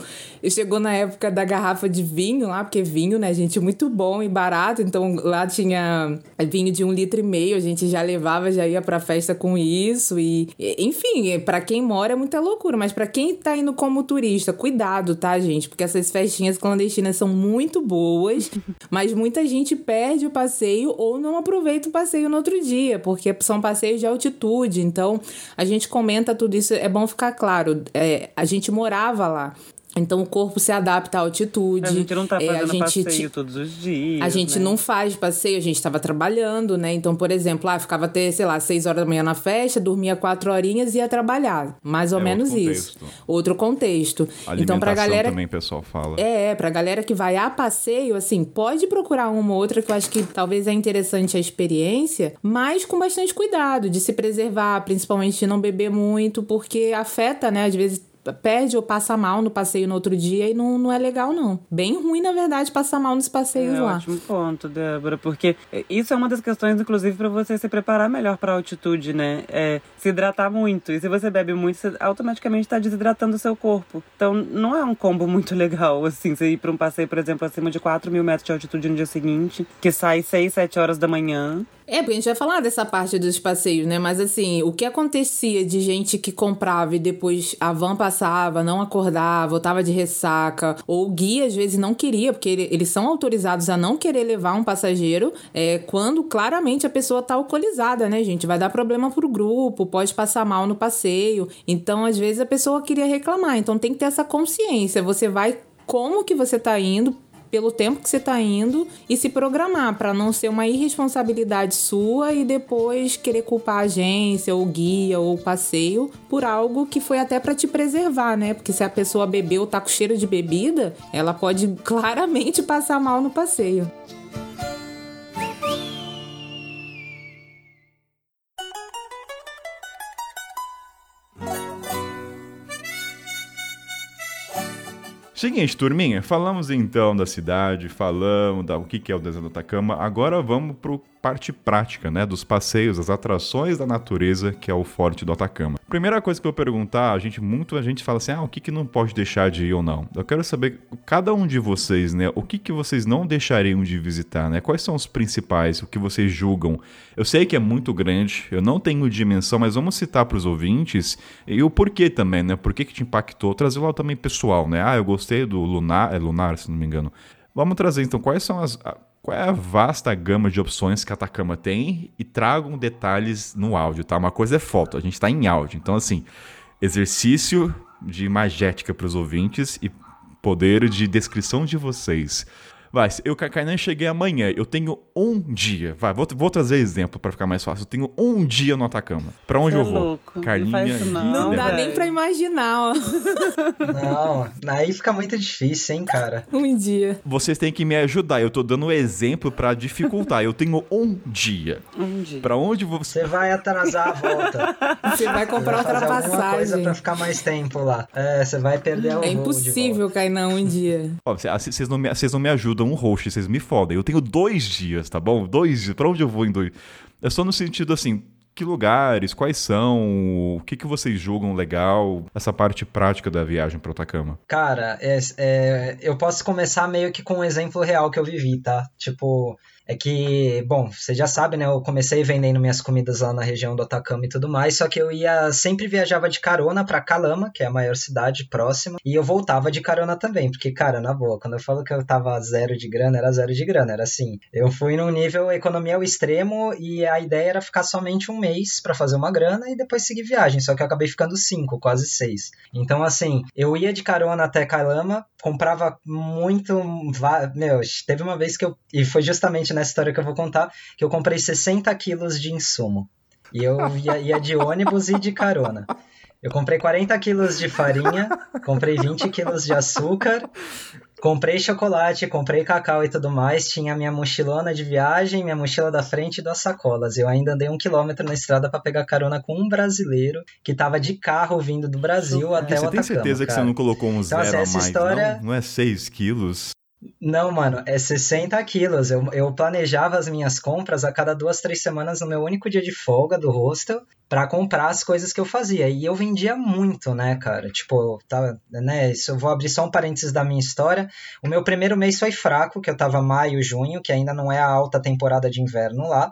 Speaker 4: chegou na época da garrafa de vinho lá, porque vinho, né, gente, muito bom e barato, então lá tinha vinho de um litro e meio, a gente já levava, já ia pra festa com isso, e, enfim, pra quem mora é muita loucura, mas pra quem tá indo como turista, cuidado, tá, gente, porque essas festinhas clandestinas são muito boas, mas muita gente perde o passeio ou não aproveita o passeio no outro dia, porque são passeios de altitude. Então, a gente comenta tudo isso, é bom ficar claro. é, a gente morava lá. Então o corpo se adapta à altitude.
Speaker 2: A gente não tá
Speaker 4: é, a
Speaker 2: fazendo
Speaker 4: gente
Speaker 2: passeio todos os dias.
Speaker 4: a gente
Speaker 2: né?
Speaker 4: não faz passeio, a gente estava trabalhando, né? Então, por exemplo, ah, ficava até, sei lá, 6 horas da manhã na festa, dormia 4 horinhas e ia trabalhar. Mais ou
Speaker 1: É,
Speaker 4: menos
Speaker 1: outro
Speaker 4: isso. Outro contexto. Então, pra galera.
Speaker 1: também, pessoal fala.
Speaker 4: É, pra galera que vai a passeio, assim, pode procurar uma ou outra que eu acho que talvez é interessante a experiência, mas com bastante cuidado de se preservar, principalmente de não beber muito, porque afeta, né? Às vezes perde ou passa mal no passeio no outro dia e não, não é legal, não. Bem ruim, na verdade, passar mal nos passeios
Speaker 2: É
Speaker 4: lá.
Speaker 2: ótimo ponto, Débora, porque isso é uma das questões, inclusive, para você se preparar melhor para altitude, né? É se hidratar muito. E se você bebe muito, você automaticamente está desidratando o seu corpo. Então, não é um combo muito legal, assim, você ir para um passeio, por exemplo, acima de 4 mil metros de altitude no dia seguinte, que sai 6, 7 horas da manhã.
Speaker 4: É, porque a gente vai falar dessa parte dos passeios, né? Mas assim, o que acontecia de gente que comprava e depois a van passava, não acordava, voltava de ressaca, ou o guia às vezes não queria, porque ele- eles são autorizados a não querer levar um passageiro, é, quando claramente a pessoa tá alcoolizada, né, gente? Vai dar problema pro grupo, pode passar mal no passeio. Então, às vezes, a pessoa queria reclamar. Então tem que ter essa consciência. Você vai como que você tá indo, pelo tempo que você tá indo e se programar para não ser uma irresponsabilidade sua e depois querer culpar a agência ou guia ou passeio por algo que foi até para te preservar, né? Porque se a pessoa bebeu, tá com cheiro de bebida, ela pode claramente passar mal no passeio.
Speaker 1: Seguinte, turminha, falamos então da cidade, falamos da o que é o deserto do Atacama. Agora vamos pro parte prática, né, dos passeios, das atrações da natureza, que é o Forte do Atacama. Primeira coisa que eu vou perguntar, a gente muito a gente fala assim: "Ah, o que que não pode deixar de ir ou não?". Eu quero saber cada um de vocês, né, o que que vocês não deixariam de visitar, né? Quais são os principais, o que vocês julgam? Eu sei que é muito grande, eu não tenho dimensão, mas vamos citar para os ouvintes e o porquê também, né? Por que que te impactou? Trazer lá também pessoal, né? Ah, eu gostei do Lunar, é Lunar, se não me engano. Vamos trazer então quais são as qual é a vasta gama de opções que a Atacama tem e tragam detalhes no áudio, tá? Uma coisa é foto, a gente tá em áudio. Então assim, exercício de imagética para os ouvintes e poder de descrição de vocês. Vai, eu, Kainan, cheguei amanhã. Eu tenho um dia. Vai, vou, vou trazer exemplo pra ficar mais fácil. Eu tenho um dia no Atacama. Pra onde
Speaker 2: Cê
Speaker 1: eu
Speaker 2: é
Speaker 1: vou?
Speaker 2: louco, não
Speaker 1: Carlinha.
Speaker 2: não.
Speaker 4: Não dá
Speaker 2: velho.
Speaker 4: nem pra imaginar, ó.
Speaker 3: Não, aí fica muito difícil, hein, cara.
Speaker 4: Um dia.
Speaker 1: Vocês têm que me ajudar. Eu tô dando exemplo pra dificultar. eu tenho um dia.
Speaker 2: Um dia.
Speaker 1: Pra onde você.
Speaker 3: Você vai atrasar a volta.
Speaker 4: Você vai comprar
Speaker 3: Você vai
Speaker 4: outra
Speaker 3: fazer alguma coisa
Speaker 4: passagem.
Speaker 3: pra ficar mais tempo lá. É, você vai perder o voo
Speaker 4: É impossível, Kainan, um dia.
Speaker 1: Ó, cê- Vocês não, me- vocês não me ajudam um host, vocês me fodem. Eu tenho dois dias, tá bom? Dois dias. Pra onde eu vou em dois? É só no sentido assim. Que lugares? Quais são? O que, que vocês julgam legal? Essa parte prática da viagem pro Atacama.
Speaker 3: Cara, é- é, eu posso começar meio que com um exemplo real que eu vivi, tá? Tipo, é que, bom, você já sabe, né? Eu comecei vendendo minhas comidas lá na região do Atacama e tudo mais, só que eu ia, sempre viajava de carona pra Calama, que é a maior cidade próxima, e eu voltava de carona também, porque, cara, na boa, quando eu falo que eu tava zero de grana, era zero de grana, era assim. Eu fui num nível economia ao extremo e a ideia era ficar somente um mês pra fazer uma grana e depois seguir viagem, só que eu acabei ficando cinco, quase seis. Então, assim, eu ia de carona até Calama, comprava muito. Meu, teve uma vez que eu. E foi justamente nessa história que eu vou contar, que eu comprei 60 quilos de insumo. E eu ia, ia de ônibus e de carona. Eu comprei 40 quilos de farinha, comprei 20 quilos de açúcar, comprei chocolate, comprei cacau e tudo mais. Tinha minha mochilona de viagem, minha mochila da frente e duas sacolas. Eu ainda andei um quilômetro na estrada para pegar carona com um brasileiro que tava de carro vindo do Brasil até o
Speaker 1: você tem certeza que
Speaker 3: cara.
Speaker 1: você não colocou um
Speaker 3: Então,
Speaker 1: zero
Speaker 3: assim,
Speaker 1: a mais,
Speaker 3: história-
Speaker 1: não? Não é 6 quilos?
Speaker 3: Não, mano, é 60 quilos. Eu, eu planejava as minhas compras a cada duas, três semanas no meu único dia de folga do hostel pra comprar as coisas que eu fazia. E eu vendia muito, né, cara? Tipo, tá, né? Isso eu vou abrir só um parênteses da minha história. O meu primeiro mês foi fraco, que eu tava maio, junho, que ainda não é a alta temporada de inverno lá.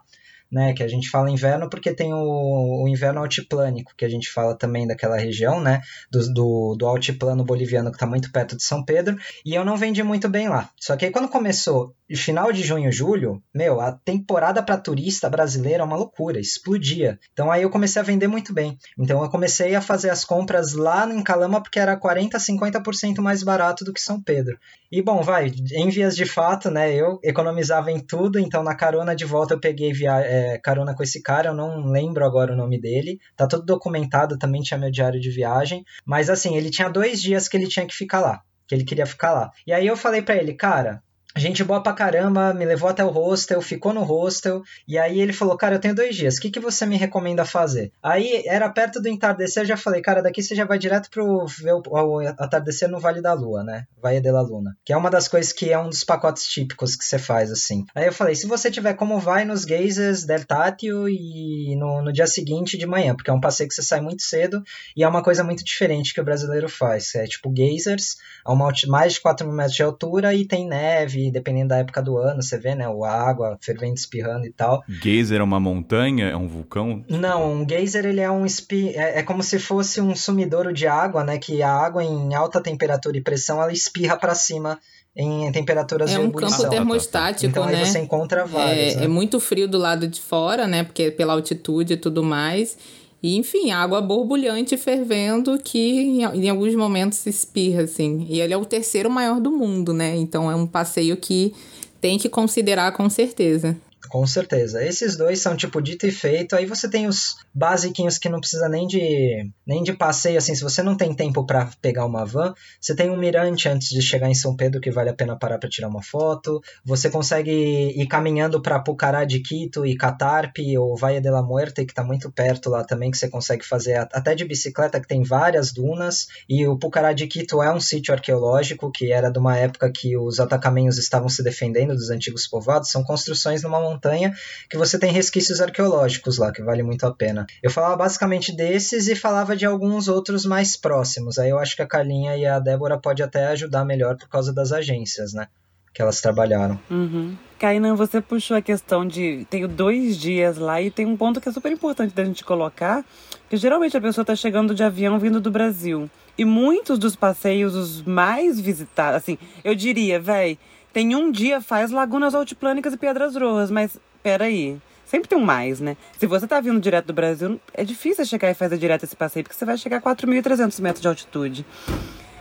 Speaker 3: Né, que a gente fala inverno porque tem o, o inverno altiplânico, que a gente fala também daquela região, né, do, do, do altiplano boliviano que está muito perto de São Pedro, e eu não vendi muito bem lá. Só que aí quando começou final de junho, julho, meu, a temporada para turista brasileiro é uma loucura, explodia. Então aí eu comecei a vender muito bem. Então eu comecei a fazer as compras lá em Calama porque era 40, 50% mais barato do que São Pedro. E bom, vai, em vias de fato, né, eu economizava em tudo, então na carona de volta eu peguei via, é, carona com esse cara, eu não lembro agora o nome dele, tá tudo documentado, também tinha meu diário de viagem, mas assim, ele tinha dois dias que ele tinha que ficar lá, que ele queria ficar lá. E aí eu falei para ele, cara, Gente boa pra caramba, me levou até o hostel, ficou no hostel, e aí ele falou, cara, eu tenho dois dias, o que, que você me recomenda fazer? Aí era perto do entardecer, eu já falei, cara, daqui você já vai direto pro ver o, o atardecer no Vale da Lua, né? Valle de la Luna. Que é uma das coisas que é um dos pacotes típicos que você faz, assim. Aí eu falei, se você tiver como vai nos geysers del Tátil e no, no dia seguinte de manhã, porque é um passeio que você sai muito cedo e é uma coisa muito diferente que o brasileiro faz. É tipo geysers, a uma, mais de 4 mil metros de altura e tem neve, dependendo da época do ano, você vê, né? O água fervendo, espirrando e tal.
Speaker 1: Geyser é uma montanha? É um vulcão?
Speaker 3: Não, um geyser ele é um espi... é, é como se fosse um sumidouro de água, né? Que a água em alta temperatura e pressão ela espirra para cima em temperaturas
Speaker 4: É
Speaker 3: de
Speaker 4: um
Speaker 3: ebulição.
Speaker 4: campo termostático,
Speaker 3: Então
Speaker 4: né?
Speaker 3: você encontra vários.
Speaker 4: É,
Speaker 3: né?
Speaker 4: é muito frio do lado de fora, né? Porque é pela altitude e tudo mais. E, enfim, água borbulhante fervendo que em, em alguns momentos se espirra, assim. E ele é o terceiro maior do mundo, né? Então é um passeio que tem que considerar com certeza.
Speaker 3: Com certeza. Esses dois são tipo dito e feito. Aí você tem os basiquinhos que não precisa nem de nem de passeio assim. Se você não tem tempo para pegar uma van, você tem um mirante antes de chegar em São Pedro que vale a pena parar para tirar uma foto. Você consegue ir caminhando para Pucará de Quito e Catarpe ou Valle de la Muerte que está muito perto lá também que você consegue fazer até de bicicleta que tem várias dunas. E o Pucará de Quito é um sítio arqueológico que era de uma época que os atacamenhos estavam se defendendo dos antigos povoados. São construções numa montanha que você tem resquícios arqueológicos lá, que vale muito a pena. Eu falava basicamente desses e falava de alguns outros mais próximos. Aí eu acho que a Carlinha e a Débora pode até ajudar melhor por causa das agências, né? Que elas trabalharam.
Speaker 2: Uhum. Kainan, você puxou a questão de tenho dois dias lá e tem um ponto que é super importante da gente colocar, que geralmente a pessoa tá chegando de avião vindo do Brasil. E muitos dos passeios, os mais visitados, assim, eu diria, véi, tem um dia faz Lagunas Altiplânicas e Pedras Rojas, mas peraí. Sempre tem um mais, né? Se você tá vindo direto do Brasil, é difícil chegar e fazer direto esse passeio, porque você vai chegar a 4.300 metros de altitude.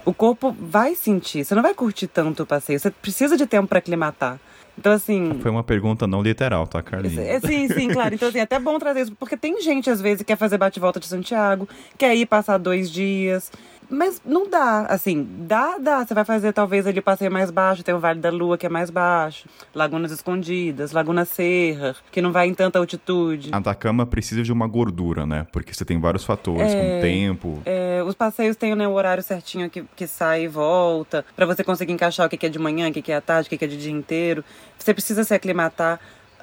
Speaker 2: o corpo vai sentir. Você não vai curtir tanto o passeio. Você precisa de tempo para aclimatar. Então, assim.
Speaker 1: Foi uma pergunta não literal, tá, Carlinhos?
Speaker 2: É, sim, sim, claro. Então, assim, é até bom trazer isso, porque tem gente, às vezes, que quer fazer bate-volta de Santiago, quer ir passar dois dias. Mas não dá, assim, dá, dá. Você vai fazer talvez ali passeio mais baixo, tem o Vale da Lua que é mais baixo, Lagunas Escondidas, Laguna Serra, que não vai em tanta altitude.
Speaker 1: Atacama precisa de uma gordura, né? Porque você tem vários fatores, é, como tempo.
Speaker 2: É, os passeios têm né, o horário certinho que, que sai e volta, para você conseguir encaixar o que é de manhã, o que é à tarde, o que é de dia inteiro. Você precisa se aclimatar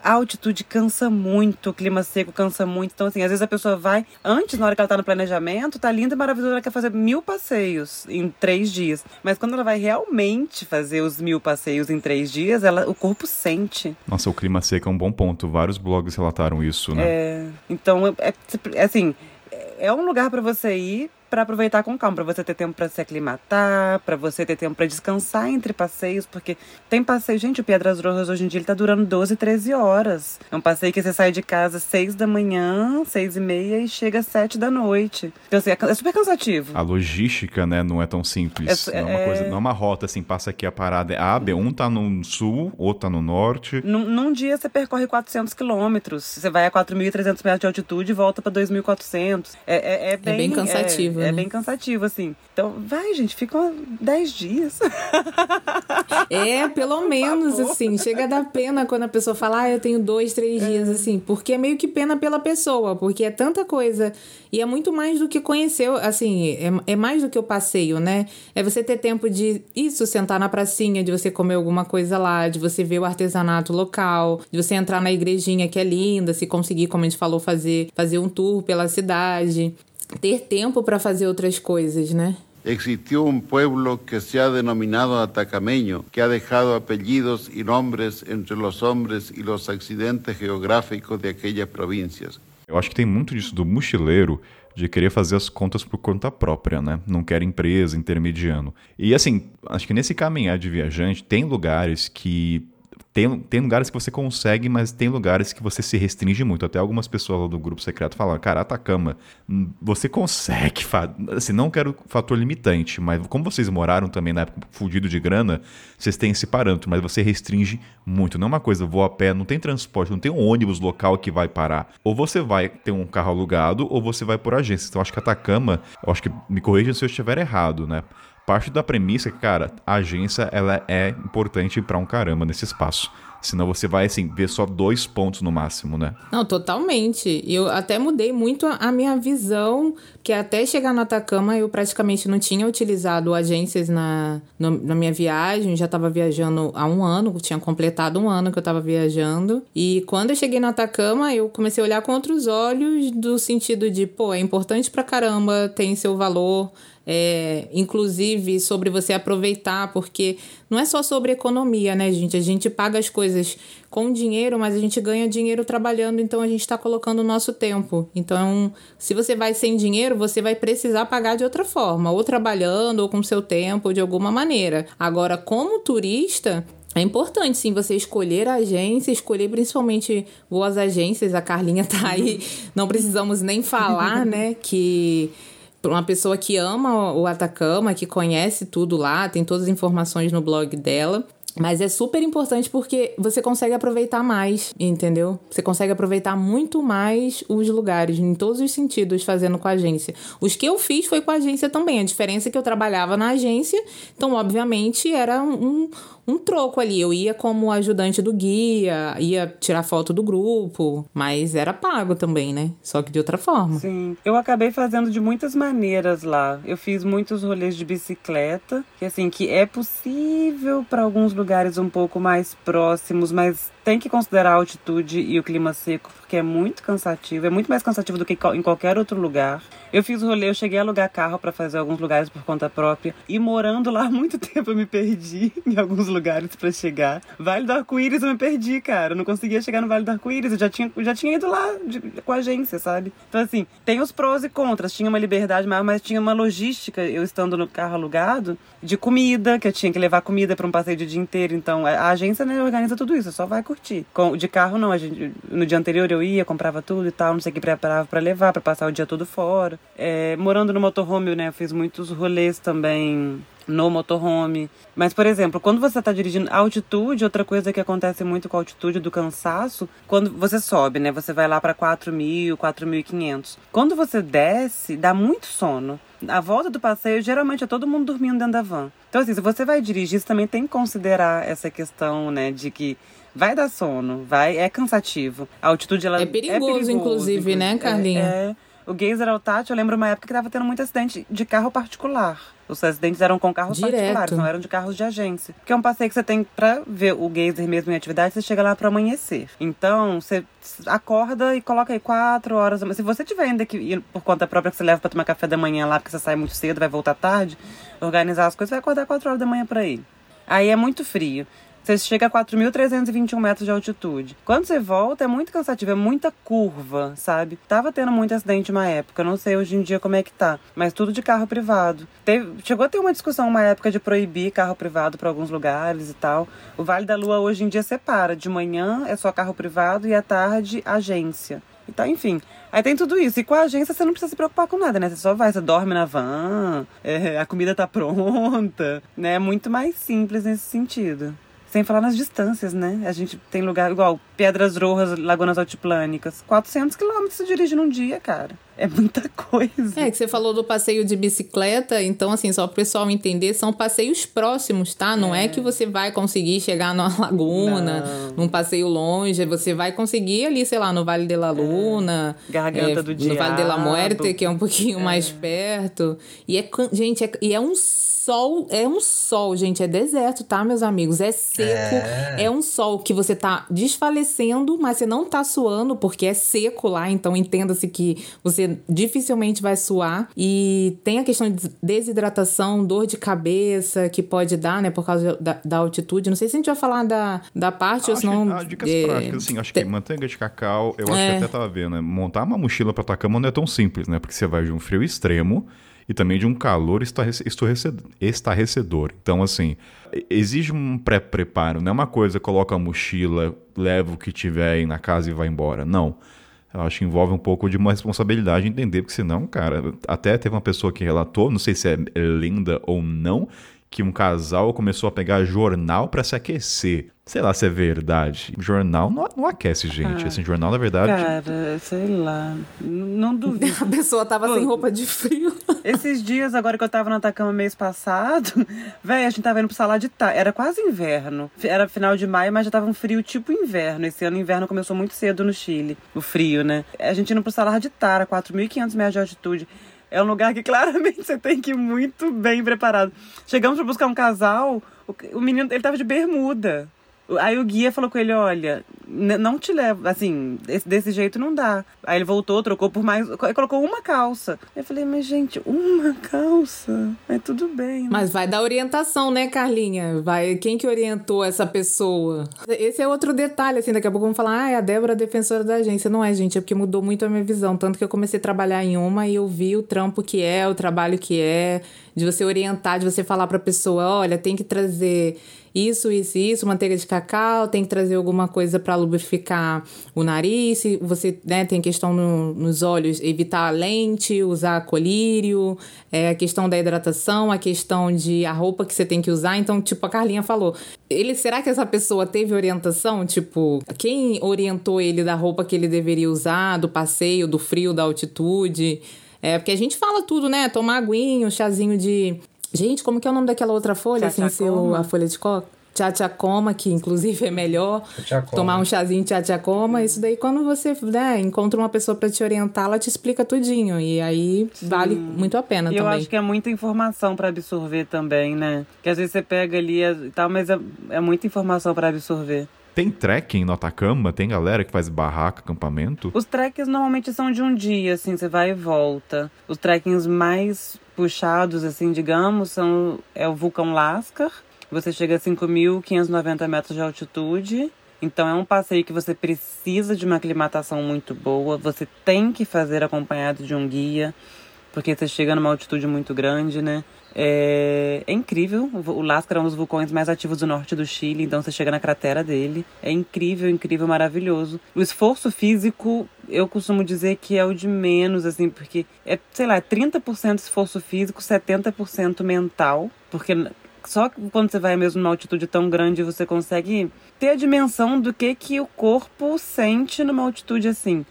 Speaker 2: a altitude cansa muito, o clima seco cansa muito. Então, assim, às vezes a pessoa vai, antes, na hora que ela tá no planejamento, tá linda e maravilhosa, ela quer fazer mil passeios em três dias. Mas quando ela vai realmente fazer os mil passeios em três dias, ela, o corpo sente.
Speaker 1: Nossa, o clima seco é um bom ponto. Vários blogs relataram isso, né?
Speaker 2: É. Então, é, é assim, é um lugar para você ir para aproveitar com calma, para você ter tempo para se aclimatar, para você ter tempo para descansar entre passeios, porque tem passeio, gente, o Pedras Rojas hoje em dia ele tá durando 12, 13 horas. É um passeio que você sai de casa às 6 da manhã, 6 e meia e chega às 7 da noite. Então, assim, é, é super cansativo.
Speaker 1: A logística, né, não é tão simples. É, não, é uma coisa, não é uma rota assim, passa aqui a parada é A, B, um tá no sul, outro tá no norte.
Speaker 2: Num, num dia você percorre 400 quilômetros, você vai a 4.300 metros de altitude e volta para 2.400. É, é, é, bem,
Speaker 4: é bem cansativo.
Speaker 2: É, é bem cansativo, assim. Então, vai, gente, ficam 10 dias.
Speaker 4: É, pelo menos, assim. Chega a dar pena quando a pessoa fala, ah, eu tenho dois, três é. dias, assim. Porque é meio que pena pela pessoa, porque é tanta coisa. E é muito mais do que conhecer, assim, é, é mais do que o passeio, né? É você ter tempo de isso, sentar na pracinha, de você comer alguma coisa lá, de você ver o artesanato local, de você entrar na igrejinha que é linda, se conseguir, como a gente falou, fazer, fazer um tour pela cidade ter tempo para fazer outras coisas, né?
Speaker 5: Existió un pueblo que se ha denominado atacameño, que ha dejado apellidos y nombres entre los hombres y los accidentes geográficos de aquellas provincias.
Speaker 1: Eu acho que tem muito disso do mochileiro de querer fazer as contas por conta própria, né? Não quer empresa, intermediando. E assim, acho que nesse caminhar de viajante tem lugares que tem, tem lugares que você consegue, mas tem lugares que você se restringe muito. Até algumas pessoas do grupo secreto falam, cara, Atacama, hum, você consegue, assim, não quero fator limitante, mas como vocês moraram também na época fudido de grana, vocês têm esse parâmetro, mas você restringe muito. Não é uma coisa, vou a pé, não tem transporte, não tem um ônibus local que vai parar. Ou você vai ter um carro alugado, ou você vai por agência. Então acho que Atacama, eu acho que me corrija se eu estiver errado, né? Parte da premissa que, cara, a agência ela é importante para um caramba nesse espaço. Senão você vai, assim, ver só dois pontos no máximo, né?
Speaker 4: Não, totalmente. Eu até mudei muito a minha visão, que até chegar no Atacama eu praticamente não tinha utilizado agências na, na minha viagem. Já estava viajando há um ano, tinha completado um ano que eu estava viajando. E quando eu cheguei no Atacama, eu comecei a olhar com outros olhos, do sentido de, pô, é importante pra caramba, tem seu valor é, inclusive sobre você aproveitar, porque não é só sobre economia, né, gente? A gente paga as coisas com dinheiro, mas a gente ganha dinheiro trabalhando, então a gente está colocando o nosso tempo. Então, se você vai sem dinheiro, você vai precisar pagar de outra forma, ou trabalhando, ou com seu tempo, de alguma maneira. Agora, como turista, é importante, sim, você escolher a agência, escolher principalmente boas agências. A Carlinha tá aí, não precisamos nem falar, né? Que uma pessoa que ama o Atacama, que conhece tudo lá, tem todas as informações no blog dela. Mas é super importante porque você consegue aproveitar mais, entendeu? Você consegue aproveitar muito mais os lugares, em todos os sentidos, fazendo com a agência. Os que eu fiz foi com a agência também. A diferença é que eu trabalhava na agência, então, obviamente, era um, um troco ali. Eu ia como ajudante do guia, ia tirar foto do grupo, mas era pago também, né? Só que de outra forma.
Speaker 2: Sim. Eu acabei fazendo de muitas maneiras lá. Eu fiz muitos rolês de bicicleta, que assim, que é possível para alguns lugares um pouco mais próximos, mas tem que considerar a altitude e o clima seco, porque é muito cansativo, é muito mais cansativo do que em qualquer outro lugar. Eu fiz o rolê, eu cheguei a alugar carro para fazer alguns lugares por conta própria, e morando lá muito tempo eu me perdi em alguns lugares para chegar. Vale do Arco-Íris eu me perdi, cara, eu não conseguia chegar no Vale do Arco-Íris, eu já tinha, já tinha ido lá de, com a agência, sabe? Então assim, tem os prós e contras, tinha uma liberdade maior, mas tinha uma logística, eu estando no carro alugado, de comida, que eu tinha que levar comida para um passeio de dia inteiro, então a agência né, organiza tudo isso, só vai curtir. Com, de carro não, a gente, no dia anterior eu ia, comprava tudo e tal, não sei o que preparava para levar, para passar o dia todo fora. É, morando no motorhome, né, eu fiz muitos rolês também no motorhome. Mas, por exemplo, quando você está dirigindo altitude, outra coisa que acontece muito com a altitude do cansaço, quando você sobe, né? Você vai lá para 4.000, 4.500. Quando você desce, dá muito sono. A volta do passeio, geralmente é todo mundo dormindo dentro da van. Então, assim, se você vai dirigir, você também tem que considerar essa questão, né, de que vai dar sono, vai, é cansativo. A altitude, ela
Speaker 4: é perigoso, é perigoso inclusive, né, Carlinha?
Speaker 2: É, é, o Geyser Altat, eu lembro uma época que tava tendo muito acidente de carro particular. Os acidentes eram com carros
Speaker 4: Direto.
Speaker 2: particulares, não eram de carros de agência. Porque é um passeio que você tem pra ver o geyser mesmo em atividade, você chega lá para amanhecer. Então, você acorda e coloca aí quatro horas. Se você tiver ainda que ir por conta própria que você leva para tomar café da manhã lá, porque você sai muito cedo, vai voltar tarde, organizar as coisas, você vai acordar quatro horas da manhã para ir. Aí é muito frio. Você chega a 4.321 metros de altitude. Quando você volta, é muito cansativo, é muita curva, sabe? Tava tendo muito acidente uma época, não sei hoje em dia como é que tá, mas tudo de carro privado. Teve, chegou a ter uma discussão uma época de proibir carro privado para alguns lugares e tal. O Vale da Lua hoje em dia separa. De manhã é só carro privado e à tarde agência. Então, enfim, aí tem tudo isso. E com a agência você não precisa se preocupar com nada, né? Você só vai, você dorme na van, é, a comida tá pronta, né? É muito mais simples nesse sentido. Sem falar nas distâncias, né? A gente tem lugar igual Pedras Rojas, Lagoas Altiplânicas. 400 quilômetros você dirige num dia, cara. É muita coisa.
Speaker 4: É, que você falou do passeio de bicicleta, então, assim, só para o pessoal entender, são passeios próximos, tá? Não é, é que você vai conseguir chegar na laguna, Não. num passeio longe, você vai conseguir ali, sei lá, no Vale de la é. Luna.
Speaker 2: É. Garganta é, do Diabo.
Speaker 4: No Vale de la Muerte, que é um pouquinho é. mais perto. E é, gente, é, e é um sol, é um sol, gente, é deserto, tá, meus amigos? É seco, é, é um sol que você tá desfalecendo, mas você não tá suando, porque é seco lá, então entenda-se que você dificilmente vai suar. E tem a questão de desidratação, dor de cabeça que pode dar, né, por causa da, da altitude. Não sei se a gente vai falar da, da parte
Speaker 1: acho
Speaker 4: ou se não.
Speaker 1: Ah, dicas é, práticas, assim, acho que manteiga de cacau, eu acho é. que até tava vendo, né? Montar uma mochila para Atacama não é tão simples, né? Porque você vai de um frio extremo e também de um calor estarrecedor. Então, assim, exige um pré-preparo. Não é uma coisa, coloca a mochila, leva o que tiver aí na casa e vai embora. Não. Eu acho que envolve um pouco de uma responsabilidade entender, porque senão, cara, até teve uma pessoa que relatou, não sei se é linda ou não, que um casal começou a pegar jornal para se aquecer. Sei lá se é verdade. Jornal não, não aquece gente. Ah, Esse jornal, na verdade.
Speaker 2: Cara, sei lá. Não duvido.
Speaker 4: A pessoa tava Pô, sem roupa de frio.
Speaker 2: Esses dias, agora que eu tava no Atacama mês passado, velho, a gente tava indo pro salão de tarde. Era quase inverno. Era final de maio, mas já tava um frio tipo inverno. Esse ano o inverno começou muito cedo no Chile. O frio, né? A gente indo pro salar de Tara, 4.500 metros de altitude. É um lugar que claramente você tem que ir muito bem preparado. Chegamos para buscar um casal, o, menino, ele tava de bermuda. Aí o guia falou com ele: olha, não te leva, assim, desse, desse, jeito não dá. Aí ele voltou, trocou por mais. Colocou uma calça. Eu falei, mas gente, uma calça? É tudo bem. Né?
Speaker 4: Mas vai dar orientação, né, Carlinha? Vai, quem que orientou essa pessoa? Esse é outro detalhe, assim, daqui a pouco vamos falar, ah, é a Débora defensora da agência. Não é, gente, é porque mudou muito a minha visão. Tanto que eu comecei a trabalhar em uma e eu vi o trampo que é, o trabalho que é, de você orientar, de você falar pra pessoa: olha, tem que trazer isso, isso e isso, manteiga de cacau, tem que trazer alguma coisa para lubrificar o nariz, você né, tem questão no, nos olhos, evitar a lente, usar colírio, é, a questão da hidratação, a questão de a roupa que você tem que usar. Então, tipo, a Carlinha falou, ele será que essa pessoa teve orientação? Tipo, quem orientou ele da roupa que ele deveria usar, do passeio, do frio, da altitude? É, porque a gente fala tudo, né? Tomar aguinho, chazinho de Gente, como que é o nome daquela outra folha, sem ser a folha de coca? Tchachacoma, que inclusive é melhor tomar um chazinho de tchachacoma. Isso daí, quando você né, encontra uma pessoa para te orientar, ela te explica tudinho. E aí Sim. vale muito a pena
Speaker 2: e
Speaker 4: também.
Speaker 2: Eu acho que é muita informação para absorver também, né? Que às vezes você pega ali e tal, mas é, é muita informação para absorver.
Speaker 1: Tem trekking no Atacama? Tem galera que faz barraca, acampamento?
Speaker 2: Os trekkings normalmente são de um dia, assim, você vai e volta. Os trekkings mais puxados, assim, digamos, são é o vulcão Lascar. Você chega a 5.590 metros de altitude. Então é um passeio que você precisa de uma aclimatação muito boa. Você tem que fazer acompanhado de um guia, porque você chega numa altitude muito grande, né? É, é, incrível. O Lascar é um dos vulcões mais ativos do norte do Chile, então você chega na cratera dele. É incrível, incrível, maravilhoso. O esforço físico eu costumo dizer que é o de menos, assim, porque é, sei lá, 30% esforço físico, 70% mental, porque só quando você vai mesmo numa altitude tão grande você consegue ter a dimensão do que que o corpo sente numa altitude assim.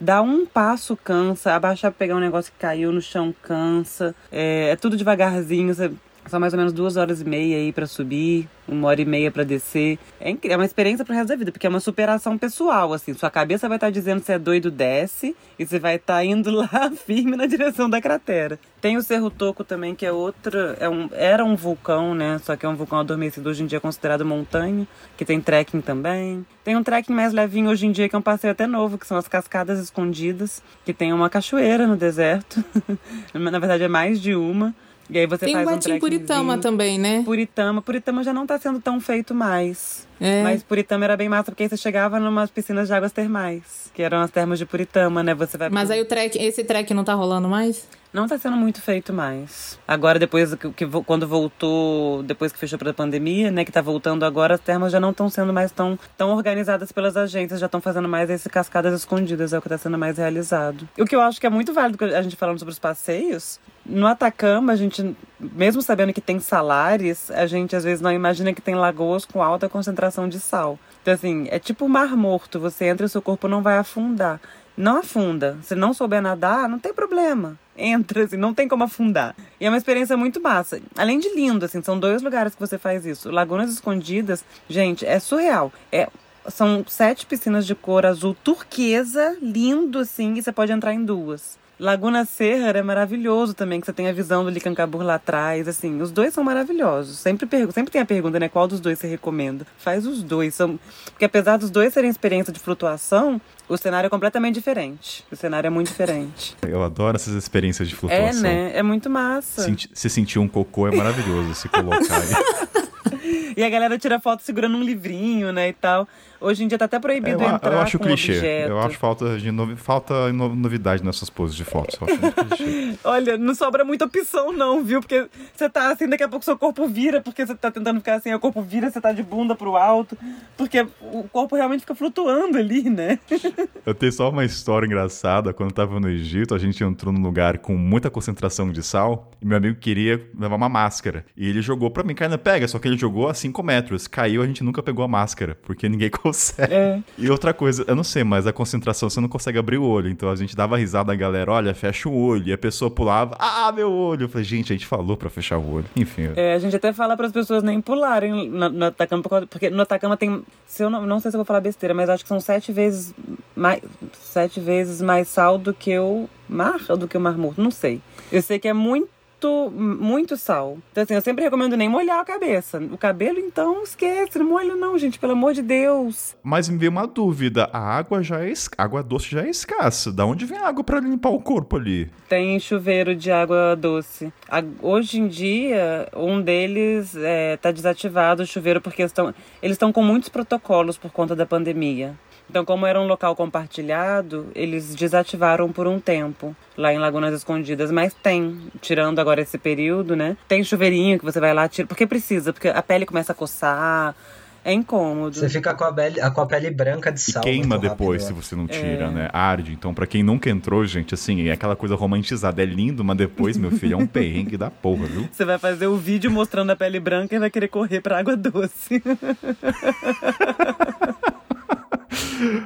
Speaker 2: Dar um passo cansa, abaixar pra pegar um negócio que caiu no chão cansa. É, é tudo devagarzinho, você são mais ou menos duas horas e meia aí para subir, uma hora e meia para descer. É, incrível, é uma experiência pro resto da vida, porque é uma superação pessoal, assim. Sua cabeça vai estar tá dizendo que você é doido, desce, e você vai estar tá indo lá firme na direção da cratera. Tem o Cerro Toco também, que é outra. É um, era um vulcão, né? Só que é um vulcão adormecido, hoje em dia é considerado montanha, que tem trekking também. Tem um trekking mais levinho hoje em dia, que é um passeio até novo, que são as Cascadas Escondidas, que tem uma cachoeira no deserto. na verdade, é mais de uma. E aí você
Speaker 4: Tem
Speaker 2: faz
Speaker 4: o
Speaker 2: um
Speaker 4: Batim Puritama também, né?
Speaker 2: Puritama. Puritama já não tá sendo tão feito mais.
Speaker 4: É.
Speaker 2: Mas Puritama era bem massa, porque aí você chegava numas piscinas de águas termais, que eram as termas de Puritama, né? Você vai
Speaker 4: Mas aí o trek, esse trek não tá rolando mais?
Speaker 2: Não tá sendo muito feito mais. Agora, depois que, que quando voltou, depois que fechou pra pandemia, né, que tá voltando agora, as termas já não estão sendo mais tão, tão organizadas pelas agências, já estão fazendo mais esse cascadas escondidas, é o que tá sendo mais realizado. O que eu acho que é muito válido, a gente falando sobre os passeios, no Atacama, a gente, mesmo sabendo que tem salares, a gente às vezes não imagina que tem lagoas com alta concentração de sal. Então, assim, é tipo o mar morto, você entra e seu corpo não vai afundar. Não afunda. Se não souber nadar, não tem problema. Entra, assim, não tem como afundar. E é uma experiência muito massa. Além de lindo, assim, são dois lugares que você faz isso. Lagunas Escondidas, gente, é surreal. É, são sete piscinas de cor azul turquesa, lindo, assim, e você pode entrar em duas. Laguna Serra é maravilhoso também, que você tem a visão do Licancabur lá atrás, assim, os dois são maravilhosos. Sempre, sempre tem a pergunta, né, qual dos dois você recomenda? Faz os dois, são... porque apesar dos dois serem experiência de flutuação, o cenário é completamente diferente. O cenário é muito diferente.
Speaker 1: Eu adoro essas experiências de
Speaker 2: É,
Speaker 1: flutuação.
Speaker 2: né? É muito massa.
Speaker 1: Senti- se sentir um cocô é maravilhoso se colocar aí.
Speaker 2: E a galera tira foto segurando um livrinho, né, e tal. Hoje em dia tá até proibido
Speaker 1: eu,
Speaker 2: entrar
Speaker 1: eu acho
Speaker 2: com
Speaker 1: clichê.
Speaker 2: objeto.
Speaker 1: Eu acho falta de novi- falta no- novidade nessas poses de fotos.
Speaker 2: Olha, não sobra muita opção não, viu? Porque você tá assim, daqui a pouco seu corpo vira, porque você tá tentando ficar assim, o corpo vira, você tá de bunda pro alto. Porque o corpo realmente fica flutuando ali, né?
Speaker 1: Eu tenho só uma história engraçada. Quando eu tava no Egito, a gente entrou num lugar com muita concentração de sal e meu amigo queria levar uma máscara. E ele jogou pra mim, Kaina, pega. Só que ele jogou a 5 metros. Caiu, a gente nunca pegou a máscara, porque ninguém consegue.
Speaker 2: É.
Speaker 1: E outra coisa, eu não sei, mas a concentração você não consegue abrir o olho. Então a gente dava risada, a galera, olha, fecha o olho. E a pessoa pulava, ah, meu olho. Eu falei, gente, a gente falou pra fechar o olho. Enfim.
Speaker 2: É, a gente até fala para as pessoas nem pularem no, no Atacama, porque no Atacama tem, se eu não, não sei se eu vou falar besteira, mas acho que são sete vezes mais, sete vezes mais sal do que o mar, ou do que o Mar Morto, não sei. Eu sei que é muito, muito sal. Então assim, eu sempre recomendo nem molhar a cabeça. O cabelo, então, esquece, não molha não, gente, pelo amor de Deus.
Speaker 1: Mas me veio uma dúvida. A água já é água doce já é escassa. Da onde vem a água pra limpar o corpo ali?
Speaker 2: Tem chuveiro de água doce. Hoje em dia, um deles está desativado o chuveiro porque estão, eles estão com muitos protocolos por conta da pandemia. Então, como era um local compartilhado, eles desativaram por um tempo lá em Lagunas Escondidas. Mas tem, tirando agora esse período, né? Tem chuveirinho que você vai lá, tira, porque precisa, porque a pele começa a coçar. É incômodo.
Speaker 3: Você fica com a, pele, com a pele branca de
Speaker 1: E
Speaker 3: sal.
Speaker 1: queima
Speaker 3: muito
Speaker 1: depois se
Speaker 3: rápido.
Speaker 1: você não tira, né? Arde. Então, pra quem nunca entrou, gente, assim, é aquela coisa romantizada. É lindo, mas depois, meu filho, é um perrengue da porra, viu?
Speaker 2: Você vai fazer o vídeo mostrando a pele branca e vai querer correr pra água doce.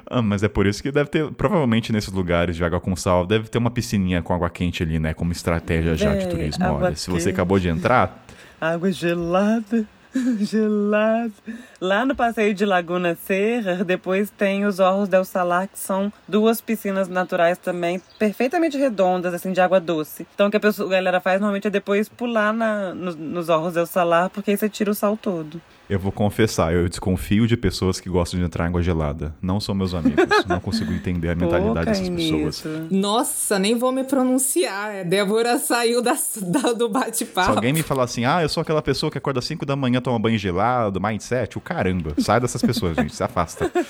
Speaker 1: Ah, mas é por isso que deve ter, provavelmente nesses lugares de água com sal, deve ter uma piscininha com água quente ali, né? Como estratégia já de turismo. Olha, se você
Speaker 2: quente.
Speaker 1: acabou de entrar,
Speaker 2: Água gelada, gelada. Lá no passeio de Laguna Serra, depois tem os Orros del Salar, que são duas piscinas naturais também, perfeitamente redondas, assim, de água doce. Então o que a, pessoa, a galera faz normalmente é depois pular na, no- nos Orros del Salar, porque aí você tira o sal todo.
Speaker 1: Eu vou confessar, eu desconfio de pessoas que gostam de entrar em água gelada. Não são meus amigos. não consigo entender a mentalidade dessas pessoas.
Speaker 4: Nossa, nem vou me pronunciar. É, Débora saiu da, da- do
Speaker 1: Se
Speaker 4: bate-papo.
Speaker 1: alguém me falar assim, ah, eu sou aquela pessoa que acorda às 5 da manhã, toma banho gelado, mindset, o caramba. Sai dessas pessoas, gente, se afasta.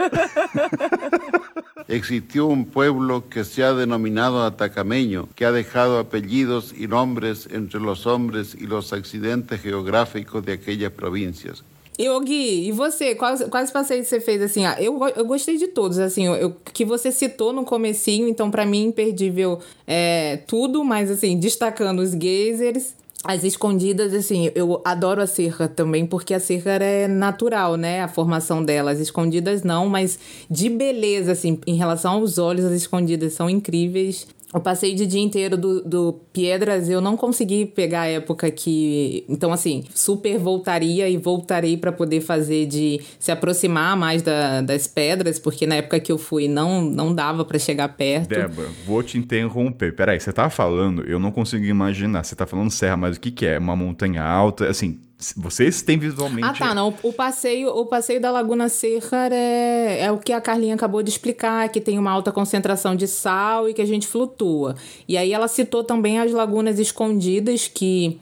Speaker 5: Existió un pueblo que se ha denominado atacameño, que ha dejado apellidos y nombres entre los hombres y los accidentes geográficos de aquellas provincias.
Speaker 4: E o Gui, e você? Quais, quais passeios você fez assim? Ah, eu, eu gostei de todos, assim, eu, que você citou no comecinho, então para mim imperdível é tudo, mas assim, destacando os geysers, as escondidas, assim, eu adoro a cerca também, porque a cerca é natural, né? A formação dela. As escondidas não, mas de beleza, assim, em relação aos olhos, as escondidas são incríveis. Eu passei de dia inteiro do, do Piedras, eu não consegui pegar a época que. Então, assim, super voltaria e voltarei para poder fazer de se aproximar mais da, das pedras, porque na época que eu fui não, não dava para chegar perto.
Speaker 1: Débora, vou te interromper. Peraí, você tá falando, eu não consigo imaginar. Você tá falando serra, mas o que, que é? Uma montanha alta? Assim, vocês têm visualmente.
Speaker 4: Ah, tá. Não. O passeio, o passeio da Laguna Seca é, é o que a Carlinha acabou de explicar, que tem uma alta concentração de sal e que a gente flutua. E aí ela citou também as lagunas escondidas, que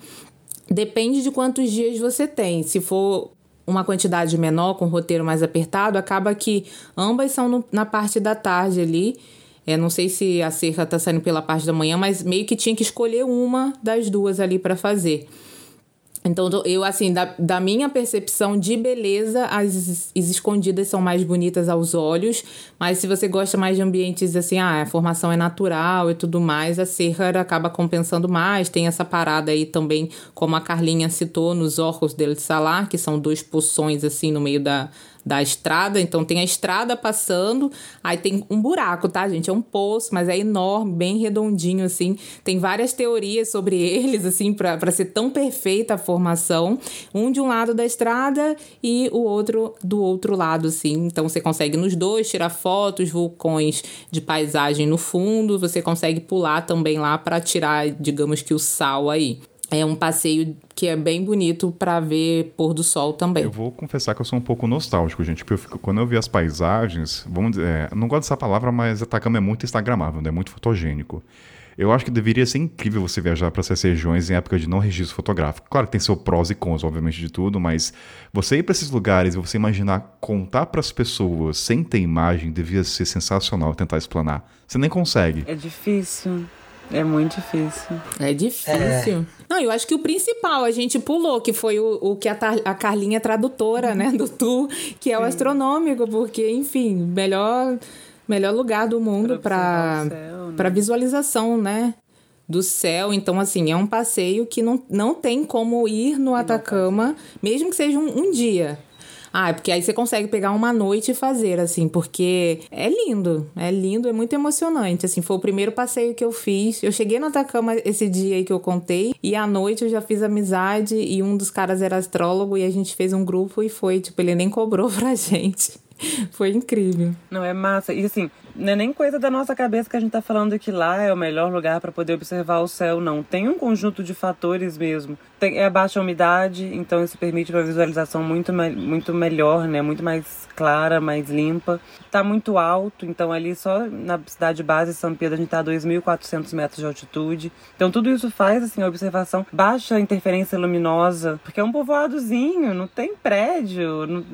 Speaker 4: depende de quantos dias você tem. Se for uma quantidade menor, com um roteiro mais apertado, acaba que ambas são no, na parte da tarde ali. É, não sei se a cerca tá saindo pela parte da manhã, mas meio que tinha que escolher uma das duas ali para fazer. Então, eu, assim, da, da minha percepção de beleza, as, as, escondidas são mais bonitas aos olhos, mas se você gosta mais de ambientes assim, ah, a formação é natural e tudo mais, a Serra acaba compensando mais. Tem essa parada aí também, como a Carlinha citou, nos Orcos del Salar, que são dois poções assim no meio da, da estrada. Então tem a estrada passando, aí tem um buraco, tá, gente? É um poço, mas é enorme, bem redondinho, assim. Tem várias teorias sobre eles, assim, para ser tão perfeita a formação. Um de um lado da estrada e o outro do outro lado, assim. Então você consegue nos dois tirar fotos, vulcões de paisagem no fundo. Você consegue pular também lá para tirar, digamos que o sal aí. É um passeio que é bem bonito para ver pôr do sol também.
Speaker 1: Eu vou confessar que eu sou um pouco nostálgico, gente, porque eu fico, quando eu vi as paisagens, vamos dizer, é, não gosto dessa palavra, mas Atacama é muito instagramável, né? é muito fotogênico. Eu acho que deveria ser incrível você viajar para essas regiões em época de não registro fotográfico. Claro que tem seu prós e cons, obviamente, de tudo, mas você ir para esses lugares e você imaginar contar para as pessoas sem ter imagem devia ser sensacional tentar explanar. Você nem consegue.
Speaker 2: É difícil. É muito difícil.
Speaker 4: É difícil. É. Não, eu acho que o principal a gente pulou, que foi o, o que a, a Carlinha tradutora, né, do Tu, que é Sim. o astronômico, porque, enfim, melhor, melhor lugar do mundo para né? visualização, né? Do céu, então assim, é um passeio que não, não tem como ir no Atacama, mesmo que seja um, um dia. Ah, é porque aí você consegue pegar uma noite e fazer, assim, porque é lindo, é lindo, é muito emocionante, assim, foi o primeiro passeio que eu fiz. Eu cheguei no Atacama esse dia aí que eu contei, e à noite eu já fiz amizade, e um dos caras era astrólogo, e a gente fez um grupo e foi, tipo, ele nem cobrou pra gente. Foi incrível.
Speaker 2: Não, é massa. E assim, não é nem coisa da nossa cabeça que a gente tá falando que lá é o melhor lugar para poder observar o céu, não. Tem um conjunto de fatores mesmo. Tem, é a baixa umidade, então isso permite uma visualização muito, muito melhor, né? Muito mais clara, mais limpa. Tá muito alto, então ali só na cidade base São Pedro a gente tá a 2.400 metros de altitude. Então tudo isso faz, assim, a observação baixa interferência luminosa, porque é um povoadozinho, não tem prédio, não,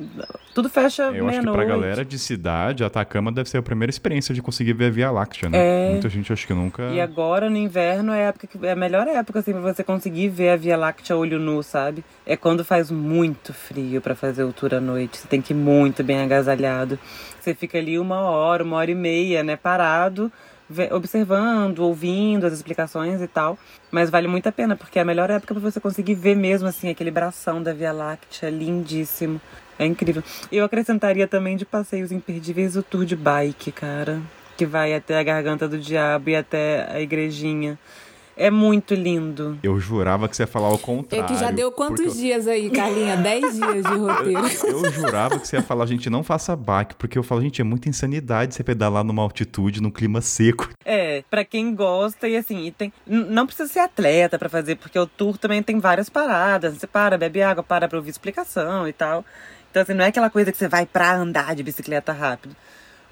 Speaker 2: tudo fecha
Speaker 1: Eu acho que pra galera de cidade, Atacama deve ser a primeira experiência de conseguir ver a Via Láctea, né? É... Muita gente acho que nunca.
Speaker 2: E agora no inverno é a, época que, é a melhor época assim, pra você conseguir ver a Via Láctea olho nu, sabe? É quando faz muito frio para fazer o tour à noite. Você tem que ir muito bem agasalhado. Você fica ali uma hora, uma hora e meia, né? Parado observando, ouvindo as explicações e tal. Mas vale muito a pena, porque é a melhor época para você conseguir ver mesmo assim aquele bração da Via Láctea, lindíssimo. É incrível. Eu acrescentaria também de passeios imperdíveis o tour de bike, cara. Que vai até a Garganta do Diabo e até a igrejinha. É muito lindo.
Speaker 1: Eu jurava que você ia falar o contrário.
Speaker 4: É que já deu quantos eu... dias aí, Carlinha? Dez dias de roteiro.
Speaker 1: Eu, eu, jurava que você ia falar, gente, não faça bike, porque eu falo, gente, é muita insanidade você pedalar numa altitude, num clima seco.
Speaker 2: É, para quem gosta e assim, e tem, não precisa ser atleta para fazer, porque o tour também tem várias paradas. Você para, bebe água, para pra ouvir explicação e tal. Então, assim, não é aquela coisa que você vai pra andar de bicicleta rápido.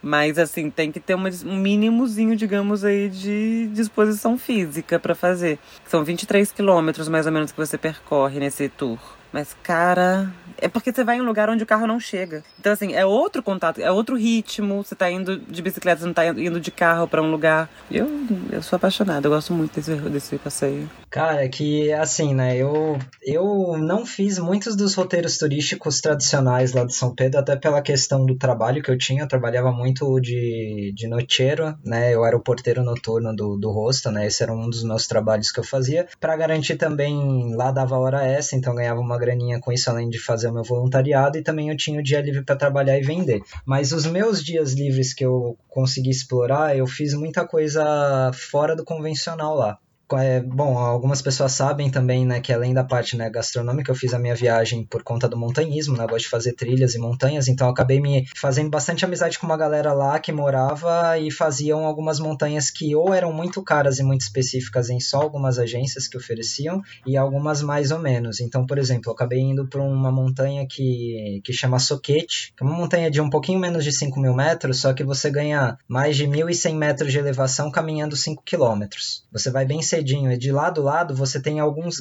Speaker 2: Mas, assim, tem que ter um mínimozinho, digamos, aí de disposição física para fazer. São 23 quilômetros, mais ou menos, que você percorre nesse tour. Mas, cara, é porque você vai em um lugar onde o carro não chega. Então, assim, é outro contato, é outro ritmo. Você tá indo de bicicleta, você não tá indo de carro para um lugar. Eu, eu sou apaixonada, eu gosto muito desse, desse passeio.
Speaker 3: Cara, que assim, né? Eu, eu não fiz muitos dos roteiros turísticos tradicionais lá de São Pedro, até pela questão do trabalho que eu tinha. Eu trabalhava muito de, de noiteiro, né? Eu era o porteiro noturno do, do rosto, né? Esse era um dos meus trabalhos que eu fazia. para garantir também, lá dava hora essa, então ganhava uma graninha com isso, além de fazer o meu voluntariado. E também eu tinha o dia livre para trabalhar e vender. Mas os meus dias livres que eu consegui explorar, eu fiz muita coisa fora do convencional lá. É, bom, algumas pessoas sabem também, né, que além da parte né, gastronômica, eu fiz a minha viagem por conta do montanhismo, né, eu gosto de fazer trilhas e montanhas, então acabei me fazendo bastante amizade com uma galera lá que morava e faziam algumas montanhas que ou eram muito caras e muito específicas em só algumas agências que ofereciam e algumas mais ou menos. Então, por exemplo, eu acabei indo para uma montanha que, que chama Soquete, que é uma montanha de um pouquinho menos de 5 mil metros, só que você ganha mais de 1.100 metros de elevação caminhando 5 quilômetros. Você vai bem cedinho. E de lado a lado você tem alguns,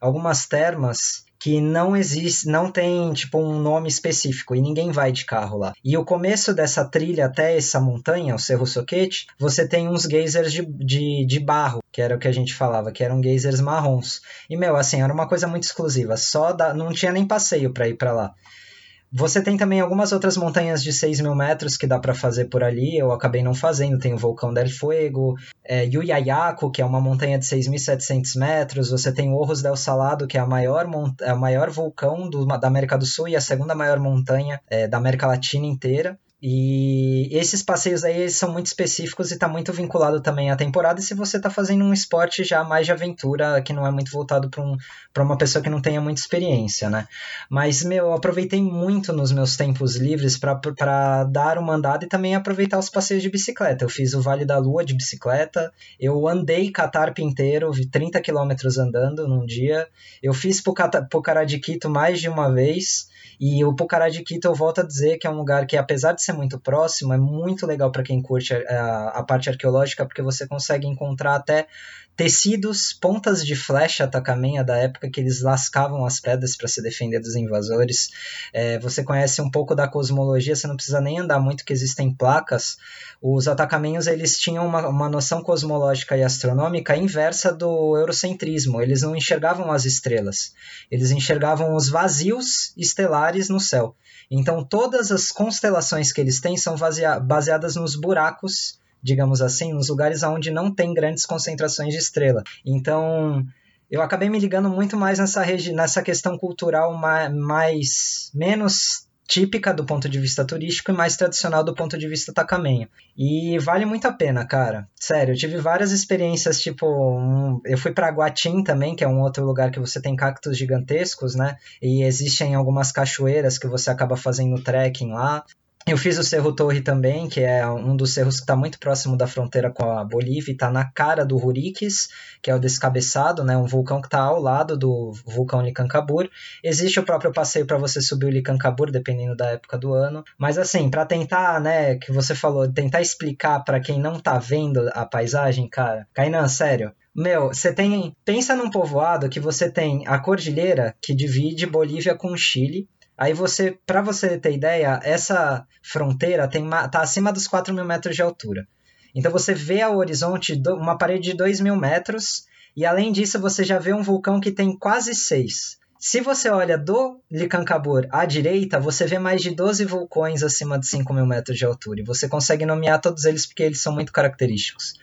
Speaker 3: algumas termas que não existe, não tem tipo um nome específico e ninguém vai de carro lá. E o começo dessa trilha até essa montanha, o Cerro Soquete, você tem uns geysers de, de, de barro, que era o que a gente falava, que eram geysers marrons. E meu, assim, era uma coisa muito exclusiva, só da, não tinha nem passeio para ir para lá. Você tem também algumas outras montanhas de 6 mil metros que dá para fazer por ali, eu acabei não fazendo. Tem o Vulcão del Fuego, é, que é uma montanha de 6.700 metros. Você tem o Orros del Salado, que é a maior, é o maior vulcão do, da América do Sul e a segunda maior montanha é, da América Latina inteira. E esses passeios aí são muito específicos e está muito vinculado também à temporada. E se você está fazendo um esporte já mais de aventura, que não é muito voltado para um, uma pessoa que não tenha muita experiência, né? Mas, meu, eu aproveitei muito nos meus tempos livres para dar uma andada e também aproveitar os passeios de bicicleta. Eu fiz o Vale da Lua de bicicleta, eu andei Catarpe inteiro, vi 30 quilômetros andando num dia. Eu fiz Pucará de Quito mais de uma vez. E o Pucará de Quito, eu volto a dizer que é um lugar que, apesar de ser muito próximo, é muito legal para quem curte a, a, parte arqueológica, porque você consegue encontrar até tecidos, pontas de flecha atacamenha da época que eles lascavam as pedras para se defender dos invasores. É, você conhece um pouco da cosmologia, você não precisa nem andar muito, que existem placas. Os atacamenhos eles tinham uma, uma noção cosmológica e astronômica inversa do eurocentrismo. Eles não enxergavam as estrelas, eles enxergavam os vazios estelares no céu. Então todas as constelações que eles têm são baseadas nos buracos digamos assim, nos lugares onde não tem grandes concentrações de estrela. Então, eu acabei me ligando muito mais nessa, nessa questão cultural mais, mais menos típica do ponto de vista turístico e mais tradicional do ponto de vista tacamenho. E vale muito a pena, cara. Sério, eu tive várias experiências, tipo, um, eu fui para Guatim também, que é um outro lugar que você tem cactos gigantescos, né? E existem algumas cachoeiras que você acaba fazendo trekking lá. Eu fiz o Cerro Torre também, que é um dos cerros que está muito próximo da fronteira com a Bolívia, está na cara do Ruriques, que é o descabeçado, né, um vulcão que está ao lado do vulcão Licancabur. Existe o próprio passeio para você subir o Licancabur, dependendo da época do ano. Mas assim, para tentar, né, que você falou, tentar explicar para quem não está vendo a paisagem, cara, Kainan, sério, meu, você tem. Pensa num povoado que você tem a cordilheira que divide Bolívia com Chile. Aí você, para você ter ideia, essa fronteira tem tá acima dos 4 mil metros de altura. Então você vê ao horizonte uma parede de 2 mil metros e além disso você já vê um vulcão que tem quase 6. Se você olha do Licancabur à direita, você vê mais de 12 vulcões acima de 5 mil metros de altura. E você consegue nomear todos eles porque eles são muito característicos.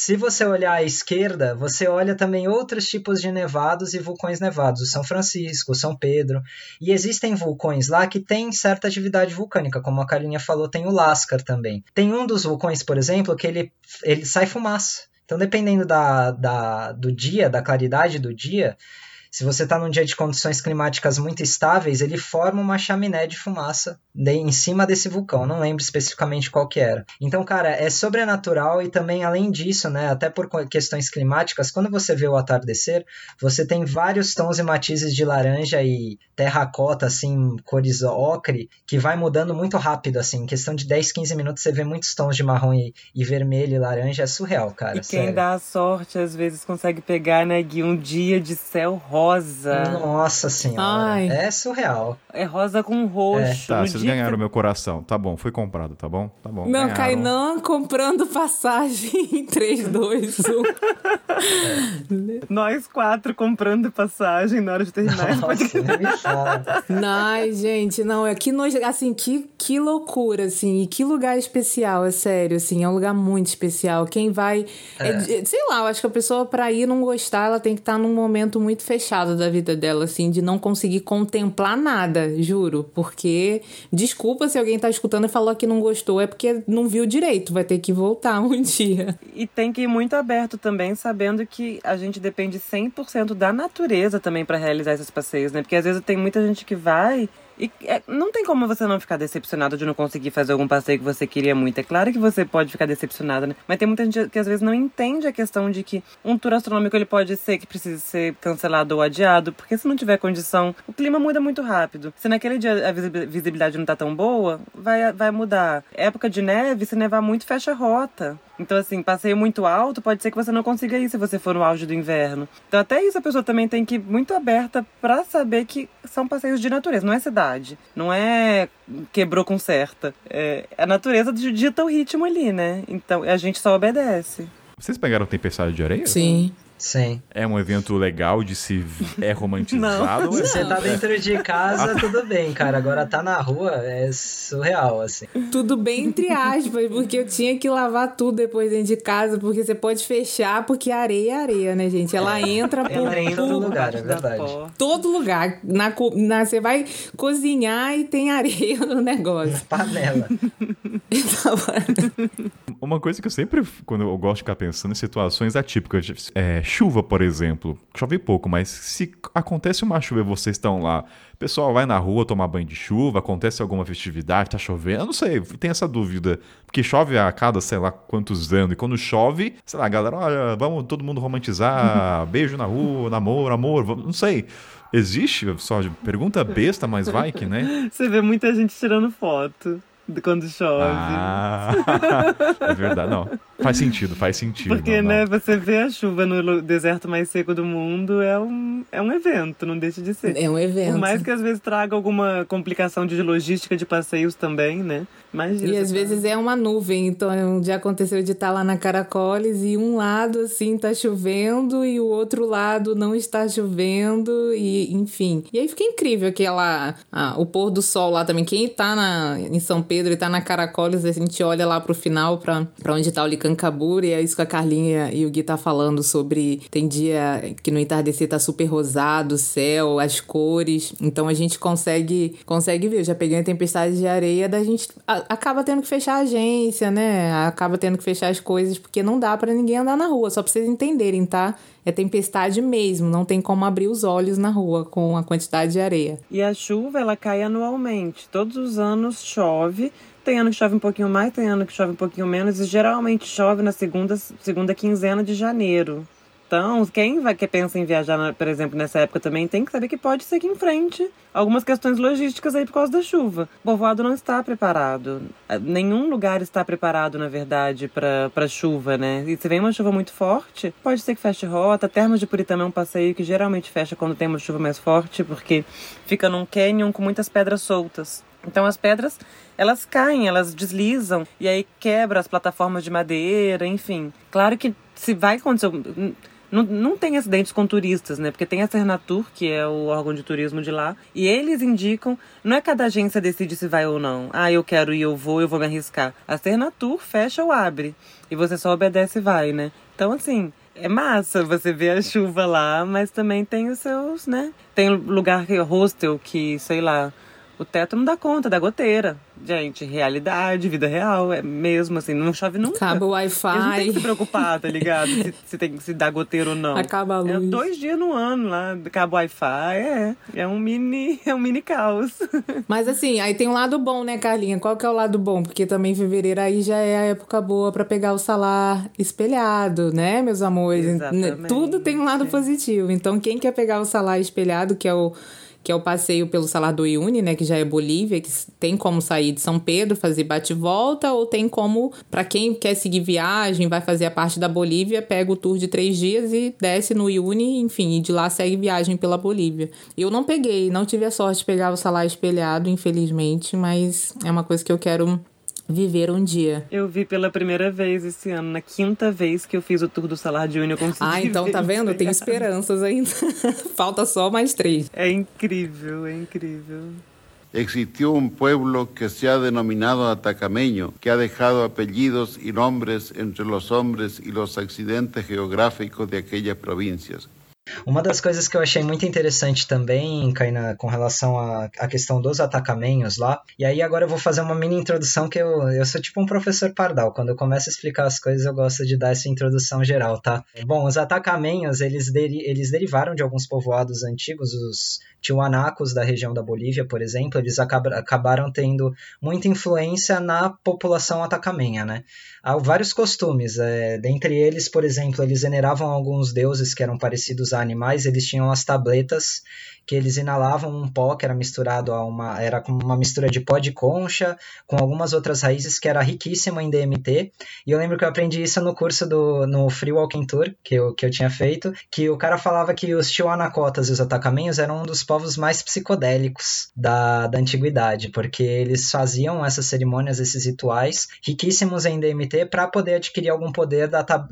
Speaker 3: Se você olhar à esquerda, você olha também outros tipos de nevados e vulcões nevados, o São Francisco, o São Pedro. E existem vulcões lá que têm certa atividade vulcânica, como a Carlinha falou, tem o Lascar também. Tem um dos vulcões, por exemplo, que ele, ele sai fumaça. Então, dependendo da, da, do dia, da claridade do dia, se você está num dia de condições climáticas muito estáveis, ele forma uma chaminé de fumaça de, em cima desse vulcão. não lembro especificamente qual que era. Então, cara, é sobrenatural e também, além disso, né, até por questões climáticas, quando você vê o atardecer, você tem vários tons e matizes de laranja e terracota, assim, cores ocre, que vai mudando muito rápido, assim. Em questão de 10, 15 minutos, você vê muitos tons de marrom e, e vermelho e laranja. É surreal, cara. E
Speaker 2: quem sério. dá a sorte, às vezes, consegue pegar, né, Gui, um dia de céu rosa.
Speaker 3: Nossa senhora. Ai. É surreal.
Speaker 2: É rosa com roxo. É.
Speaker 1: Tá, vocês ganharam o meu coração. Tá bom, foi comprado, tá bom? Tá bom.
Speaker 4: Não, Kainan comprando passagem em 3, 2, 1.
Speaker 2: Nós quatro comprando passagem na hora de terminar.
Speaker 3: Nossa, me.
Speaker 4: Ai, gente, não, é que nojo, assim, que, que loucura, assim, e que lugar especial, é sério, assim, é um lugar muito especial. Quem vai, é de- sei lá, eu acho que a pessoa pra ir não gostar, ela tem que estar num momento muito fechado da vida dela, assim, de não conseguir contemplar nada, juro, porque desculpa se alguém tá escutando e falou que não gostou, é porque não viu direito, vai ter que voltar um dia.
Speaker 2: E tem que ir muito aberto também, sabendo que a gente depende 100% da natureza também pra realizar esses passeios, né? Porque às vezes tem muita gente que vai e é, não tem como você não ficar decepcionado de não conseguir fazer algum passeio que você queria muito. É claro que você pode ficar decepcionado, né? Mas tem muita gente que às vezes não entende a questão de que um tour astronômico ele pode ser que precise ser cancelado ou adiado, porque se não tiver condição, o clima muda muito rápido. Se naquele dia a visi- visibilidade não tá tão boa, vai, vai mudar. Época de neve, se nevar muito, fecha a rota. Então, assim, passeio muito alto, pode ser que você não consiga ir se você for no auge do inverno. Então, até isso a pessoa também tem que ir muito aberta pra saber que são passeios de natureza, não é cidade. Não é quebrou com certa. É, a natureza dita o ritmo ali, né? Então, a gente só obedece.
Speaker 1: Vocês pegaram Tempestade de Areia?
Speaker 4: Sim.
Speaker 3: Sim.
Speaker 1: É um evento legal de se. É romantizado? ou é-
Speaker 3: Você tá dentro de casa, tudo bem, cara. Agora tá na rua é surreal, assim.
Speaker 4: Tudo bem entre aspas, porque eu tinha que lavar tudo depois dentro de casa, porque você pode fechar, porque areia é areia, né, gente? Ela entra por,
Speaker 3: Ela entra
Speaker 4: por
Speaker 3: lugar, é
Speaker 2: Da
Speaker 3: verdade.
Speaker 4: todo lugar. Na, na, você vai cozinhar e tem areia no negócio.
Speaker 3: Panela.
Speaker 1: Uma coisa que eu sempre, quando eu gosto de ficar pensando em situações atípicas, é, chuva, por exemplo. Chove pouco, mas se acontece uma chuva e vocês estão lá, o pessoal vai na rua tomar banho de chuva, acontece alguma festividade, tá chovendo, eu não sei, tem essa dúvida. Porque chove a cada, sei lá, quantos anos, e quando chove, sei lá, galera, olha, vamos todo mundo romantizar, beijo na rua, namoro, amor, vamos- não sei. Existe? Só pergunta besta, mas vai que, né?
Speaker 2: Você vê muita gente tirando foto quando chove.
Speaker 1: Ah, é verdade, não. Faz sentido, faz sentido.
Speaker 2: Porque,
Speaker 1: não, não.
Speaker 2: né, você vê a chuva no deserto mais seco do mundo é um, é um evento, não deixa de ser.
Speaker 4: É um evento.
Speaker 2: Por mais que às vezes traga alguma complicação de logística de passeios também, né? Imagina.
Speaker 4: E às vezes é uma nuvem, então já aconteceu de estar lá na Caracoles e um lado assim tá chovendo e o outro lado não está chovendo e enfim. E aí fica incrível aquela ah, o pôr do sol lá também. Quem tá na, em São Pedro e tá na Caracoles, a gente olha lá pro final pra, pra onde tá o Licancabur e é isso que a Carlinha e o Gui tá falando sobre tem dia que no entardecer tá super rosado o céu, as cores. Então a gente consegue consegue ver. Eu já peguei a tempestade de areia da gente acaba tendo que fechar a agência, né? Acaba tendo que fechar as coisas porque não dá pra ninguém andar na rua, só pra vocês entenderem, tá? É tempestade mesmo, não tem como abrir os olhos na rua com a quantidade de areia.
Speaker 2: E a chuva, ela cai anualmente. Todos os anos chove. Tem ano que chove um pouquinho mais, tem ano que chove um pouquinho menos. E geralmente chove na segunda, segunda quinzena de janeiro. Então, quem vai que pensa em viajar, por exemplo, nessa época também, tem que saber que pode seguir em frente algumas questões logísticas aí por causa da chuva. O povoado não está preparado. Eh, Nenhum lugar está preparado, na verdade, para chuva, né? E se vem uma chuva muito forte, pode ser que feche rota. Termas de Puritama é um passeio que geralmente fecha quando tem uma chuva mais forte, porque fica num canyon com muitas pedras soltas. Então as pedras, elas caem, elas deslizam e aí quebra as plataformas de madeira, enfim. Claro que se vai acontecer não, não tem acidentes com turistas, né? Porque tem a Cernatur, que é o órgão de turismo de lá, e eles indicam, não é cada agência decide se vai ou não. Ah, eu quero ir, eu vou, eu vou me arriscar. A Cernatur fecha ou abre, e você só obedece e vai, né? Então, assim, é massa você ver a chuva lá, mas também tem os seus, né? Tem lugar que hostel que, sei lá, o teto não dá conta da goteira. Gente, realidade, vida real, é mesmo assim, não chove nunca.
Speaker 4: Acaba o
Speaker 2: Eles não têm que se
Speaker 4: Wi-Fi,
Speaker 2: preocupar, tá ligado? se, se tem se dá goteiro ou não.
Speaker 4: acaba a
Speaker 2: É
Speaker 4: luz.
Speaker 2: dois dias no ano lá, cabo Wi-Fi, é. É um mini, é um mini caos.
Speaker 4: Mas assim, aí tem um lado bom, né, Carlinha? Qual que é o lado bom? Porque também fevereiro aí já é a época boa pra pegar o salar espelhado, né, meus amores?
Speaker 2: Exatamente.
Speaker 4: Tudo tem um lado positivo. Então, quem quer pegar o salar espelhado, que é o que é o passeio pelo Salar do Uyuni, né, que já é Bolívia, que tem como sair de São Pedro, fazer bate-volta, ou tem como, pra quem quer seguir viagem, vai fazer a parte da Bolívia, pega o tour de três dias e desce no Uyuni, enfim, e de lá segue viagem pela Bolívia. Eu não peguei, não tive a sorte de pegar o Salar espelhado, infelizmente, mas é uma coisa que eu quero viver um dia.
Speaker 2: Eu vi pela primeira vez esse ano, na quinta vez que eu fiz o tour do Salar de Uyuni, eu consegui
Speaker 4: Ah, então tá vendo? Tem esperanças ainda. Falta só mais três.
Speaker 2: É incrível, é incrível.
Speaker 5: Existió un pueblo que se ha denominado atacameño, que ha dejado apellidos y nombres entre los hombres y los accidentes geográficos de aquellas provincias.
Speaker 3: Uma das coisas que eu achei muito interessante também, Kaina, com relação à, questão dos atacamenhos lá, e aí agora eu vou fazer uma mini introdução que eu, eu sou tipo um professor pardal, quando eu começo a explicar as coisas eu gosto de dar essa introdução geral, tá? Bom, os atacamenhos, eles, deri eles derivaram de alguns povoados antigos, os tiwanacos da região da Bolívia, por exemplo, eles acabaram tendo muita influência na população atacamenha, né? Há vários costumes, é, dentre eles, por exemplo, eles veneravam alguns deuses que eram parecidos a animais, eles tinham as tabletas que eles inalavam um pó que era misturado a uma era como uma mistura de pó de concha com algumas outras raízes que era riquíssimo em DMT. E eu lembro que eu aprendi isso no curso do no Free Walking Tour que eu, que eu tinha feito, que o cara falava que os Tiwanacotas e os Atacamenhos eram um dos povos mais psicodélicos da, da antiguidade, porque eles faziam essas cerimônias, esses rituais riquíssimos em DMT para poder adquirir algum poder da, da,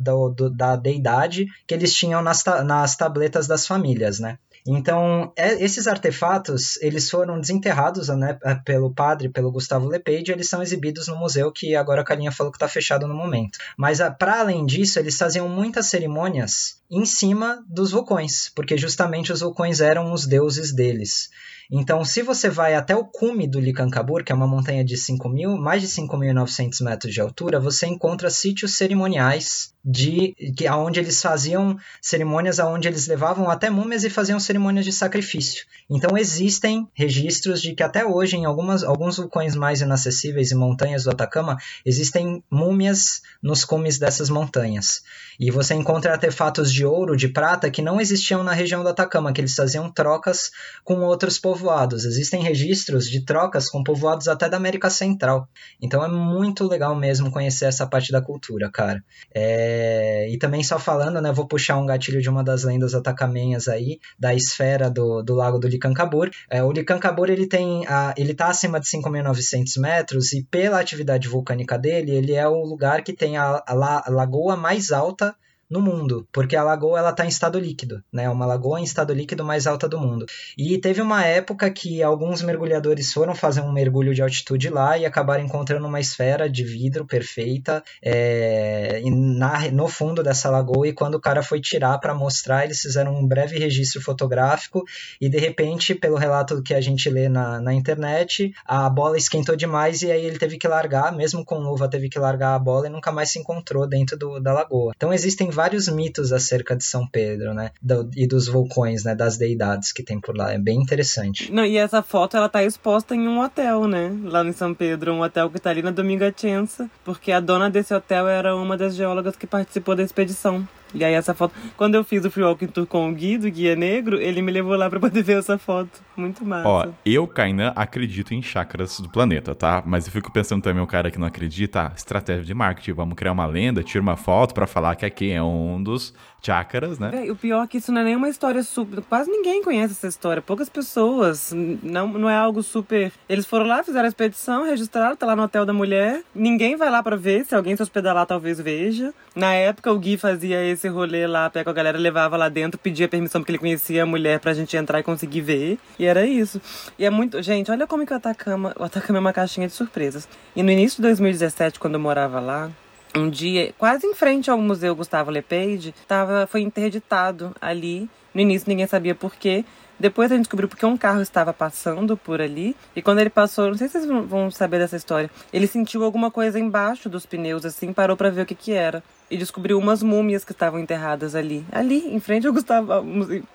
Speaker 3: da deidade que eles tinham nas, nas tabletas das famílias, né? Então, é, esses artefatos, eles foram desenterrados né, é, pelo padre, pelo Gustavo Lepage, eles são exibidos no museu, que agora a Carinha falou que está fechado no momento. Mas, para além disso, eles faziam muitas cerimônias em cima dos vulcões, porque justamente os vulcões eram os deuses deles. Então, se você vai até o cume do Licancabur, que é uma montanha de 5 mil, mais de 5.900 metros de altura, você encontra sítios cerimoniais de que aonde eles faziam cerimônias aonde eles levavam até múmias e faziam cerimônias de sacrifício. Então existem registros de que até hoje em algumas, alguns vulcões mais inacessíveis e montanhas do Atacama existem múmias nos cumes dessas montanhas. E você encontra artefatos de ouro, de prata que não existiam na região do Atacama, que eles faziam trocas com outros povoados. Existem registros de trocas com povoados até da América Central. Então é muito legal mesmo conhecer essa parte da cultura, cara. É e também só falando, né, vou puxar um gatilho de uma das lendas atacamenhas aí, da esfera do, do lago do Licancabur. É, o Licancabur, ele tem, a, ele tá acima de 5.900 metros e pela atividade vulcânica dele, ele é o lugar que tem a, a, a lagoa mais alta no mundo, porque a lagoa ela está em estado líquido, né? Uma lagoa em estado líquido mais alta do mundo. E teve uma época que alguns mergulhadores foram fazer um mergulho de altitude lá e acabaram encontrando uma esfera de vidro perfeita é, na, no fundo dessa lagoa. E quando o cara foi tirar para mostrar, eles fizeram um breve registro fotográfico e de repente, pelo relato que a gente lê na, na internet, a bola esquentou demais e aí ele teve que largar, mesmo com luva, teve que largar a bola e nunca mais se encontrou dentro do, da lagoa. Então existem vários mitos acerca de São Pedro, né? Do, e dos vulcões, né? Das deidades que tem por lá. É bem interessante.
Speaker 2: Não, e essa foto, ela tá exposta em um hotel, né? Lá em São Pedro, um hotel que tá ali na Domingacença, porque a dona desse hotel era uma das geólogas que participou da expedição. E aí essa foto, quando eu fiz o Free Walking Tour com o Gui, do Guia Negro, ele me levou lá pra poder ver essa foto. Muito massa.
Speaker 1: Ó, eu, Kainan, acredito em chakras do planeta, tá? Mas eu fico pensando também, o cara que não acredita, estratégia de marketing, vamos criar uma lenda, tira uma foto para falar que aqui é um dos chakras, né?
Speaker 2: O pior é que isso não é nenhuma história super. Quase ninguém conhece essa história. Poucas pessoas. Não, não é algo super. Eles foram lá, fizeram a expedição, registraram, tá lá no hotel da mulher. Ninguém vai lá para ver. Se alguém se hospedar lá, talvez veja. Na época, o Gui fazia esse rolê lá, pega a galera, levava lá dentro, pedia permissão porque ele conhecia a mulher pra gente entrar e conseguir ver. E era isso. E é muito. Gente, olha como que o Atacama. O Atacama é uma caixinha de surpresas. E no início de 2017, quando eu morava lá, um dia, quase em frente ao Museu Gustavo Lepage, tava, foi interditado ali. No início ninguém sabia por quê. Depois a gente descobriu porque um carro estava passando por ali. E quando ele passou, não sei se vocês vão saber dessa história, ele sentiu alguma coisa embaixo dos pneus, assim, parou para ver o que que era. E descobriu umas múmias que estavam enterradas ali. Ali, em frente ao Gustavo,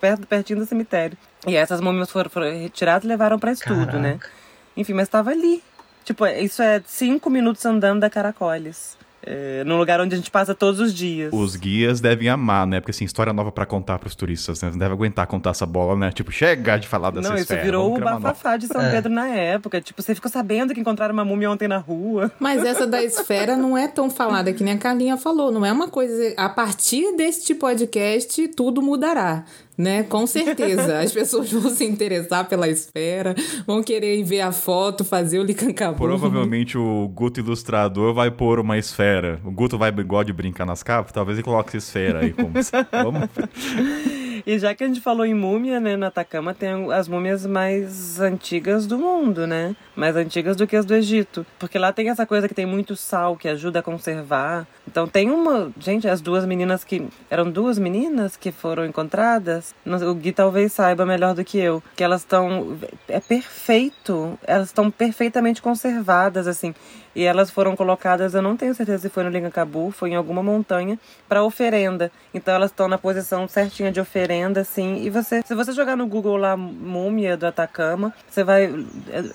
Speaker 2: perto, pertinho do cemitério. E essas múmias foram, foram retiradas e levaram para estudo, né? Caraca. né? Enfim, mas estava ali. Tipo, isso é cinco minutos andando da Caracoles. É, num lugar onde a gente passa todos os dias.
Speaker 1: Os guias devem amar, né? Porque assim, história nova para contar pros turistas, né? Não deve aguentar contar essa bola, né? Tipo, chega de falar dessa
Speaker 2: Não, isso
Speaker 1: esfera,
Speaker 2: virou o bafafá de São é. Pedro na época. Tipo, você ficou sabendo que encontraram uma múmia ontem na rua.
Speaker 4: Mas essa da esfera não é tão falada que nem a Carlinha falou. Não é uma coisa. A partir deste podcast, tudo mudará né? Com certeza. As pessoas vão se interessar pela esfera, vão querer ver a foto, fazer o Licancabur.
Speaker 1: Provavelmente o Guto ilustrador vai pôr uma esfera. O Guto vai igual de brincar nas capas, talvez ele coloque essa esfera aí como. Vamos.
Speaker 2: E já que a gente falou em múmia, né, na Atacama tem as múmias mais antigas do mundo, né? Mais antigas do que as do Egito. Porque lá tem essa coisa que tem muito sal, que ajuda a conservar. Então tem uma. Gente, as duas meninas que. Eram duas meninas que foram encontradas. O Gui talvez saiba melhor do que eu. Que elas estão. É perfeito. Elas estão perfeitamente conservadas, assim. E elas foram colocadas, eu não tenho certeza se foi no Lingacabu, foi em alguma montanha, para oferenda. Então elas estão na posição certinha de oferenda, assim. E você, se você jogar no Google lá, múmia do Atacama, você vai.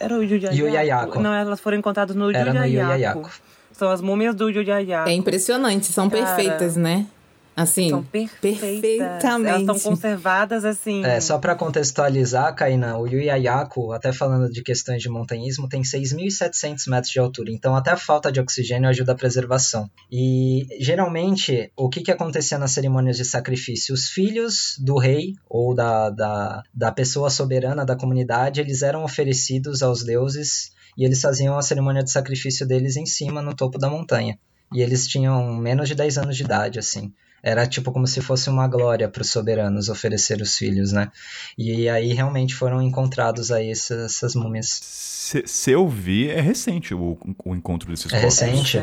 Speaker 2: Era o? Yuyayako. Não, elas foram encontradas no
Speaker 3: Era no.
Speaker 2: São as múmias do Yuyayako.
Speaker 4: É impressionante, são
Speaker 2: Cara,
Speaker 4: perfeitas, né? Assim,
Speaker 2: São perfeitas. Elas
Speaker 4: perfeitamente.
Speaker 2: estão conservadas assim.
Speaker 3: É, só para contextualizar, Kaina, o Yuyayako, até falando de questões de montanhismo, tem 6.700 metros de altura, então até a falta de oxigênio ajuda a preservação. E geralmente, o que, que acontecia nas cerimônias de sacrifício? Os filhos do rei ou da, da, da pessoa soberana da comunidade, eles eram oferecidos aos deuses e eles faziam a cerimônia de sacrifício deles em cima, no topo da montanha. E eles tinham menos de 10 anos de idade, assim. Era tipo como se fosse uma glória para os soberanos oferecer os filhos, né? E aí realmente foram encontrados aí essas, essas múmias.
Speaker 1: Se, se eu vi, é recente o, o encontro desses
Speaker 3: É
Speaker 1: corpos.
Speaker 3: recente?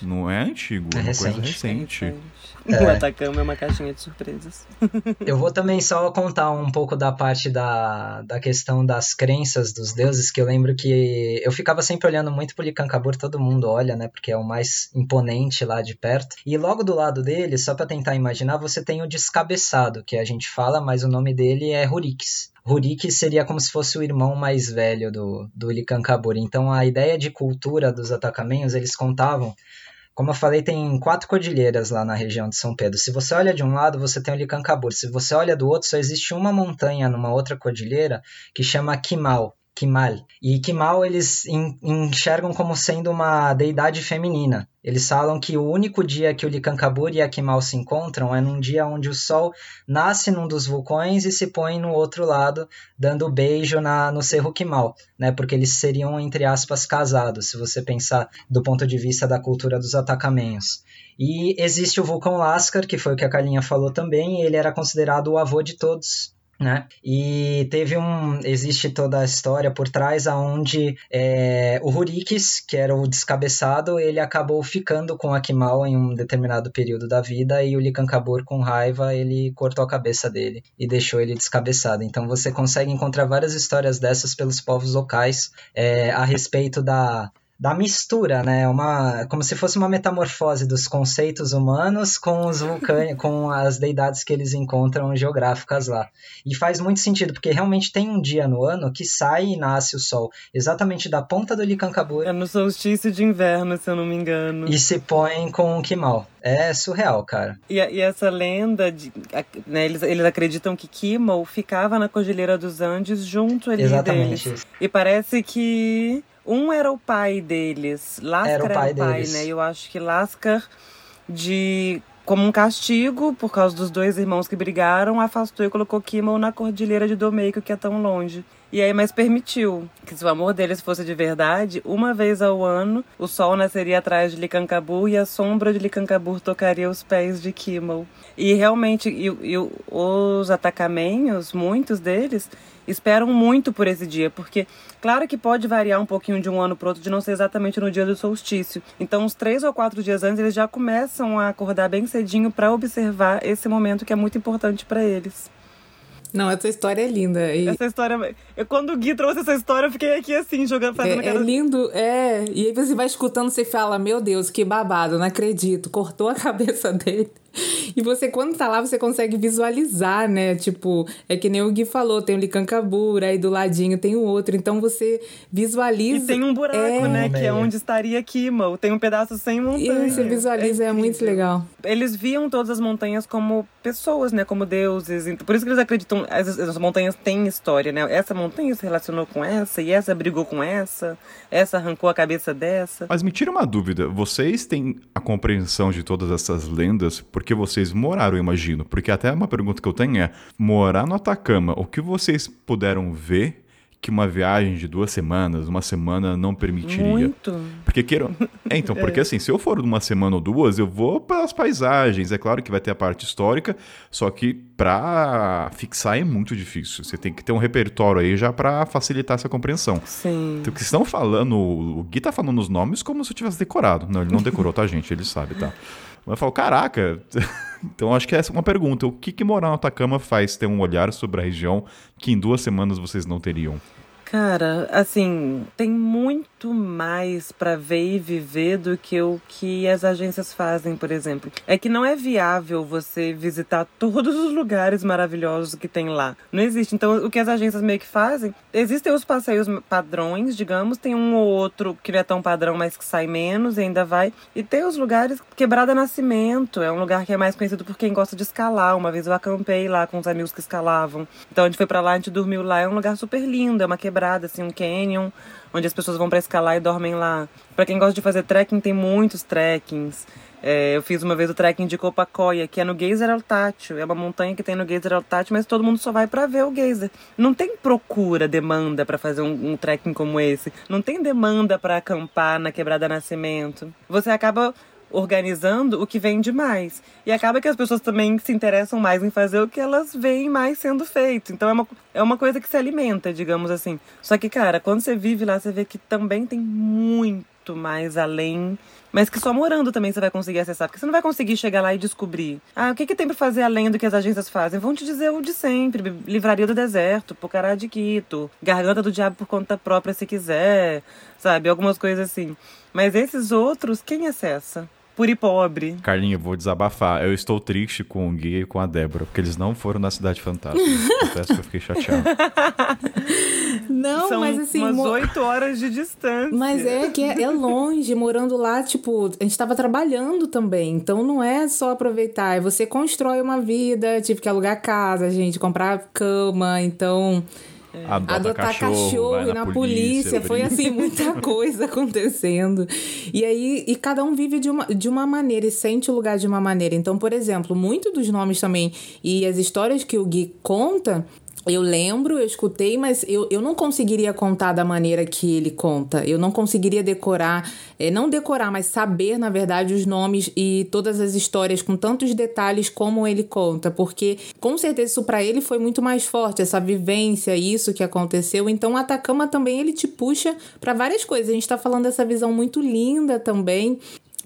Speaker 1: Não é antigo, é,
Speaker 3: É
Speaker 1: uma coisa
Speaker 3: recente.
Speaker 1: recente.
Speaker 2: O Atacama é uma caixinha de surpresas.
Speaker 3: Eu vou também só contar um pouco da parte da, da questão das crenças dos deuses, que eu lembro que eu ficava sempre olhando muito pro Licancabur, todo mundo olha, né, porque é o mais imponente lá de perto. E logo do lado dele, só para tentar imaginar, você tem o descabeçado, que a gente fala, mas o nome dele é Hurix. Hurix seria como se fosse o irmão mais velho do, do Licancabur. Então a ideia de cultura dos atacamenhos, eles contavam como eu falei, tem quatro cordilheiras lá na região de São Pedro. Se você olha de um lado, você tem o Licancabur. Se você olha do outro, só existe uma montanha numa outra cordilheira que chama Kimal. Kimal. E Kimal eles en- enxergam como sendo uma deidade feminina. Eles falam que o único dia que o Licancabur e a Kimal se encontram é num dia onde o sol nasce num dos vulcões e se põe no outro lado, dando beijo na, no Cerro Kimal, né? Porque eles seriam, entre aspas, casados, se você pensar do ponto de vista da cultura dos atacamenhos. E existe o vulcão Lascar, que foi o que a Carlinha falou também, ele era considerado o avô de todos, né? E teve um, existe toda a história por trás aonde é, o Hurikis, que era o descabeçado, ele acabou ficando com Akimal em um determinado período da vida e o Licancabur com raiva ele cortou a cabeça dele e deixou ele descabeçado. Então você consegue encontrar várias histórias dessas pelos povos locais é, a respeito da da mistura, né? Uma, como se fosse uma metamorfose dos conceitos humanos com os vulcânicos, com as deidades que eles encontram geográficas lá. E faz muito sentido, porque realmente tem um dia no ano que sai e nasce o sol, exatamente da ponta do Licancabur
Speaker 2: É no solstício de inverno, se eu não me engano.
Speaker 3: e se põe com o Kimal. É surreal, cara.
Speaker 2: E, e essa lenda, de, né, eles, eles acreditam que Kimmel ficava na Cordilheira dos Andes junto ali
Speaker 3: Exatamente.
Speaker 2: deles. E parece que um era o pai deles. Lascar
Speaker 3: Era o pai deles.
Speaker 2: né? Eu acho que Lascar, de como um castigo, por causa dos dois irmãos que brigaram, afastou e colocou Kimmel na Cordilheira de Domeico, que é tão longe. E aí, mas permitiu que se o amor deles fosse de verdade, uma vez ao ano, o sol nasceria atrás de Licancabur e a sombra de Licancabur tocaria os pés de Kimmel. E realmente, e, e os atacamenhos, muitos deles, esperam muito por esse dia, porque claro que pode variar um pouquinho de um ano para outro, de não ser exatamente no dia do solstício. Então, uns três ou quatro dias antes, eles já começam a acordar bem cedinho para observar esse momento que é muito importante para eles.
Speaker 4: Não, essa história é linda. E
Speaker 2: Essa história, eu, quando o Gui trouxe essa história, eu fiquei aqui assim, jogando, fazendo
Speaker 4: é, é lindo, é. E aí você vai escutando, você fala, meu Deus, que babado, não acredito. Cortou a cabeça dele. E você, quando tá lá, você consegue visualizar, né? Tipo, é que nem o Gui falou, tem o Licancabur, aí do ladinho tem o outro. Então você visualiza.
Speaker 2: E tem um buraco,
Speaker 4: é,
Speaker 2: né? Que é
Speaker 3: meio.
Speaker 2: onde estaria Kimmel. Tem um pedaço sem
Speaker 4: E
Speaker 2: montanha.
Speaker 4: você visualiza, é, muito
Speaker 2: incrível.
Speaker 4: legal.
Speaker 2: Eles viam todas as montanhas como pessoas, né? Como deuses. Então, Por isso que eles acreditam. As, as montanhas têm história, né? Essa montanha se relacionou com essa, e essa brigou com essa, essa arrancou a cabeça dessa.
Speaker 1: Mas me tira uma dúvida, vocês têm a compreensão de todas essas lendas? Porque porque vocês moraram, eu imagino. Porque até uma pergunta que eu tenho é: morar no Atacama, o que vocês puderam ver que uma viagem de duas semanas, uma semana não permitiria.
Speaker 2: Muito.
Speaker 1: Porque queiram. É, então, porque assim, se eu for uma semana ou duas, eu vou pelas paisagens. É claro que vai ter a parte histórica, só que pra fixar é muito difícil. Você tem que ter um repertório aí já pra facilitar essa compreensão.
Speaker 2: Sim.
Speaker 1: Então, o que estão falando, o Gui tá falando os nomes como se eu tivesse decorado. Não, ele não decorou, tá, gente? Ele sabe, tá? Mas eu falo, caraca. então, acho que essa é uma pergunta. O que, que morar no Atacama faz ter um olhar sobre a região que em duas semanas vocês não teriam?
Speaker 2: Cara, assim, tem muito mais para ver e viver do que o que as agências fazem, por exemplo. É que não é viável você visitar todos os lugares maravilhosos que tem lá. Não existe. Então, o que as agências meio que fazem, existem os passeios padrões, digamos, tem um ou outro que não é tão padrão, mas que sai menos e ainda vai. E tem os lugares Quebrada Nascimento, é um lugar que é mais conhecido por quem gosta de escalar. Uma vez eu acampei lá com os amigos que escalavam. Então, a gente foi para lá, a gente dormiu lá, é um lugar super lindo, é uma quebrada, assim, um canyon, onde as pessoas vão para escalar e dormem lá. Para quem gosta de fazer trekking, tem muitos trekkings. É, eu fiz uma vez o trekking de Copacoia, que é no Geyser Altátil. É uma montanha que tem no Geyser Altátil, mas todo mundo só vai para ver o geyser. Não tem procura, demanda para fazer um, um trekking como esse. Não tem demanda para acampar na Quebrada Nascimento. Você acaba organizando o que vende mais. E acaba que as pessoas também se interessam mais em fazer o que elas veem mais sendo feito. Então é uma, é uma coisa que se alimenta, digamos assim. Só que, cara, quando você vive lá, você vê que também tem muito mais além. Mas que só morando também você vai conseguir acessar. Porque você não vai conseguir chegar lá e descobrir. Ah, o que, que tem para fazer além do que as agências fazem? Vão te dizer o de sempre. Livraria do Deserto, Pucará de Quito, Garganta do Diabo por conta própria se quiser. Sabe? Algumas coisas assim. Mas esses outros, quem acessa? E pobre.
Speaker 1: Carlinha, eu vou desabafar. Eu estou triste com o Gui e com a Débora, porque eles não foram na Cidade Fantástica. Confesso que eu fiquei chateado.
Speaker 4: Não,
Speaker 2: São
Speaker 4: mas assim.
Speaker 2: umas oito horas de distância.
Speaker 4: Mas é que é, é, longe, morando lá, tipo, a gente estava trabalhando também. Então não é só aproveitar, é você constrói uma vida, tive que alugar casa, gente, comprar cama, então.
Speaker 1: Adota
Speaker 4: adotar
Speaker 1: cachorro,
Speaker 4: cachorro na,
Speaker 1: na
Speaker 4: polícia. Foi
Speaker 1: brinca.
Speaker 4: assim, muita coisa acontecendo. E aí, e cada um vive de uma, de uma maneira e sente o lugar de uma maneira. Então, por exemplo, muito dos nomes também e as histórias que o Gui conta eu lembro, eu escutei, mas eu, eu não conseguiria contar da maneira que ele conta. Eu não conseguiria decorar, é, não decorar, mas saber, na verdade, os nomes e todas as histórias com tantos detalhes como ele conta. Porque, com certeza, isso para ele foi muito mais forte, essa vivência, isso que aconteceu. Então, o Atacama também, ele te puxa para várias coisas. A gente tá falando dessa visão muito linda também.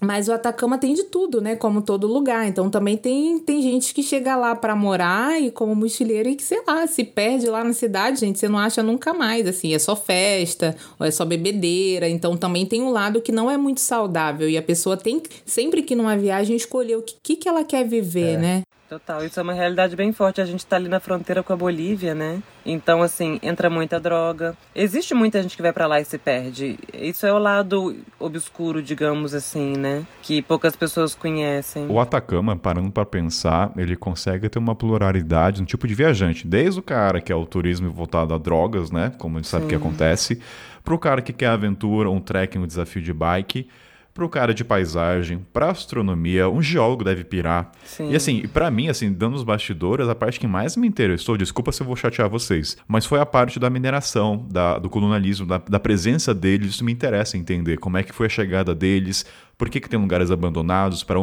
Speaker 4: Mas o Atacama tem de tudo, né? Como todo lugar. Então também tem, tem gente que chega lá para morar e como mochileiro e que, sei lá, se perde lá na cidade, gente, você não acha nunca mais. Assim, é só festa, ou é só bebedeira. Então também tem um lado que não é muito saudável. E a pessoa tem sempre que numa viagem escolher o que, que, ela quer viver,
Speaker 3: É.
Speaker 4: né?
Speaker 2: Total, isso é uma realidade bem forte. A gente tá ali na fronteira com a Bolívia, né? Então, assim, entra muita droga. Existe muita gente que vai para lá e se perde. Isso é o lado obscuro, digamos assim, né? Que poucas pessoas conhecem.
Speaker 1: O Atacama, parando para pensar, ele consegue ter uma pluralidade no tipo de viajante. Desde o cara que é o turismo voltado a drogas, né? Como a gente sabe que acontece, pro cara que quer aventura, um trekking, um desafio de bike, pro cara de paisagem, pra astronomia, um geólogo deve pirar.
Speaker 2: Sim.
Speaker 1: E assim, pra mim, assim, dando os bastidores, a parte que mais me interessou, desculpa se eu vou chatear vocês, mas foi a parte da mineração, da- do colonialismo, da, da presença deles, isso me interessa entender como é que foi a chegada deles, por que, que tem lugares abandonados, para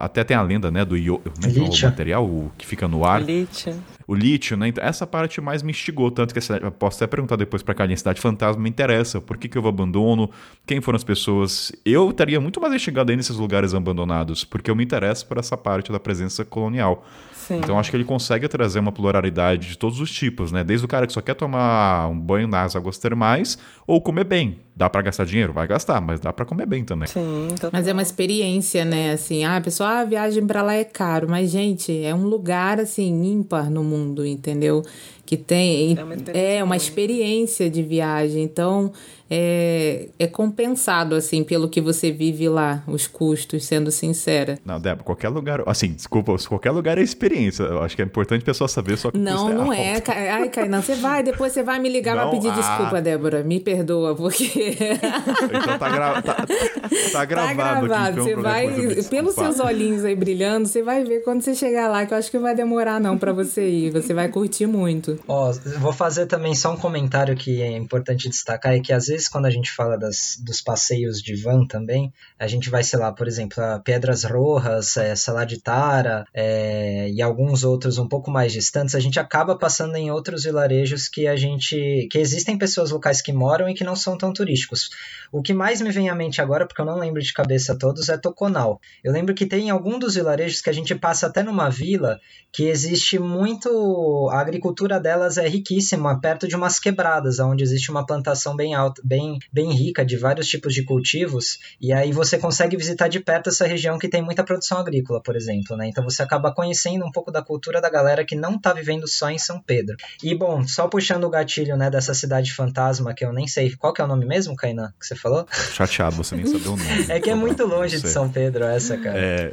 Speaker 1: até tem a lenda, né, do io, é é o material o que fica no ar,
Speaker 2: Elite.
Speaker 1: O lítio, né? Então, essa parte mais me instigou, tanto que cidade, posso até perguntar depois pra Carlinha, Cidade Fantasma me interessa, por que, que eu abandono, quem foram as pessoas. Eu estaria muito mais instigado aí nesses lugares abandonados, porque eu me interesso por essa parte da presença colonial.
Speaker 2: Sim.
Speaker 1: Então acho que ele consegue trazer uma pluralidade de todos os tipos, né? Desde o cara que só quer tomar um banho nas águas termais ou comer bem. Dá pra gastar dinheiro? Vai gastar, mas dá pra comer bem também.
Speaker 2: Sim.
Speaker 4: Mas é uma experiência, né? Assim, ah, a pessoa, ah, a viagem pra lá é caro. Mas, gente, é um lugar, assim, ímpar no mundo, entendeu? que tem.
Speaker 2: É uma experiência
Speaker 4: É uma experiência de viagem. Então, é, é compensado, assim, pelo que você vive lá, os custos, sendo sincera.
Speaker 1: Não, Débora, qualquer lugar. Assim, desculpa, qualquer lugar é experiência. Eu acho que é importante a pessoa saber, só que o
Speaker 4: Não, não é. Ca- Ai, Kainan, você vai, depois você vai me ligar pra
Speaker 1: Não,
Speaker 4: pedir
Speaker 1: ah.
Speaker 4: desculpa, Débora. Me perdoa, porque.
Speaker 1: Então tá, gra... tá, tá gravado,
Speaker 4: tá gravado.
Speaker 1: aqui. então,
Speaker 4: Você
Speaker 1: pra
Speaker 4: vai, pelos seus olhinhos aí brilhando, você vai ver quando você chegar lá, que eu acho que vai demorar não pra você ir. Você vai curtir muito.
Speaker 3: Ó, vou fazer também só um comentário que é importante destacar, é que às vezes quando a gente fala das, dos passeios de van também, a gente vai, sei lá, por exemplo, a Pedras Rojas, é, Saladitara é, e alguns outros um pouco mais distantes, a gente acaba passando em outros vilarejos que a gente. que existem pessoas locais que moram e que não são tão turísticos. O que mais me vem à mente agora, porque eu não lembro de cabeça todos, é Toconal. Eu lembro que tem algum dos vilarejos que a gente passa até numa vila que existe muito. A agricultura delas é riquíssima, perto de umas quebradas, onde existe uma plantação bem alta, bem, bem rica de vários tipos de cultivos, e aí você consegue visitar de perto essa região que tem muita produção agrícola, por exemplo, né? Então você acaba conhecendo um pouco da cultura da galera que não tá vivendo só em São Pedro. E bom, só puxando o gatilho, né, dessa cidade fantasma, que eu nem sei. Qual que é o nome mesmo, Kainan, que você falou?
Speaker 1: Chateado, você nem sabia o nome.
Speaker 3: É que é muito longe de. São Pedro essa, cara.
Speaker 1: É,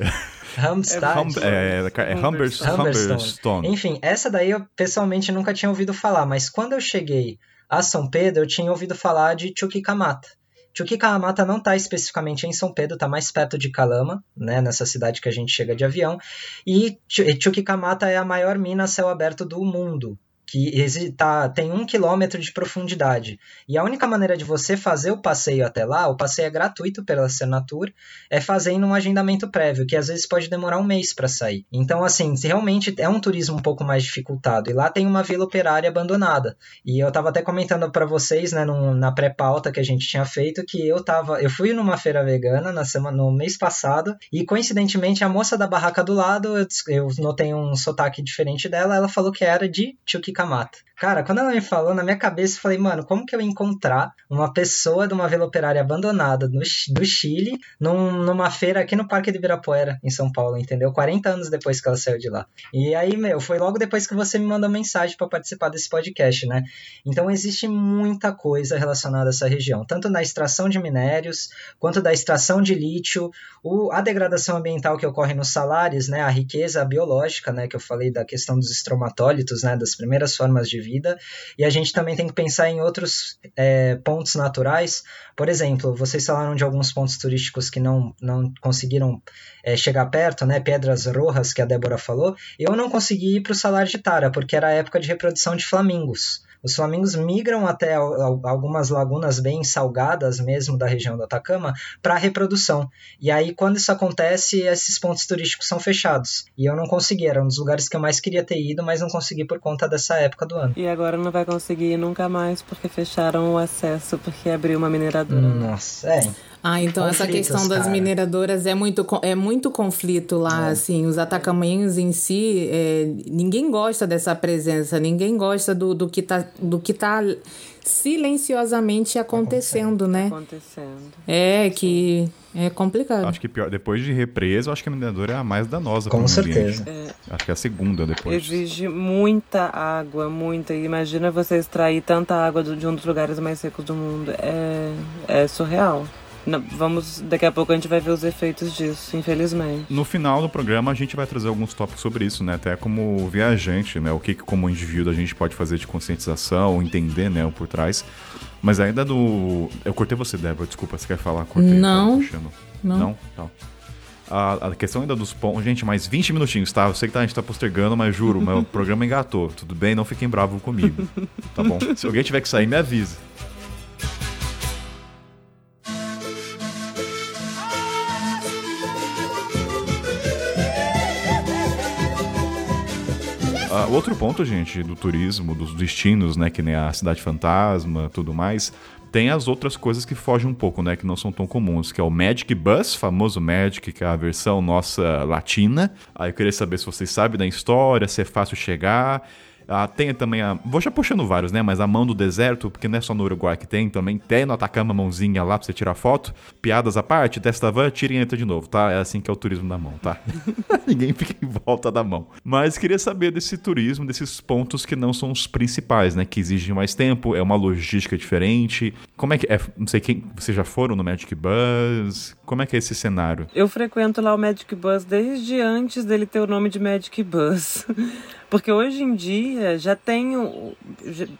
Speaker 3: Hamstad.
Speaker 1: É, é. Humberstone.
Speaker 3: Humberstone. Enfim, essa daí eu pessoalmente nunca tinha ouvido falar, mas quando eu cheguei a São Pedro, eu tinha ouvido falar de Chuquicamata. Chuquicamata não está especificamente em São Pedro, está mais perto de Calama, né, nessa cidade que a gente chega de avião. E Chu- Chuquicamata é a maior mina a céu aberto do mundo. Que exi- tá, tem um quilômetro de profundidade. E a única maneira de você fazer o passeio até lá, o passeio é gratuito pela Senatur, é fazendo um agendamento prévio, que às vezes pode demorar um mês para sair. Então, assim, realmente é um turismo um pouco mais dificultado. E lá tem uma vila operária abandonada. E eu tava até comentando para vocês, né, num- na pré-pauta que a gente tinha feito, que eu tava. Eu fui numa feira vegana na semana, no mês passado, e coincidentemente a moça da barraca do lado, eu, eu notei um sotaque diferente dela, ela falou que era de Chuquicamata. Cara, quando ela me falou, na minha cabeça, eu falei, mano, como que eu ia encontrar uma pessoa de uma vila operária abandonada no, do Chile num- numa feira aqui no Parque de Ibirapuera, em São Paulo, entendeu? 40 anos depois que ela saiu de lá. E aí, meu, foi logo depois que você me mandou mensagem para participar desse podcast, né? Então existe muita coisa relacionada a essa região, tanto na extração de minérios, quanto da extração de lítio, o, a degradação ambiental que ocorre nos salares, né? A riqueza biológica, né? Que eu falei da questão dos estromatólitos, né? Das primeiras formas de vida. E a gente também tem que pensar em outros é, pontos naturais. Por exemplo, vocês falaram de alguns pontos turísticos que não, não conseguiram é, chegar perto, né? Pedras Rojas, que a Débora falou. Eu não consegui ir para o Salar de Tara, porque era época de reprodução de flamingos. Os flamingos migram até al- al- algumas lagunas bem salgadas mesmo da região do Atacama para reprodução. E aí, quando isso acontece, esses pontos turísticos são fechados. E eu não consegui, era um dos lugares que eu mais queria ter ido, mas não consegui por conta dessa época do ano.
Speaker 2: E agora não vai conseguir ir nunca mais porque fecharam o acesso, porque abriu uma mineradora.
Speaker 3: Nossa, é.
Speaker 4: Ah, então essa
Speaker 3: Conflitos,
Speaker 4: questão das
Speaker 3: cara.
Speaker 4: mineradoras é muito, é muito conflito lá, assim, os atacamenhos em si, é, ninguém gosta dessa presença, ninguém gosta do, do, que tá, do que tá silenciosamente acontecendo, né?
Speaker 2: Acontecendo.
Speaker 4: É, que é complicado.
Speaker 1: Acho que pior, depois de represa, eu acho que a mineradora é a mais danosa
Speaker 3: Com certeza.
Speaker 1: ambiente. Acho que é a segunda depois.
Speaker 2: Exige muita água, muita. Imagina você extrair tanta água de um dos lugares mais secos do mundo. É, é surreal. Não, vamos, daqui a pouco a gente vai ver os efeitos disso, infelizmente.
Speaker 1: No final do programa, a gente vai trazer alguns tópicos sobre isso, né? Até como viajante, né? O que, que como indivíduo, a gente pode fazer de conscientização, entender, né? O por trás. Mas ainda do... Eu cortei você, Débora, desculpa, você quer falar? Cortei,
Speaker 4: Não.
Speaker 1: tava puxando.
Speaker 4: Não.
Speaker 1: Não? Tá. A, a questão ainda dos pontos... Gente, mais 20 minutinhos, tá? Eu sei que tá- a gente tá postergando, mas juro, meu programa engatou. Tudo bem? Não fiquem bravos comigo. Tá bom? Se alguém tiver que sair, me avisa. Ah, outro ponto, gente, do turismo, dos destinos, né, que nem a cidade fantasma, tudo mais, tem as outras coisas que fogem um pouco, né, que não são tão comuns, que é o Magic Bus, famoso Magic, que é a versão nossa latina. Aí eu queria saber se vocês sabem da história, se é fácil chegar. Ah, tem também a. Vou já puxando vários, né? Mas a mão do deserto, porque não é só no Uruguai que tem, também tem no Atacama mãozinha lá pra você tirar foto. Piadas à parte, desta van, tira e entra de novo, tá? É assim que é o turismo da mão, tá? Ninguém fica em volta da mão. Mas queria saber desse turismo, desses pontos que não são os principais, né? Que exigem mais tempo, é uma logística diferente. Como é que é? Não sei quem. Vocês já foram no Magic Bus? Como é que é esse cenário?
Speaker 2: Eu frequento lá o Magic Bus desde antes dele ter o nome de Magic Bus. Porque hoje em dia já tem.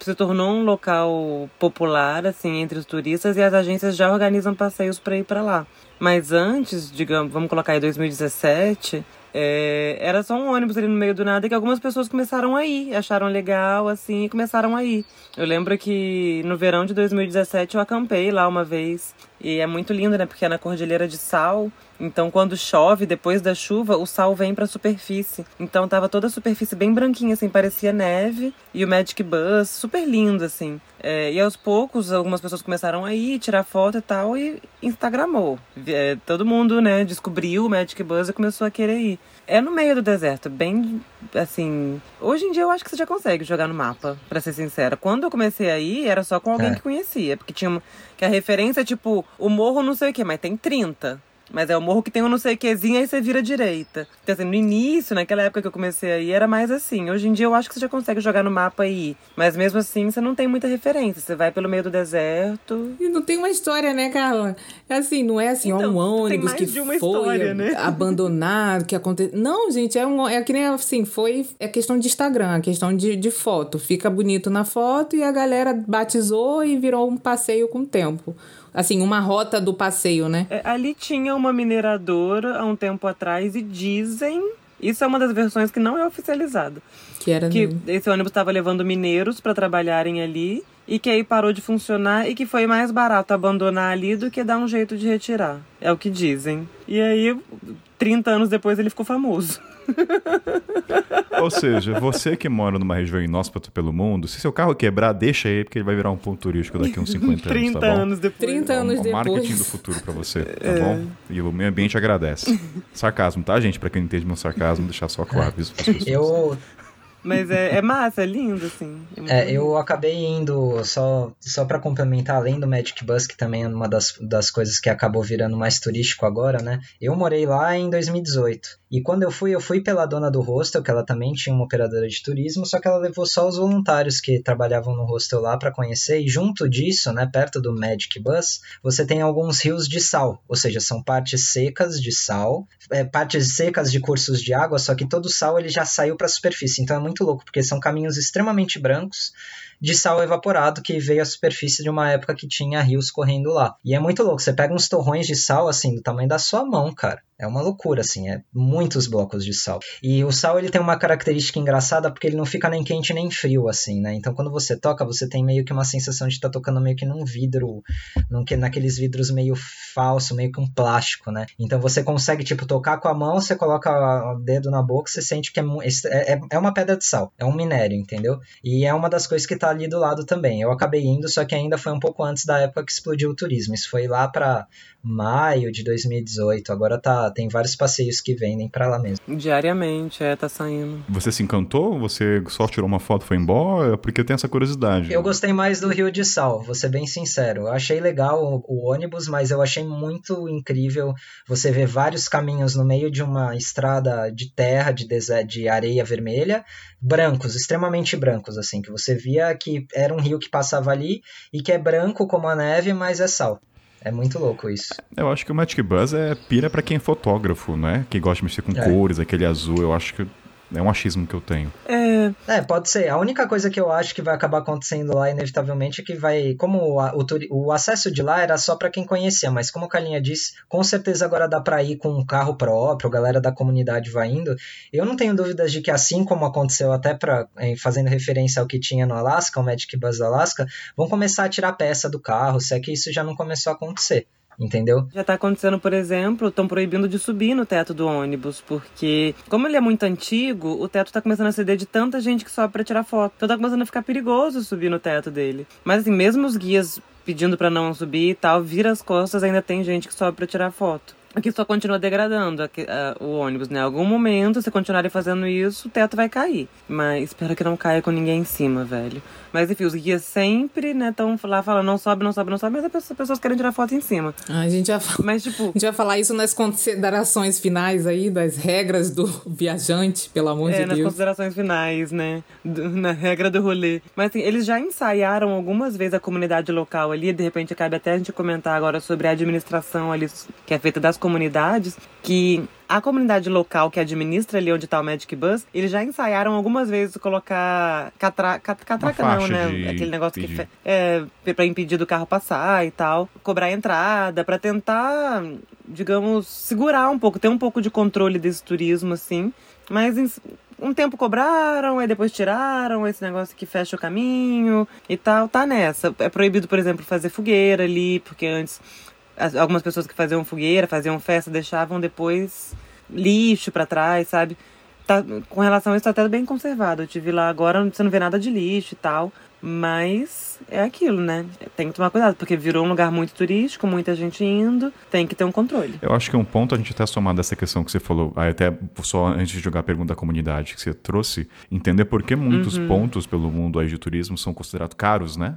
Speaker 2: se tornou um local popular, assim, entre os turistas e as agências já organizam passeios para ir para lá. Mas antes, digamos, vamos colocar aí 2017, é, era só um ônibus ali no meio do nada que algumas pessoas começaram a ir, acharam legal, assim, e começaram a ir. Eu lembro que no verão de 2017 eu acampei lá uma vez. E é muito lindo, né? Porque é na Cordilheira de Sal. Então, quando chove, depois da chuva, o sal vem para a superfície. Então, tava toda a superfície bem branquinha, assim, parecia neve. E o Magic Bus, super lindo, assim. É, e aos poucos, algumas pessoas começaram a ir, tirar foto e tal, e Instagramou. É, todo mundo, né, descobriu o Magic Bus e começou a querer ir. É no meio do deserto, bem assim. Hoje em dia eu acho que você já consegue jogar no mapa, para ser sincera. Quando eu comecei a ir, era só com alguém
Speaker 3: É.
Speaker 2: que conhecia. Porque tinha uma, que a referência é tipo, o morro não sei o que, mas tem 30. Mas é o morro que tem um não sei quezinho, aí você vira direita. Então, assim, no início, naquela época que eu comecei a ir, era mais assim. Hoje em dia eu acho que você já consegue jogar no mapa ir. Mas mesmo assim, você não tem muita referência. Você vai pelo meio do deserto.
Speaker 4: E não tem uma história, né, Carla? É assim, não é assim, ó,
Speaker 2: Então,
Speaker 4: um
Speaker 2: tem
Speaker 4: ônibus
Speaker 2: mais
Speaker 4: que
Speaker 2: de uma
Speaker 4: foi
Speaker 2: história, né?
Speaker 4: abandonado, que aconteceu. Não, gente, é, um, é que nem assim, foi. É questão de Instagram, é questão de, de foto. Fica bonito na foto e a galera batizou e virou um passeio com o tempo. Assim, uma rota do passeio, né?
Speaker 2: É, ali tinha uma mineradora há um tempo atrás e dizem. Isso é uma das versões que não é oficializada.
Speaker 4: Que era.
Speaker 2: que esse ônibus estava levando mineiros para trabalharem ali e que aí parou de funcionar e que foi mais barato abandonar ali do que dar um jeito de retirar. É o que dizem. E aí, 30 anos depois, ele ficou famoso.
Speaker 1: Ou seja, você que mora numa região inóspita pelo mundo, se seu carro quebrar, deixa aí, porque ele vai virar um ponto turístico daqui a uns 50 anos,
Speaker 2: 30
Speaker 1: tá bom?
Speaker 2: anos depois.
Speaker 4: 30 anos
Speaker 1: o
Speaker 4: depois.
Speaker 1: marketing do futuro pra você, tá
Speaker 2: É.
Speaker 1: bom? E o meio ambiente agradece. Sarcasmo, tá, gente? Pra quem não entende meu sarcasmo, deixar só claro isso pras pessoas.
Speaker 3: Eu,
Speaker 2: Mas é, é massa, é lindo, assim. É
Speaker 3: É, eu acabei indo, só, só para complementar, além do Magic Bus, que também é uma das, das coisas que acabou virando mais turístico agora, né? Eu morei lá em 2018. E quando eu fui, eu fui pela dona do hostel, que ela também tinha uma operadora de turismo, só que ela levou só os voluntários que trabalhavam no hostel lá para conhecer. E junto disso, né, perto do Magic Bus, você tem alguns rios de sal, ou seja, são partes secas de sal, é, partes secas de cursos de água, só que todo o sal ele já saiu para a superfície. Então é muito louco, porque são caminhos extremamente brancos de sal evaporado que veio à superfície de uma época que tinha rios correndo lá. E é muito louco, você pega uns torrões de sal assim do tamanho da sua mão, cara. É uma loucura assim, é muitos blocos de sal. E o sal ele tem uma característica engraçada porque ele não fica nem quente nem frio assim, né? Então quando você toca, você tem meio que uma sensação de estar tocando meio que num vidro, num, que- naqueles vidros meio falso, meio que um plástico, né? Então você consegue tipo tocar com a mão, você coloca o dedo na boca, você sente que é, é, é- é uma pedra de sal, é um minério, entendeu? E é uma das coisas que tá ali do lado também. Eu acabei indo, só que ainda foi um pouco antes da época que explodiu o turismo. Isso foi lá para maio de 2018. Agora tá, tem vários passeios que vendem para lá mesmo.
Speaker 2: Diariamente, é, tá saindo.
Speaker 1: Você se encantou? Você só tirou uma foto e foi embora? Porque eu tenho essa curiosidade.
Speaker 3: Eu gostei mais do Rio de Sal, vou ser bem sincero. Eu achei legal o, o ônibus, mas eu achei muito incrível você ver vários caminhos no meio de uma estrada de terra, de, de areia vermelha, brancos, extremamente brancos, assim, que você via que era um rio que passava ali e que é branco como a neve, mas é sal. É muito louco isso.
Speaker 1: Eu acho que o Magic Buzz é pira pra quem é fotógrafo, né? Que gosta de mexer com
Speaker 3: É.
Speaker 1: cores, aquele azul. Eu acho que é um achismo que eu tenho.
Speaker 2: É,
Speaker 3: É, pode ser. A única coisa que eu acho que vai acabar acontecendo lá, inevitavelmente, é que vai. Como o, o, o acesso de lá era só para quem conhecia, mas como a Carlinha disse, com certeza agora dá para ir com um carro próprio, a galera da comunidade vai indo. Eu não tenho dúvidas de que, assim como aconteceu até pra, em- fazendo referência ao que tinha no Alasca, o Magic Bus do Alasca, vão começar a tirar peça do carro, se é que isso já não começou a acontecer. Entendeu?
Speaker 2: Já tá acontecendo, por exemplo, estão proibindo de subir no teto do ônibus, porque, como ele é muito antigo, o teto tá começando a ceder de tanta gente que sobe pra tirar foto. Então tá começando a ficar perigoso subir no teto dele. Mas assim, mesmo os guias pedindo pra não subir e tal, vira as costas, ainda tem gente que sobe pra tirar foto. que só continua degradando a, a, o ônibus, né? Algum momento, se continuarem fazendo isso, o teto vai cair. Mas espero que não caia com ninguém em cima, velho. Mas enfim, os guias sempre, né, estão lá falando, não sobe, não sobe, não sobe, mas as pessoas querem tirar foto em cima.
Speaker 4: A gente já,
Speaker 2: mas, tipo,
Speaker 4: a gente vai falar isso nas considerações finais aí, das regras do viajante, pelo amor
Speaker 2: é,
Speaker 4: de
Speaker 2: nas
Speaker 4: Deus.
Speaker 2: considerações finais, né? Do, na regra do rolê. Mas assim, eles já ensaiaram algumas vezes a comunidade local ali, de repente cabe até a gente comentar agora sobre a administração ali, que é feita das comunidades, que a comunidade local que administra ali onde tá o Magic Bus, eles já ensaiaram algumas vezes colocar catra, cat, catraca não, né?
Speaker 1: de
Speaker 2: Aquele negócio
Speaker 1: impedir.
Speaker 2: que fe- é para impedir do carro passar e tal, cobrar entrada pra tentar, digamos, segurar um pouco, ter um pouco de controle desse turismo assim. Mas em- um tempo cobraram, aí depois tiraram esse negócio que fecha o caminho e tal, tá nessa. É proibido, por exemplo, fazer fogueira ali, porque antes as- algumas pessoas que faziam fogueira, faziam festa, deixavam depois lixo pra trás, sabe? Tá, com relação a isso, tá até bem conservado. Eu tive lá agora, você não vê nada de lixo e tal. Mas é aquilo, né? Tem que tomar cuidado, porque virou um lugar muito turístico, muita gente indo, tem que ter um controle.
Speaker 1: Eu acho que é um ponto a gente até somar dessa questão que você falou, aí até só antes de jogar a pergunta da comunidade que você trouxe, entender por que muitos pontos pelo mundo aí de turismo são considerados caros, né?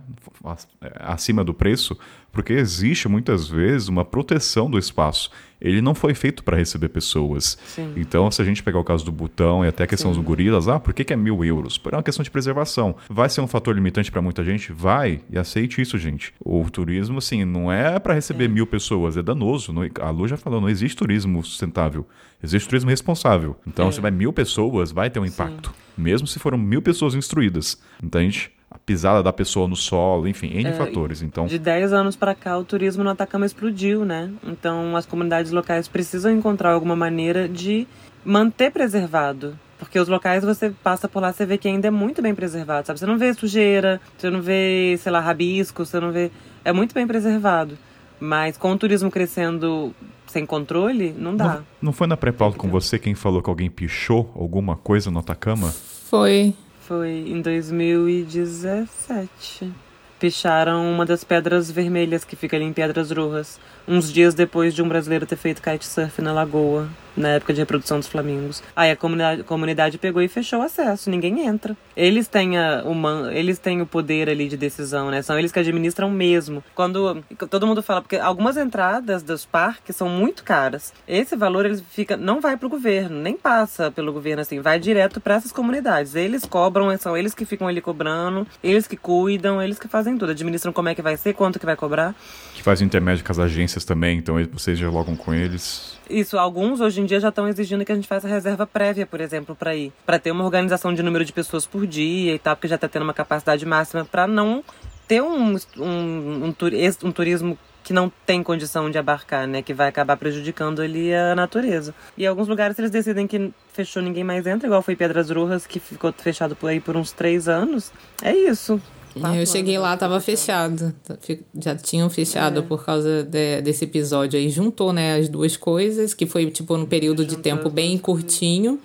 Speaker 1: Acima do preço, porque existe muitas vezes uma proteção do espaço. Ele não foi feito para receber pessoas.
Speaker 2: Sim.
Speaker 1: Então, se a gente pegar o caso do Butão e até a questão dos gorilas, ah, por que, que é mil euros? Por uma questão de preservação. Vai ser um fator limitante para muita gente? Vai, e aceite isso, gente. O turismo, assim, não é para receber mil pessoas, é danoso. A Lu já falou, não existe turismo sustentável. Existe turismo responsável. Então, se vai mil pessoas, vai ter um impacto. Mesmo se foram mil pessoas instruídas. Entende? A pisada da pessoa no solo, enfim, N fatores. Então,
Speaker 2: De 10 anos pra cá, o turismo no Atacama explodiu, né? Então, as comunidades locais precisam encontrar alguma maneira de manter preservado. Porque os locais, você passa por lá, você vê que ainda é muito bem preservado, sabe? Você não vê sujeira, você não vê, sei lá, rabisco, você não vê... É muito bem preservado. Mas com o turismo crescendo sem controle, não dá.
Speaker 1: não, não foi na pré-pauta com você quem falou que alguém pichou alguma coisa no Atacama?
Speaker 4: Foi.
Speaker 2: Foi em 2017. Picharam uma das pedras vermelhas que fica ali em Pedras Rojas. Uns dias depois de um brasileiro ter feito kitesurf na lagoa, na época de reprodução dos flamingos. Aí a comunidade, comunidade pegou e fechou o acesso, ninguém entra. Eles têm, a, o man- eles têm o poder ali de decisão, né? São eles que administram mesmo. Quando todo mundo fala, porque algumas entradas dos parques são muito caras. Esse valor ele fica, não vai pro governo, nem passa pelo governo assim, vai direto para essas comunidades. Eles cobram, são eles que ficam ali cobrando, eles que cuidam, eles que fazem tudo, administram como é que vai ser, quanto que vai cobrar.
Speaker 1: Que faz o intermédio com as agências também, então vocês dialogam com eles.
Speaker 2: Isso, alguns hoje em dia já estão exigindo que a gente faça reserva prévia, por exemplo, para ir, para ter uma organização de número de pessoas por dia e tal, porque já está tendo uma capacidade máxima para não ter um, um, um, turismo que não tem condição de abarcar, né, que vai acabar prejudicando ali a natureza. E alguns lugares eles decidem que fechou ninguém mais entra, igual foi Pedras Rojas que ficou fechado por aí por uns três anos. É isso.
Speaker 4: Eu cheguei lá, tava fechado. Já tinham fechado por causa de- desse episódio aí. Juntou, né, as duas coisas, que foi, tipo, num período de tempo bem curtinho.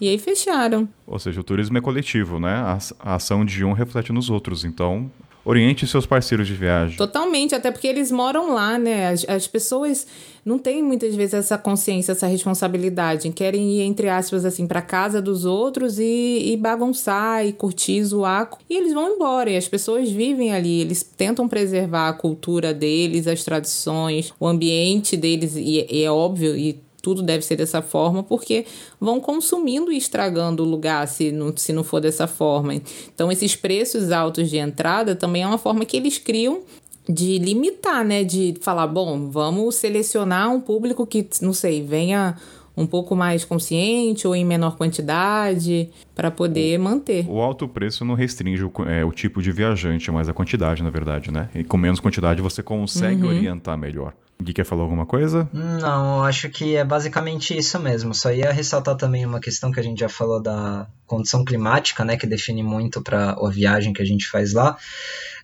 Speaker 4: E aí fecharam.
Speaker 1: Ou seja, o turismo é coletivo, né? A, a ação de um reflete nos outros. Então, oriente seus parceiros de viagem.
Speaker 4: Totalmente, até porque eles moram lá, né? As, as pessoas não têm muitas vezes essa consciência, essa responsabilidade. Querem ir, entre aspas, assim, pra casa dos outros e, e bagunçar e curtir, zoar. E eles vão embora. E as pessoas vivem ali. Eles tentam preservar a cultura deles, as tradições, o ambiente deles. E, e é óbvio, e tudo deve ser dessa forma, porque vão consumindo e estragando o lugar se não, se não for dessa forma. Então, esses preços altos de entrada também é uma forma que eles criam de limitar, né? De falar, bom, vamos selecionar um público que, não sei, venha um pouco mais consciente ou em menor quantidade para poder manter.
Speaker 1: O alto preço não restringe o, é, o tipo de viajante, mas a quantidade, na verdade, né? E com menos quantidade você consegue
Speaker 4: Uhum.
Speaker 1: orientar melhor. Gui quer falar alguma coisa?
Speaker 3: Não, eu acho que é basicamente isso mesmo. Só ia ressaltar também uma questão que a gente já falou da, condição climática, né, que define muito para a viagem que a gente faz lá.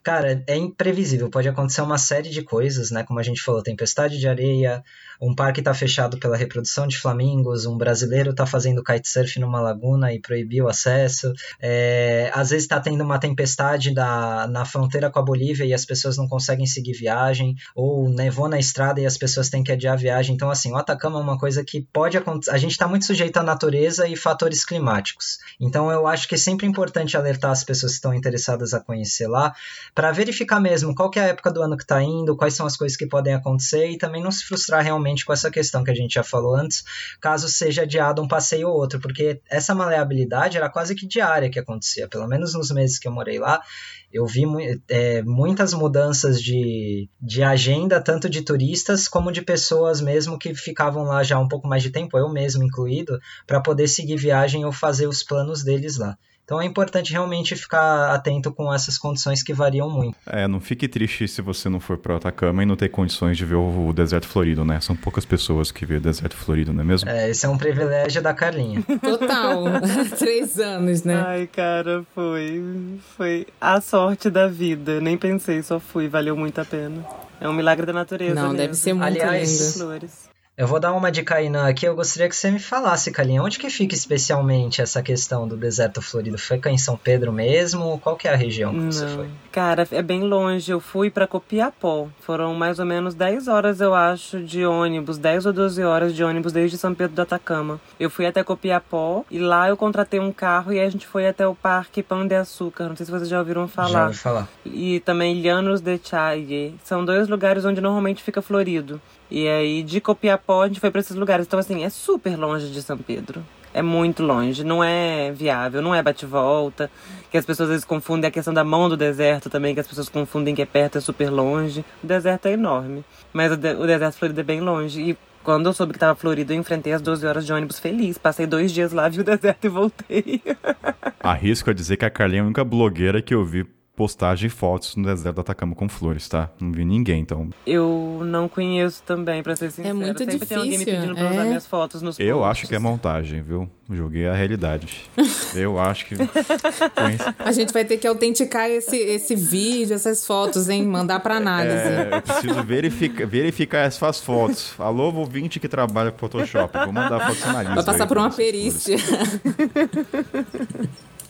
Speaker 3: Cara, é imprevisível, pode acontecer uma série de coisas, né? Como a gente falou, tempestade de areia, um parque está fechado pela reprodução de flamingos, um brasileiro está fazendo kitesurf numa laguna e proibiu o acesso, é, às vezes está tendo uma tempestade da, na fronteira com a Bolívia e as pessoas não conseguem seguir viagem, ou nevou na estrada e as pessoas têm que adiar a viagem. Então, assim, o Atacama é uma coisa que pode acontecer. A gente está muito sujeito à natureza e fatores climáticos. Então, eu acho que é sempre importante alertar as pessoas que estão interessadas a conhecer lá, para verificar mesmo qual é a época do ano que está indo, quais são as coisas que podem acontecer e também não se frustrar realmente com essa questão que a gente já falou antes, caso seja adiado um passeio ou outro, porque essa maleabilidade era quase que diária que acontecia, pelo menos nos meses que eu morei lá, eu vi é, muitas mudanças de, de agenda, tanto de turistas como de pessoas mesmo que ficavam lá já um pouco mais de tempo, eu mesmo incluído, para poder seguir viagem ou fazer os planos deles lá. Então é importante realmente ficar atento com essas condições que variam muito.
Speaker 1: É, não fique triste se você não for para Atacama e não ter condições de ver o, deserto florido, né? São poucas pessoas que vê o deserto florido, não é mesmo?
Speaker 3: É, esse é um privilégio da Carlinha.
Speaker 4: Total. Três anos, né?
Speaker 2: Ai, cara, foi. Foi a sorte da vida. Nem pensei, só fui. Valeu muito a pena. É um milagre da natureza.
Speaker 4: Não,
Speaker 2: mesmo.
Speaker 4: deve ser muito
Speaker 3: Aliás,
Speaker 4: lindo.
Speaker 2: Flores.
Speaker 3: Eu vou dar uma de Kainan aqui. Eu gostaria que você me falasse, Kalinha, onde que fica especialmente essa questão do deserto florido? Fica em São Pedro mesmo? Qual que é a região que
Speaker 2: Não.
Speaker 3: você foi?
Speaker 2: Cara, é bem longe. Eu fui para Copiapó. Foram mais ou menos 10 horas, eu acho, de ônibus. 10 ou 12 horas de ônibus desde São Pedro do Atacama. Eu fui até Copiapó e lá eu contratei um carro e a gente foi até o Parque Pão de Açúcar. Não sei se vocês já ouviram
Speaker 3: Já
Speaker 2: falar.
Speaker 3: ouvi falar.
Speaker 2: E também Llanos de Chaille. São dois lugares onde normalmente fica florido. E aí, de Copiapó, a gente foi para esses lugares. Então, assim, é super longe de São Pedro. É muito longe, não é viável, não é bate-volta. Que as pessoas às vezes confundem a questão da mão do deserto também, que as pessoas confundem que é perto, é super longe. O deserto é enorme, mas o, de o deserto florido é bem longe. E quando eu soube que tava florido, eu enfrentei as 12 horas de ônibus feliz. Passei dois dias lá, vi o deserto e voltei.
Speaker 1: Arrisco a dizer que a Carlinha é a única blogueira que eu vi postagem e fotos no deserto do Atacama com flores, tá? Não vi ninguém, então.
Speaker 2: Eu não conheço também, pra ser sincera.
Speaker 4: muito
Speaker 2: Sempre tem alguém me
Speaker 4: difícil,
Speaker 2: pedindo pra usar
Speaker 4: é.
Speaker 2: minhas fotos nos
Speaker 1: Eu
Speaker 2: posts.
Speaker 1: acho que é montagem, viu? Joguei a realidade. Eu acho que.
Speaker 4: A gente vai ter que autenticar esse, esse vídeo, essas fotos, hein? Mandar pra análise.
Speaker 1: É, eu preciso verificar, verificar essas fotos. Alô, ouvinte que trabalha com Photoshop. Vou mandar fotos analistas.
Speaker 4: Vai passar
Speaker 1: aí
Speaker 4: por uma perícia.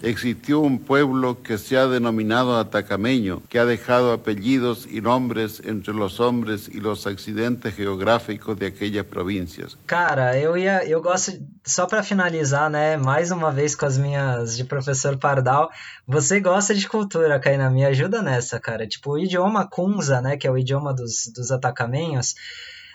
Speaker 5: Existió un pueblo que se ha denominado atacameño, que ha dejado apellidos y nombres entre los hombres y los accidentes geográficos de aquellas provincias.
Speaker 3: Cara, eu ia, eu gosto, só pra finalizar, né, mais uma vez com as minhas de professor Pardal, você gosta de cultura, Kainan, me ajuda nessa, cara. Tipo, o idioma Kunza, né, que é o idioma dos, dos atacamenhos,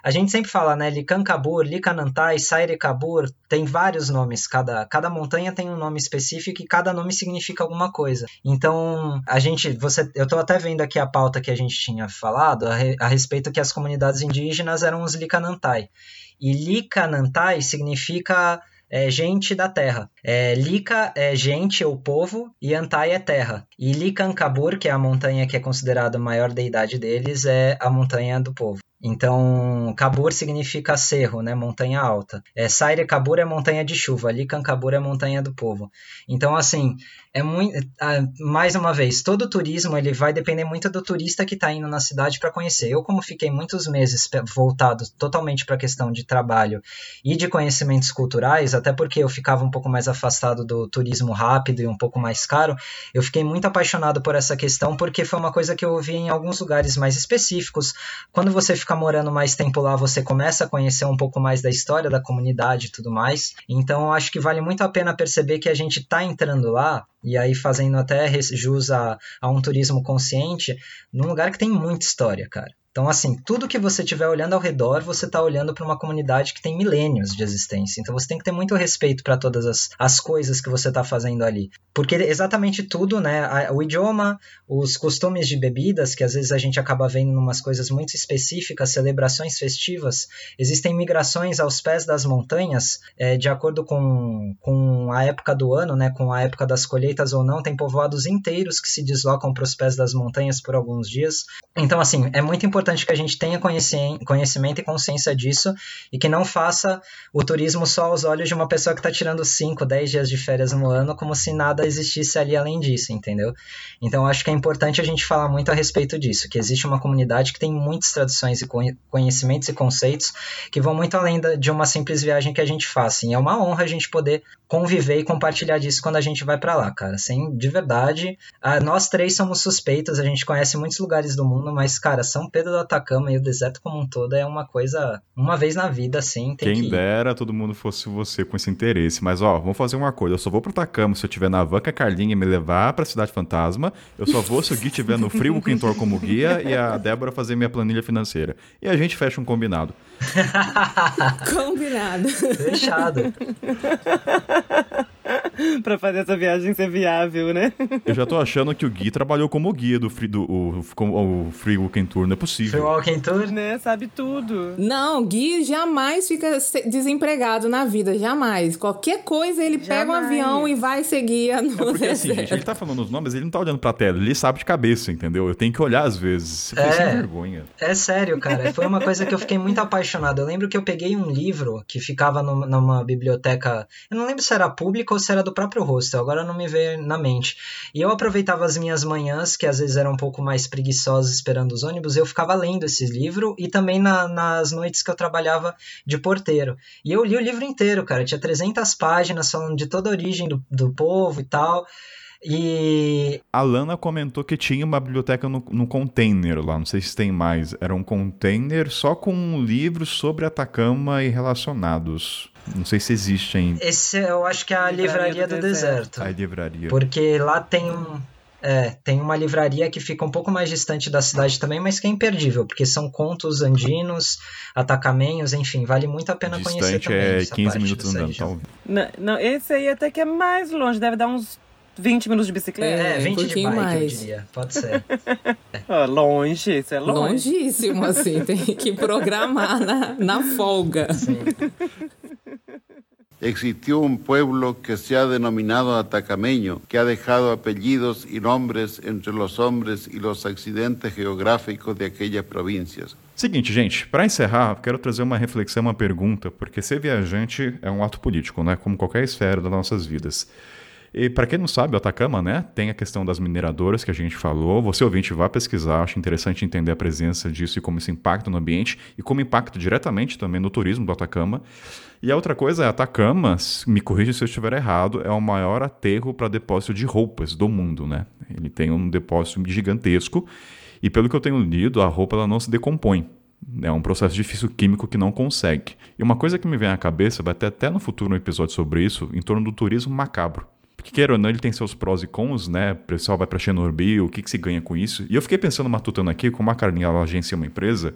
Speaker 3: a gente sempre fala, né, Licancabur, Licanantai, Sairecabur, tem vários nomes, cada, cada montanha tem um nome específico e cada nome significa alguma coisa. Então, a gente, você, eu tô até vendo aqui a pauta que a gente tinha falado a, re- a respeito que as comunidades indígenas eram os Licanantai. E Licanantai significa é, gente da terra. É, Lica é gente ou povo e Antai é terra. E Licancabur, que é a montanha que é considerada a maior deidade deles, é a montanha do povo. Então, Kabur significa cerro, né? Montanha alta. É, Saire Kabur é montanha de chuva. Licancabur é montanha do povo. Então, assim, é muito. ah, Mais uma vez, todo turismo ele vai depender muito do turista que está indo na cidade para conhecer. Eu, como fiquei muitos meses voltado totalmente para a questão de trabalho e de conhecimentos culturais, até porque eu ficava um pouco mais afastado do turismo rápido e um pouco mais caro, eu fiquei muito apaixonado por essa questão porque foi uma coisa que eu vi em alguns lugares mais específicos. Quando você fica morando mais tempo lá, você começa a conhecer um pouco mais da história da comunidade e tudo mais. Então, eu acho que vale muito a pena perceber que a gente está entrando lá e aí fazendo até jus a, a um turismo consciente num lugar que tem muita história, cara. Então, assim, tudo que você estiver olhando ao redor, você está olhando para uma comunidade que tem milênios de existência. Então, você tem que ter muito respeito para todas as, as coisas que você está fazendo ali. Porque exatamente tudo, né? O idioma, os costumes de bebidas, que às vezes a gente acaba vendo umas coisas muito específicas, celebrações festivas, existem migrações aos pés das montanhas, é, de acordo com, com a época do ano, né? Com a época das colheitas ou não, tem povoados inteiros que se deslocam para os pés das montanhas por alguns dias. Então, assim, é muito importante importante que a gente tenha conhecimento e consciência disso e que não faça o turismo só aos olhos de uma pessoa que está tirando 5, 10 dias de férias no ano, como se nada existisse ali além disso, entendeu? Então acho que é importante a gente falar muito a respeito disso, que existe uma comunidade que tem muitas tradições e conhecimentos e conceitos que vão muito além de uma simples viagem que a gente faz. E é uma honra a gente poder conviver e compartilhar disso quando a gente vai para lá, cara. Sem de verdade, a, nós três somos suspeitos, a gente conhece muitos lugares do mundo, mas cara, São Pedro do Atacama e o deserto como um todo é uma coisa uma vez na vida, assim.
Speaker 1: Quem
Speaker 3: que...
Speaker 1: dera todo mundo fosse você com esse interesse, mas ó, vamos fazer uma coisa. Eu só vou pro Atacama se eu tiver na van com a Carlinha me levar pra Cidade Fantasma. Eu só vou se o Gui tiver no frio o Quintor como guia e a Débora fazer minha planilha financeira. E a gente fecha um combinado.
Speaker 4: combinado.
Speaker 3: Fechado.
Speaker 2: pra fazer essa viagem ser viável, né?
Speaker 1: Eu já tô achando que o Gui trabalhou como guia do Free, do, o, o free Walking Tour, não é possível.
Speaker 3: Free Walking Tour?
Speaker 2: Né? Sabe tudo.
Speaker 4: Não, Gui jamais fica desempregado na vida, jamais. Qualquer coisa ele jamais. pega um avião e vai ser guia no é
Speaker 1: porque assim, gente, ele tá falando os nomes, ele não tá olhando pra tela, ele sabe de cabeça, entendeu? Eu tenho que olhar às vezes. Você é, vergonha.
Speaker 3: É sério, cara. Foi uma coisa que eu fiquei muito apaixonado. Eu lembro que eu peguei um livro que ficava numa biblioteca, eu não lembro se era pública ou se era do próprio hostel, agora não me veio na mente. E eu aproveitava as minhas manhãs, que às vezes eram um pouco mais preguiçosas esperando os ônibus, eu ficava lendo esse livro e também na, nas noites que eu trabalhava de porteiro. E eu li o livro inteiro, cara, tinha 300 páginas falando de toda a origem do, do povo e tal. E.
Speaker 1: A Lana comentou que tinha uma biblioteca no, no container lá, não sei se tem mais. Era um container só com livros sobre Atacama e relacionados. Não sei se existe ainda.
Speaker 3: Esse eu acho que é a Livraria, livraria do, do, Deserto.
Speaker 1: A livraria.
Speaker 3: Porque lá tem um. É, tem uma livraria que fica um pouco mais distante da cidade também, mas que é imperdível, porque são contos andinos, atacamenhos, enfim, vale muito a pena
Speaker 1: distante
Speaker 3: conhecer também.
Speaker 1: é 15 minutos andando, talvez.
Speaker 2: Não, não, esse aí até que é mais longe, deve dar uns 20 minutos de bicicleta?
Speaker 3: É, 20 um de bike, mais. eu diria. Pode ser.
Speaker 2: oh, longe, isso é longe.
Speaker 4: Longíssimo, assim. Tem que programar na, na folga. Sim.
Speaker 5: Existió un pueblo que se ha denominado atacameño, que ha dejado apellidos y nombres entre los hombres y los accidentes geográficos de aquellas provincias.
Speaker 1: Seguinte, gente, para encerrar, quero trazer uma reflexão, uma pergunta, porque ser viajante é um ato político, né? Como qualquer esfera das nossas vidas. E para quem não sabe, o Atacama, né, tem a questão das mineradoras que a gente falou. Você ouvinte vá pesquisar, acho interessante entender a presença disso e como isso impacta no ambiente e como impacta diretamente também no turismo do Atacama. E a outra coisa é, Atacama, me corrija se eu estiver errado, é o maior aterro para depósito de roupas do mundo, né? Ele tem um depósito gigantesco e pelo que eu tenho lido, a roupa ela não se decompõe. É um processo difícil químico que não consegue. E uma coisa que me vem à cabeça, vai ter até no futuro um episódio sobre isso, em torno do turismo macabro. Porque, queira ou não, ele tem seus prós e cons, né? O pessoal vai para Chernobyl, o que, que se ganha com isso? E eu fiquei pensando, matutando aqui, como a Carlinha agencia uma empresa,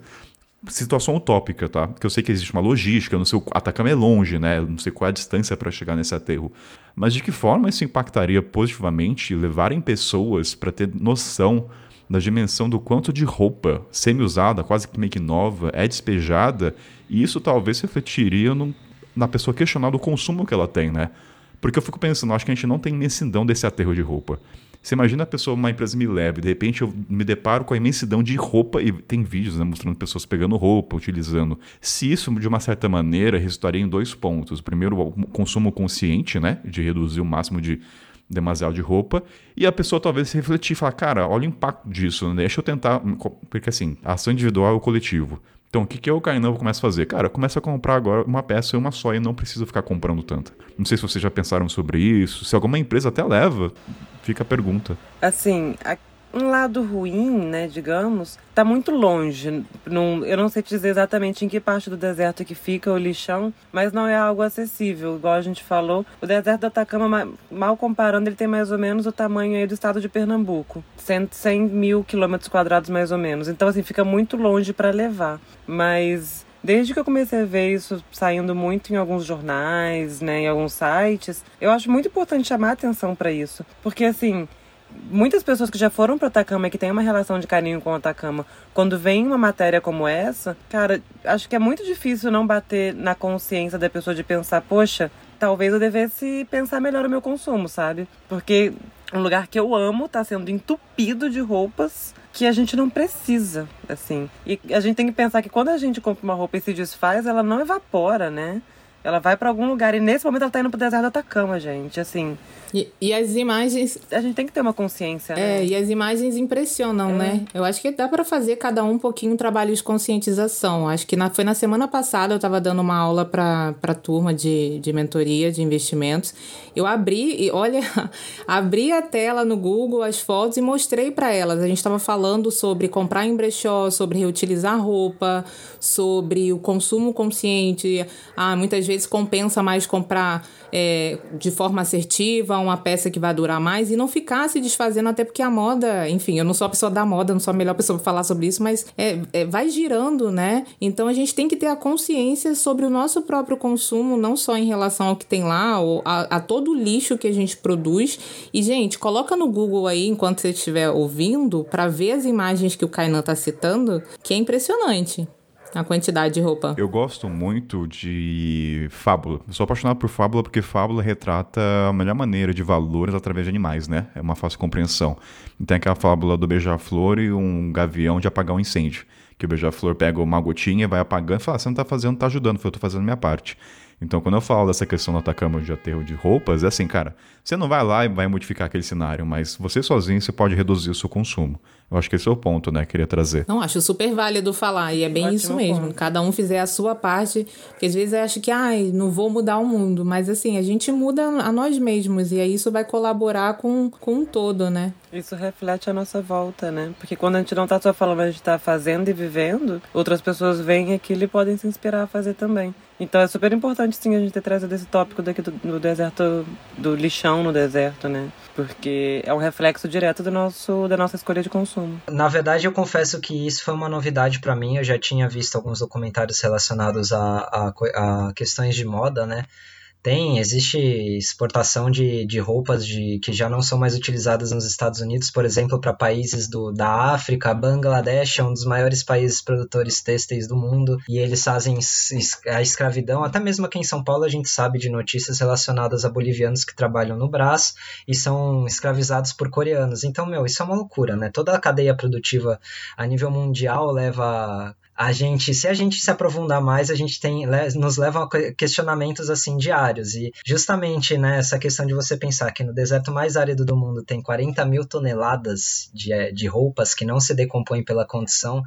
Speaker 1: situação utópica, tá? Porque eu sei que existe uma logística, eu não sei, o Atacama é longe, né? Eu não sei qual é a distância para chegar nesse aterro. Mas de que forma isso impactaria positivamente levarem pessoas para ter noção da dimensão do quanto de roupa semi-usada, quase que meio que nova, é despejada, e isso talvez refletiria no, na pessoa questionar do consumo que ela tem, né? Porque eu fico pensando, acho que a gente não tem imensidão desse aterro de roupa. Você imagina a pessoa, uma empresa me leve, de repente eu me deparo com a imensidão de roupa, e tem vídeos né, mostrando pessoas pegando roupa, utilizando. Se isso, de uma certa maneira, resultaria em dois pontos. Primeiro, o consumo consciente, né? De reduzir o máximo de demasiado de roupa, e a pessoa talvez se refletir e falar, cara, olha o impacto disso, né? deixa eu tentar, porque assim, ação individual é o coletivo. Então, o que, que eu, Kainan, começo a fazer? Cara, começa a comprar agora uma peça e uma só e não precisa ficar comprando tanta. Não sei se vocês já pensaram sobre isso, se alguma empresa até leva, fica a pergunta.
Speaker 2: Assim, a um lado ruim, né, digamos, tá muito longe. Não, eu não sei te dizer exatamente em que parte do deserto que fica o lixão, mas não é algo acessível. Igual a gente falou, o deserto do Atacama, mal comparando, ele tem mais ou menos o tamanho aí do estado de Pernambuco. 100, 100 mil quilômetros quadrados mais ou menos. Então, assim, fica muito longe para levar. Mas Desde que eu comecei a ver isso saindo muito em alguns jornais, né, em alguns sites, eu acho muito importante chamar atenção para isso, porque assim, muitas pessoas que já foram para Atacama e que têm uma relação de carinho com o Atacama, quando vem uma matéria como essa, cara, acho que é muito difícil não bater na consciência da pessoa de pensar, poxa, talvez eu devesse pensar melhor o meu consumo, sabe? Porque um lugar que eu amo está sendo entupido de roupas que a gente não precisa, assim. E a gente tem que pensar que quando a gente compra uma roupa e se desfaz, ela não evapora, né? Ela vai para algum lugar. E nesse momento ela tá indo pro deserto do Atacama, gente. Assim.
Speaker 4: E, e, as imagens.
Speaker 2: A gente tem que ter uma consciência,
Speaker 4: né? É, e as imagens impressionam, é. né? Eu acho que dá para fazer cada um um pouquinho um trabalho de conscientização. Acho que na, foi na semana passada eu estava dando uma aula para a turma de, de mentoria de investimentos. Eu abri, e olha, abri a tela no Google, as fotos, e mostrei para elas. A gente estava falando sobre comprar em brechó, sobre reutilizar roupa, sobre o consumo consciente. Ah, muitas vezes compensa mais comprar é, de forma assertiva, uma peça que vai durar mais e não ficar se desfazendo, até porque a moda, enfim, eu não sou a pessoa da moda, não sou a melhor pessoa para falar sobre isso, mas é, é, vai girando, né? Então a gente tem que ter a consciência sobre o nosso próprio consumo, não só em relação ao que tem lá, ou a, a todo o lixo que a gente produz. E, gente, coloca no Google aí, enquanto você estiver ouvindo, para ver as imagens que o Kainan tá citando, que é impressionante a quantidade de roupa.
Speaker 1: Eu gosto muito de fábula. Eu sou apaixonado por fábula porque fábula retrata a melhor maneira de valores através de animais, né? É uma fácil compreensão. Tem aquela fábula do beija-flor e um gavião de apagar um incêndio. Que o beija-flor pega uma gotinha, vai apagando e fala: ah, você não tá fazendo, tá ajudando, eu tô fazendo a minha parte. Então, quando eu falo dessa questão do Atacama de aterro de roupas, é assim, cara, você não vai lá e vai modificar aquele cenário, mas você sozinho você pode reduzir o seu consumo. Eu acho que esse é o ponto, né? Queria trazer.
Speaker 4: Não, acho super válido falar, e é bem Ótimo isso mesmo. Ponto. Cada um fizer a sua parte, porque às vezes acha que, ai, não vou mudar o mundo, mas assim, a gente muda a nós mesmos, e aí isso vai colaborar com, com um todo, né?
Speaker 2: Isso reflete a nossa volta, né? Porque quando a gente não tá só falando, a gente tá fazendo e vivendo, outras pessoas veem aquilo e podem se inspirar a fazer também. Então é super importante sim a gente ter trazido esse tópico daqui do, do deserto, do lixão no deserto, né? Porque é um reflexo direto do nosso, da nossa escolha de consumo.
Speaker 3: Na verdade, eu confesso que isso foi uma novidade para mim. Eu já tinha visto alguns documentários relacionados a, a, a questões de moda, né? Tem, existe exportação de, de roupas de, que já não são mais utilizadas nos Estados Unidos, por exemplo, para países do, da África. Bangladesh é um dos maiores países produtores têxteis do mundo e eles fazem a escravidão. Até mesmo aqui em São Paulo a gente sabe de notícias relacionadas a bolivianos que trabalham no Brás e são escravizados por coreanos. Então, meu, isso é uma loucura, né? Toda a cadeia produtiva a nível mundial leva a gente, se a gente se aprofundar mais, a gente tem, nos leva a questionamentos assim diários. E justamente né, essa questão de você pensar que no deserto mais árido do mundo tem 40 mil toneladas de, eh, de roupas que não se decompõem pela condição,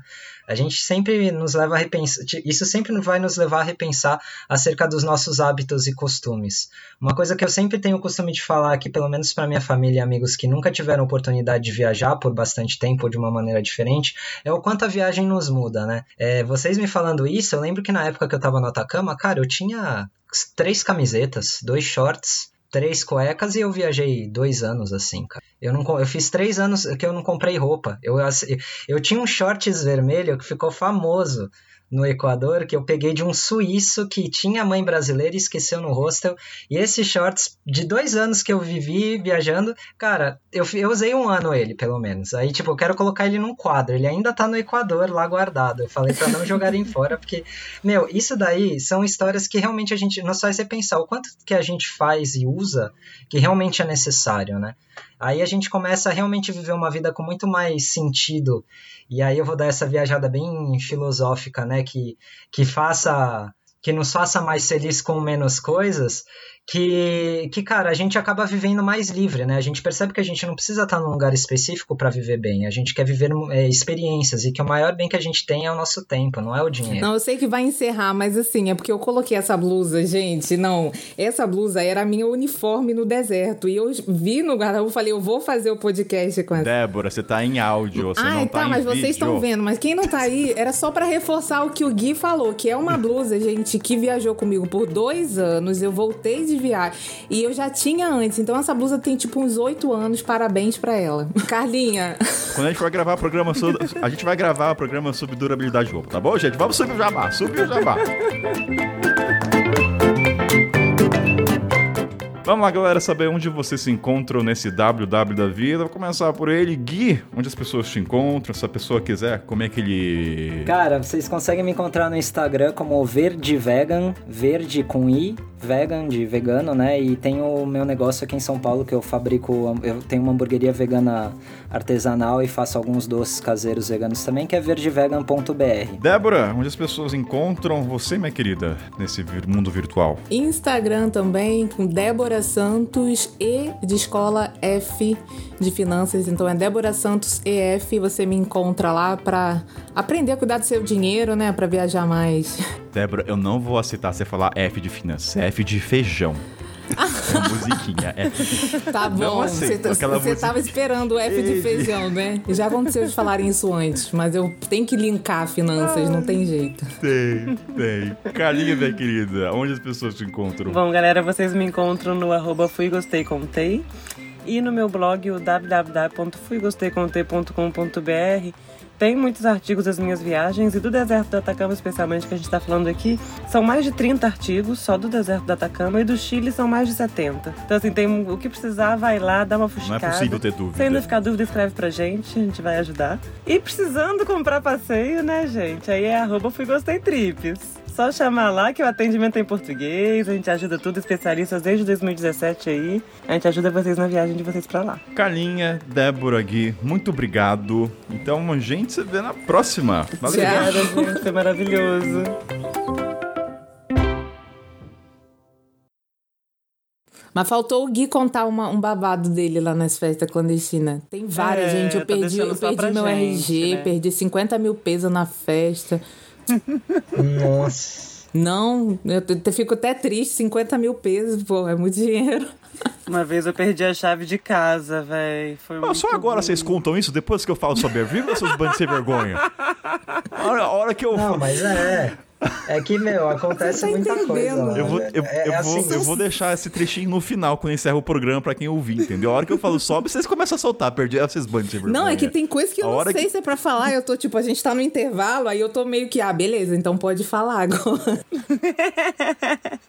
Speaker 3: a gente sempre nos leva a repensar, isso sempre vai nos levar a repensar acerca dos nossos hábitos e costumes. Uma coisa que eu sempre tenho o costume de falar aqui, pelo menos para minha família e amigos que nunca tiveram oportunidade de viajar por bastante tempo ou de uma maneira diferente, é o quanto a viagem nos muda, né? É, vocês me falando isso, eu lembro que na época que eu tava no Atacama, cara, eu tinha três camisetas, dois shorts, três cuecas e eu viajei dois anos assim, cara. Eu, não, eu fiz três anos que eu não comprei roupa. Eu, eu tinha um shorts vermelho que ficou famoso no Equador que eu peguei de um suíço que tinha mãe brasileira e esqueceu no hostel. E esses shorts, de dois anos que eu vivi viajando, cara, eu, eu usei um ano ele, pelo menos. Aí, tipo, eu quero colocar ele num quadro. Ele ainda tá no Equador, lá guardado. Eu falei para não jogarem fora, porque, meu, isso daí são histórias que realmente a gente não faz pensar o quanto que a gente faz e usa que realmente é necessário, né? Aí a gente começa a realmente viver uma vida com muito mais sentido. E aí eu vou dar essa viajada bem filosófica, né? Que, que faça. que nos faça mais feliz com menos coisas que, que, cara, a gente acaba vivendo mais livre, né? A gente percebe que a gente não precisa estar num lugar específico para viver bem. A gente quer viver é, experiências e que o maior bem que a gente tem é o nosso tempo, não é o dinheiro.
Speaker 4: Não, eu sei que vai encerrar, mas assim, é porque eu coloquei essa blusa, gente. Não, essa blusa era a minha uniforme no deserto. E eu vi no guarda-roupa e falei, eu vou fazer o podcast com essa.
Speaker 1: Débora, você tá em áudio, você
Speaker 4: Ai,
Speaker 1: não
Speaker 4: tá,
Speaker 1: tá
Speaker 4: mas
Speaker 1: vídeo.
Speaker 4: vocês estão vendo. Mas quem não tá aí, era só para reforçar o que o Gui falou, que é uma blusa, gente, que viajou comigo por dois anos. Eu voltei de viagem. E eu já tinha antes, então essa blusa tem tipo uns oito anos, parabéns para ela. Carlinha.
Speaker 1: Quando a gente for gravar programa sobre. A gente vai gravar o programa sobre durabilidade de roupa, tá bom, gente? Vamos subir o jabá, subir o jabá. Vamos lá, galera, saber onde vocês se encontram nesse WW da vida. Vou começar por ele. Gui, onde as pessoas te encontram? Se a pessoa quiser, como é que ele.
Speaker 3: Cara, vocês conseguem me encontrar no Instagram como Verde Vegan, verde com I, vegan, de vegano, né? E tem o meu negócio aqui em São Paulo que eu fabrico, eu tenho uma hamburgueria vegana artesanal e faço alguns doces caseiros veganos também, que é verdevegan.br.
Speaker 1: Débora, onde as pessoas encontram você, minha querida, nesse mundo virtual?
Speaker 4: Instagram também, com Débora Santos e de escola F de finanças. Então é Débora Santos EF. Você me encontra lá para aprender a cuidar do seu dinheiro, né? Para viajar mais.
Speaker 1: Débora, eu não vou aceitar você falar F de finanças, é F de feijão. É musiquinha. F.
Speaker 4: Tá bom, você, você tava esperando o F de feijão, né? Já aconteceu de falarem isso antes, mas eu tenho que linkar finanças, não tem jeito.
Speaker 1: Tem, tem. Carlinha, minha querida, onde as pessoas te encontram?
Speaker 2: Bom, galera, vocês me encontram no arroba fui gostei contei e no meu blog, o www.fuigosteicontei.com.br tem muitos artigos das minhas viagens e do deserto do Atacama, especialmente, que a gente está falando aqui. São mais de 30 artigos só do deserto do Atacama e do Chile são mais de 70. Então, assim, tem o que precisar, vai lá, dá uma fuxicada.
Speaker 1: Não é possível ter dúvida.
Speaker 2: Se ainda ficar dúvida, escreve pra gente, a gente vai ajudar. E precisando comprar passeio, né, gente? Aí é arroba Fui Gostei Trips. Só chamar lá que o atendimento é em português, a gente ajuda tudo, especialistas desde 2017 aí. A gente ajuda vocês na viagem de vocês para lá.
Speaker 1: Carlinha, Débora, Gui, muito obrigado. Então, a gente se vê na próxima.
Speaker 2: Valeu. Obrigada, gente. Foi maravilhoso.
Speaker 4: Mas faltou o Gui contar uma, um babado dele lá nas festas clandestinas. Tem várias, é, gente. Eu tá perdi, eu perdi meu gente, RG, né? perdi 50 mil pesos na festa.
Speaker 3: Nossa.
Speaker 4: Não, eu fico até triste, 50 mil pesos, pô, é muito dinheiro.
Speaker 2: Uma vez eu perdi a chave de casa, velho.
Speaker 1: Só agora vocês contam isso depois que eu falo sobre a vírgula, seus bandos sem vergonha? A hora, a hora que eu.
Speaker 3: Não, mas é. É que, meu, acontece tá muita entendendo. coisa. Lá,
Speaker 1: eu, vou, eu, é, eu, é vou, assim, eu vou deixar esse trechinho no final, quando encerra o programa, pra quem ouvir, entendeu? A hora que eu falo sobe, vocês começam a soltar, perdi vocês bandos de
Speaker 4: Não, é que tem coisa que eu a não sei que... se é pra falar. Eu tô, tipo, a gente tá no intervalo, aí eu tô meio que, ah, beleza, então pode falar agora.